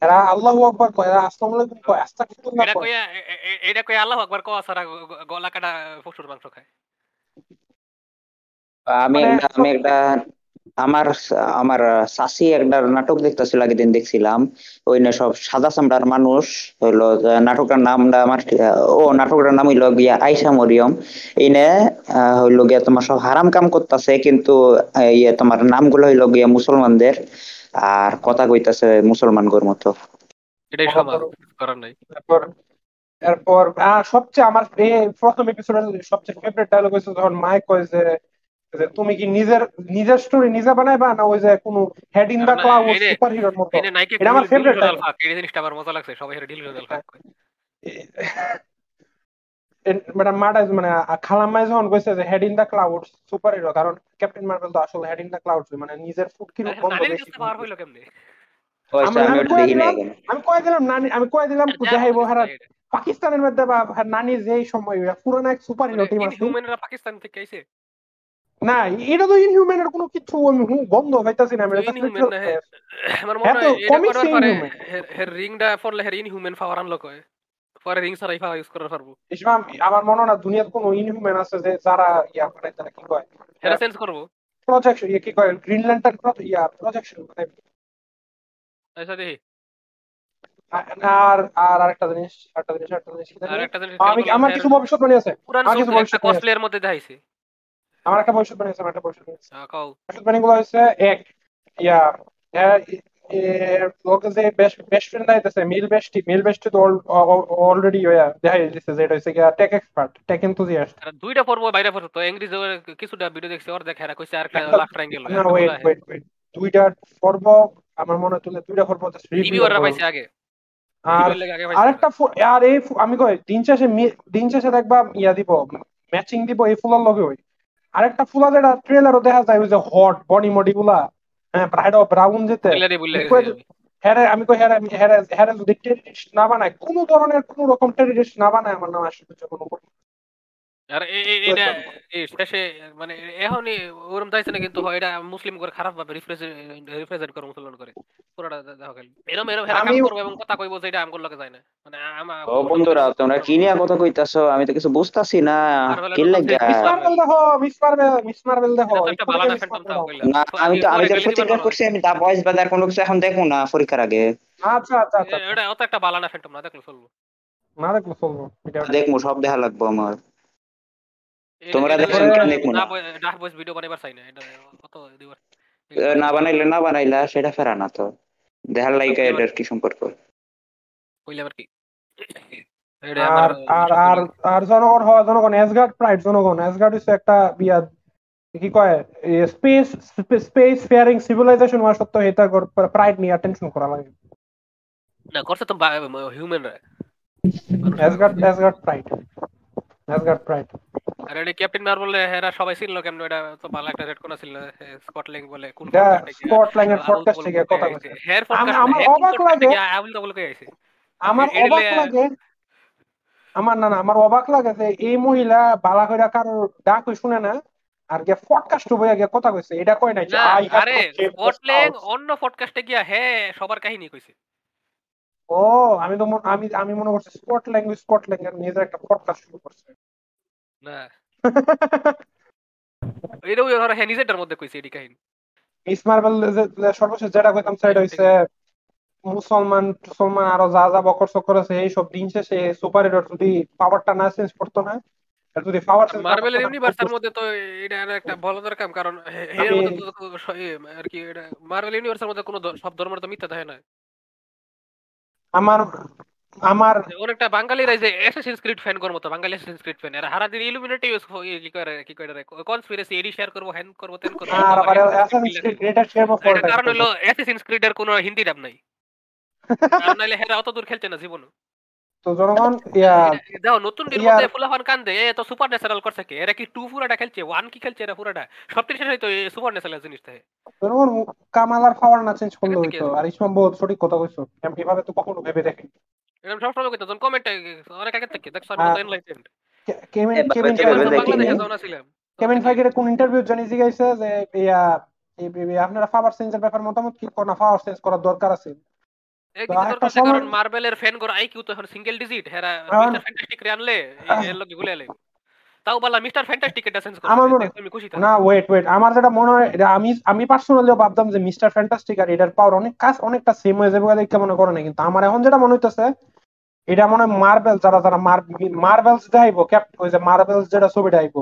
এরা আল্লাহু আকবার কয় এরা আসসালামু আলাইকুম কয় আস্তাগফিরুল্লাহ এটা কয়। এটা কইয়া আল্লাহ আকবার গ- গ- গলা কাটা পশুর মাংস খায়। আমি মানে একটা আমি একটা আমার আমার চাষি একটা নাটক দেখতেছিল আগের দিন দেখছিলাম। ওই না সব সাদা চামড়ার মানুষ হইল নাটকটার নামটা আমার ও নাটকটার নাম হইল গিয়া আইসা মরিয়ম। ইনে আহ, হইল গিয়া তোমার সব হারাম কাম করতেছে কিন্তু ইয়ে তোমার নামগুলো হইল গিয়া মুসলমানদের। আর কথা কইতাছে মুসলমানগোর মতো। এটাই করার নাই। তারপর এরপর সবচেয়ে আমার প্রথম এপিসোডের সবচেয়ে ফেভারিট ডায়লগ হয়েছে যখন মাইক কয় যে যে তুমি কি নিজের নিজের স্টোরি নিজে বানাইবা না ওই যে কোনো head in the cloud super হিরোর মতো? এটা আমার ডিলিশনাল এই জিনিসটা আমার মজা লাগছে সবাই এটা মানে মাডাইজ মানে খালাম্মাই যখন কইছে যে head in the cloud super hero কারণ ক্যাপ্টেন মার্ভেল তো আসলে হেড ইন দা ক্লাউড মানে নিজের আরে, গন্ধ নারীর বেশি পাওয়ার হইল কেমনে? আচ্ছা, আমি- কয়ে দিলাম, আমি কয়ে দিলাম নানি আমি কয়ে দিলাম দেখাইবো হারা পাকিস্তানের মধ্যে বা নানি যেই সময় পুরানো এক সুপার হিরো টিম আছে পাকিস্তান থেকে আইছে? না এটা তো ইনহিউম্যানের কোনো কিছু আমি গন্ধ পাইতাছি না ইনহিউম্যান না আমার হ্যাঁ মনে হয় পরে inhuman। হের- রিংটা পড়লে হের ইনহিউম্যান পাওয়ার পরে রিং ছাড়াই পাওয়ার ইউজ করার পারব। ইসমাম আমার মনে না দুনিয়ার কোনো ইনহিউম্যান আছে যে যারা ইয়া করে তারা কি কয়? হেরা করব। প্রজেকশন ইয়ে কি কয়? গ্রিনল্যান্ডের ইয়া প্রজেকশন মানে আচ্ছা দেখি আর আর আরেকটা জিনিস আরেকটা জিনিস আরেকটা জিনিস আমি আমার কিছু ভবিষ্যৎবাণী আছে। পুরান কিছু একটা কসপ্লের মধ্যে দেখাইছে। আমার একটা ভবিষ্যৎবাণী আছে আমার একটা ভবিষ্যৎবাণী আছে আহ, কও। ভবিষ্যৎবাণী গুলো হচ্ছে এক ইয়া লোকে যে বেস্ট বেস্ট ফ্রেন্ড আইতেছে মিল বেস্টি মিল বেস্টি তো অলরেডি ইয়া দেখা দিতেছে যে এটা হচ্ছে টেক এক্সপার্ট টেক এনথুজিয়াস্ট দুইটা পর্ব বাইরে পড়তো তো ইংরেজি কিছুটা ভিডিও দেখছি ওর দেখা হেরা কইছে আর একটা একটা- লাখ ট্রায়াঙ্গেল ওয়েট ওয়েট ওয়েট দুইটা পর্ব আমার মনে তুলে দুইটা পর্ব রিভিউ পাইছে আগে। আর আরেকটা আর এই আমি কই দিন শেষে দিন শেষে দেখবা ইয়া দিব ম্যাচিং দিব এই ফুলার লগে ওই। আরেকটা ফুলা যেটা ট্রেলারও দেখা যায় ওই যে হট বডি মডি গুলা হ্যাঁ ব্রাইড অফ ব্রাউন যেতে। ট্রেলারে আমি কই- হ্যাঁ আমি কই হ্যাঁ হ্যাঁ হ্যাঁ যদি টেরিস্ট না বানায় কোনো ধরনের কোনো রকম টেরিস্ট না বানায় আমার নাম আসলে কোনো আর এ- এ- এটা শেষে মানে এখনই ওরম চাইছে না কিন্তু হয় এটা মুসলিম করে খারাপ ভাবে রিপ্রেজেন্ট করে মুসলমান করে। পুরোটা দেখো খালি। এরম এরম হেরা কাম করব এবং কথা কইবো যে এটা লগে যায় না। মানে আমার ও বন্ধুরা তোমরা কি নিয়ে কথা কইতাছো? আমি তো কিছু বুঝতাছি না। কি লাগা? দেখো দেখো একটা ফ্যান্টম দাও। না আমি তো আমি প্রতিজ্ঞা করছি আমি দা বা কোনো কিছু এখন দেখব না পরীক্ষার আগে। আচ্ছা আচ্ছা আচ্ছা এ- এটা অত একটা বালানা ফ্যান্টম না দেখলে চলবো। না দেখলে চলবো এটা দেখব সব দেখা লাগবো আমার। তোমরা দেখছেন কেন না? ডাক বয়স ভিডিও বানাইবার চাই না এটা অত দিবার না বানাইলে না বানাইলা সেটা ফেরা না তো। দেখার লাইকা এটার কি সম্পর্ক? কইলে আবার কি? আর আর আর আর জনগণ হয় জনগণ অ্যাসগার্ড প্রাইড জনগণ। অ্যাসগার্ড হচ্ছে একটা বিয়া কি কয় স্পেস স্পেস ফেয়ারিং সিভিলাইজেশন হওয়া সত্ত্বেও এটা প্রাইড নিয়ে টেনশন করা লাগে। না করছে তো হিউম্যানরা Asgard Asgard pride Asgard pride আর এটা ক্যাপ্টেন মার বলে সবাই ছিল কেমন? এটা তো ভালো একটা রেড কোনা ছিল বলে। কোন এর পডকাস্ট থেকে কথা হের আমি- আমার অবাক লাগে- থেকে আবুল তাবুল কে আইছে? আমার অবাক লাগে আমার না না আমার অবাক লাগে যে এই মহিলা বালা কইরা কারোর ডাক শুনে না আর গিয়ে পডকাস্ট বইয়া গিয়ে কথা কইছে এটা কয় নাই যে, আরে। অন্য পডকাস্টে গিয়া হে সবার কাহিনী কইছে। ও আমি তো মন- আমি আমি মনে করছি স্কটল্যান্ড স্কটল্যান্ড এর নিজের একটা পডকাস্ট শুরু করছে। না। এটা ওই ধর হ্যাঁ মধ্যে কইছে এডি কাহিনী। মিস মার্বেল সর্বশেষ যেটা কইতাম সেটা হইছে মুসলমান মুসলমান আরও যা যা বকর সকর আছে এই সব দিন শেষে সুপার হিরো যদি পাওয়ারটা না চেঞ্জ করতো না যদি পাওয়ার মার্বেল ইউনিভার্সের মধ্যে তো এটা একটা ভালো দরকার কারণ এর মধ্যে তো আর কি এটা মার্বেল ইউনিভার্সের মধ্যে কোনো সব ধর্মের তো মিথ্যা থাকে না। আমার আমার অনেকটা বাঙালিরা যে অ্যাসাসিনস ক্রিড ফ্যান কর মতো বাঙালি অ্যাসাসিনস ক্রিড ফ্যান এরা হারা দিন ইলুমিনেটি ইউজ কি করে কি করে কনস্পিরেসি এডি শেয়ার করব হ্যান করব তেন করব। আর আবার Assassin's Creed greater share of এটার কারণ হলো অ্যাসাসিনস ক্রিডের কোনো হিন্দি ডাব নাই। কারণ নাইলে হেরা অত দূর খেলছে না জীবন তো জনগণ ইয়া দাও নতুন ইয়ার- মধ্যে ফুলাফান কান্দে এ তো সুপার ন্যাচারাল করছে কে? এরা কি টু পুরাটা খেলছে? ওয়ান কি খেলছে এরা পুরাটা? সব শেষে তো সুপার ন্যাচারাল জিনিস থাকে। জনগণ কামালার পাওয়ার না চেঞ্জ করলে হইতো আর ইসমাম বহুত সঠিক কথা কইছো এভাবে তো কখনো ভেবে দেখেন। এরকম সব সময় কইতো কমেন্ট অনেক আগে থেকে দেখছ আমি আর- তো এনলাইটেন্ড কে- কেভিন এ, কেভিন বাবা, ফাইগের ভেবে কোন- দেখি। বাংলাদেশে যখন ছিলাম কেভিন ফাইগের কোন ইন্টারভিউ জানি জিগাইছে যে ইয়া এই- এই- এই আপনারা পাওয়ার চেঞ্জের ব্যাপার মতামত কি? কোন পাওয়ার চেঞ্জ করার দরকার আছে? একদিকে একটা দরকার আছে সময়- কারণ মার্বেলের ফ্যান করে আইকিউ তো এখন সিঙ্গেল ডিজিট হেরা মিস্টার ফ্যান্টাস্টিক রে আনলে এর লগে গুলে আলে। তাও বলা মিস্টার ফ্যান্টাস্টিক এটা সেন্স আমার মনে- আমি খুশি না ওয়েট ওয়েট আমার যেটা মনে হয় আমি আমি পার্সোনালিও ভাবতাম যে মিস্টার ফ্যান্টাস্টিক আর এটার পাওয়ার অনেক কাজ অনেকটা সেম হয়ে যাবে দেখে মনে করে না কিন্তু আমার এখন যেটা মনে হইতেছে এটা মনে হয় মার্বেল যারা যারা মার্বেলস দেখাইবো ওই যে মার্বেলস যেটা ছবিটা আইবো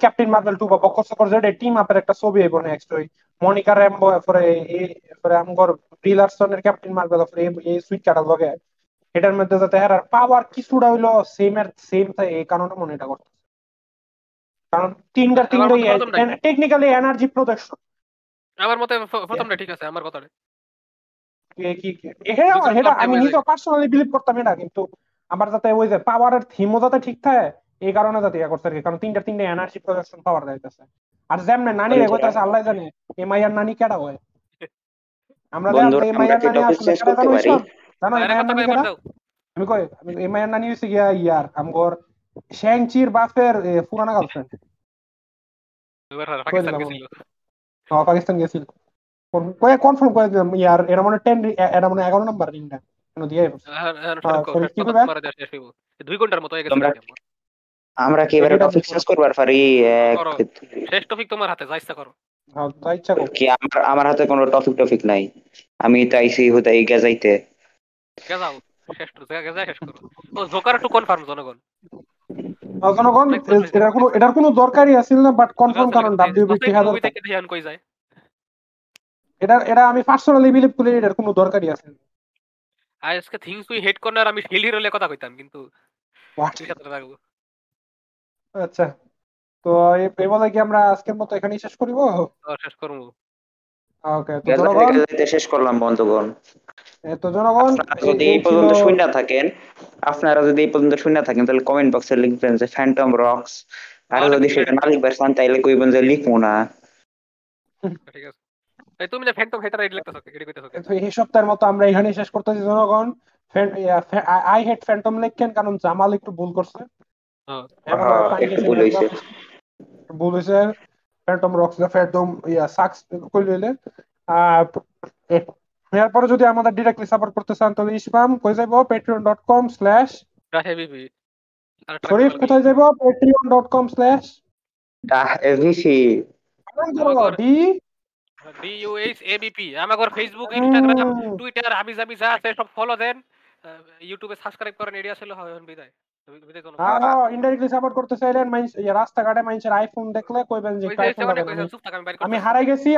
ক্যাপ্টেন মার্বেল টু বা বকর সকর যেটা টিম আপের একটা ছবি আইবো নেক্সট ওই মনিকা র্যাম্বো এরপরে এরপরে আমগর ব্রিলারসনের ক্যাপ্টেন মার্বেল এরপরে এই- সুইট কাটার লগে এটার মধ্যে যাতে হেরার পাওয়ার কিছুটা হইল সেম এর সেম থাকে এই কারণে মনে এটা করতে কারণ তিনটা তিনটাই টেকনিক্যালি এনার্জি প্রোডাকশন আমার মতে প্রথমটা ঠিক আছে আমার কথাটা হ্যাঁ দুজন আমি নিজে পার্সোনালি বিলিভ করতাম এটা কিন্তু আমার যাতে ওই যে পাওয়ারের থিমও যাতে ঠিক থাকে এই কারণে যাতে ইয়া করতে আর কি। কারণ তিনটা তিনটা এনার্জি প্রোডাকশন পাওয়ার যাইতেছে আর যেমনে নানি রে কইতাছে আল্লাহ জানে এই মাইয়ার নানি কেডা হয়? আমরা মাইয়ার কি নানি আসলে কেডা করতে জানো? জানো আরে আমি কই আমি এই মাইয়ার নানি হইছে গিয়া ইয়ার আমগর শ্যাংচির বাপের পুরানা গার্লফ্রেন্ড পাকিস্তান গেছিল। হ্যাঁ পাকিস্তান গেছিল। কনফার্ম করে দিলাম ইয়ার এটা মানে টেন এটা মানে এগারো নাম্বার রিংটা কেন দিয়ে এখন এখন হ্যাঁ, সরকার sorry, কি কথা কইবা? মারা যায় শেষ হইব দুই ঘণ্টার মতো হয়ে গেছে তোমরা- game। আমরা কি এবারে টপিক শেষ করবার পারি শেষ টপিক তোমার হাতে যা ইচ্ছা করো। হ্যাঁ, কি আমার আমার হাতে কোনো টপিক টপিক নাই। আমি তো আইসি এই গেজাইতে। গে শেষ তো যা যা শেষ করো। ও জোকার টু কনফার্ম জনগণ। জনগণ এটার কোনো এটার কোনো দরকারই আছিল না বাট কনফার্ম কারণ ডাব্লিউবি টিহা মুভি দরকার থেকে ধ্যান কই যায়। এটা এটা আমি পার্সোনালি বিলিভ করি এটার কোনো দরকারই আছে না। আজকে থিংস উই হেড কর্নার আমি হিল হিরোলে কথা কইতাম কিন্তু আচ্ছা তো এই- বলে কি আমরা আজকের মতো এখানেই শেষ করিব? শেষ করব। ওকে তো জনগণ শেষ করলাম বন্ধুগণ। তো জনগণ যদি এই পর্যন্ত শূন্য থাকেন আপনারা যদি এই পর্যন্ত শূন্য থাকেন তাহলে কমেন্ট বক্সে লিখবেন যে ফ্যান্টম রক্স আর যদি সেটা না লিখবার চান তাইলে কইবেন যে লিখব না। ঠিক আছে। তুমি না ফ্যান্টম হেটার আইডি লিখতেছো কইতেছো তো এই সপ্তাহের মতো আমরা এখানেই শেষ করতেছি। জনগণ আই হেড ফ্যান্টম লেখেন কারণ জামাল একটু ভুল করছে। হ্যাঁ। ভুল হইছে। ফ্যান্টম রক্স ফ্যান্টম ইয়া সাকস কই লইলে? এরপরে যদি আমাদের ডিরেক্টলি সাপোর্ট করতে চান তাহলে ইসপাম কই যাইব? Patreon dot com slash Sharif কোথায় যাইব? পেট্রিয়ন ডট কম স্ল্যাশ ডাহ এভিসি ডি ডি এবিপি আমাগর ফেসবুক ইনস্টাগ্রাম। টুইটার হাবি জাবি যা আছে সব ফলো দেন। ইউটিউবে সাবস্ক্রাইব করেন এরিয়া ছিল হয় বিদায়। বিদায় জনগণ। ইনডাইরেক্টলি সাপোর্ট করতে চাইলেন রাস্তাঘাটে মানুষের আইফোন দেখলে কইবেন যে আমি হারাই গেছি।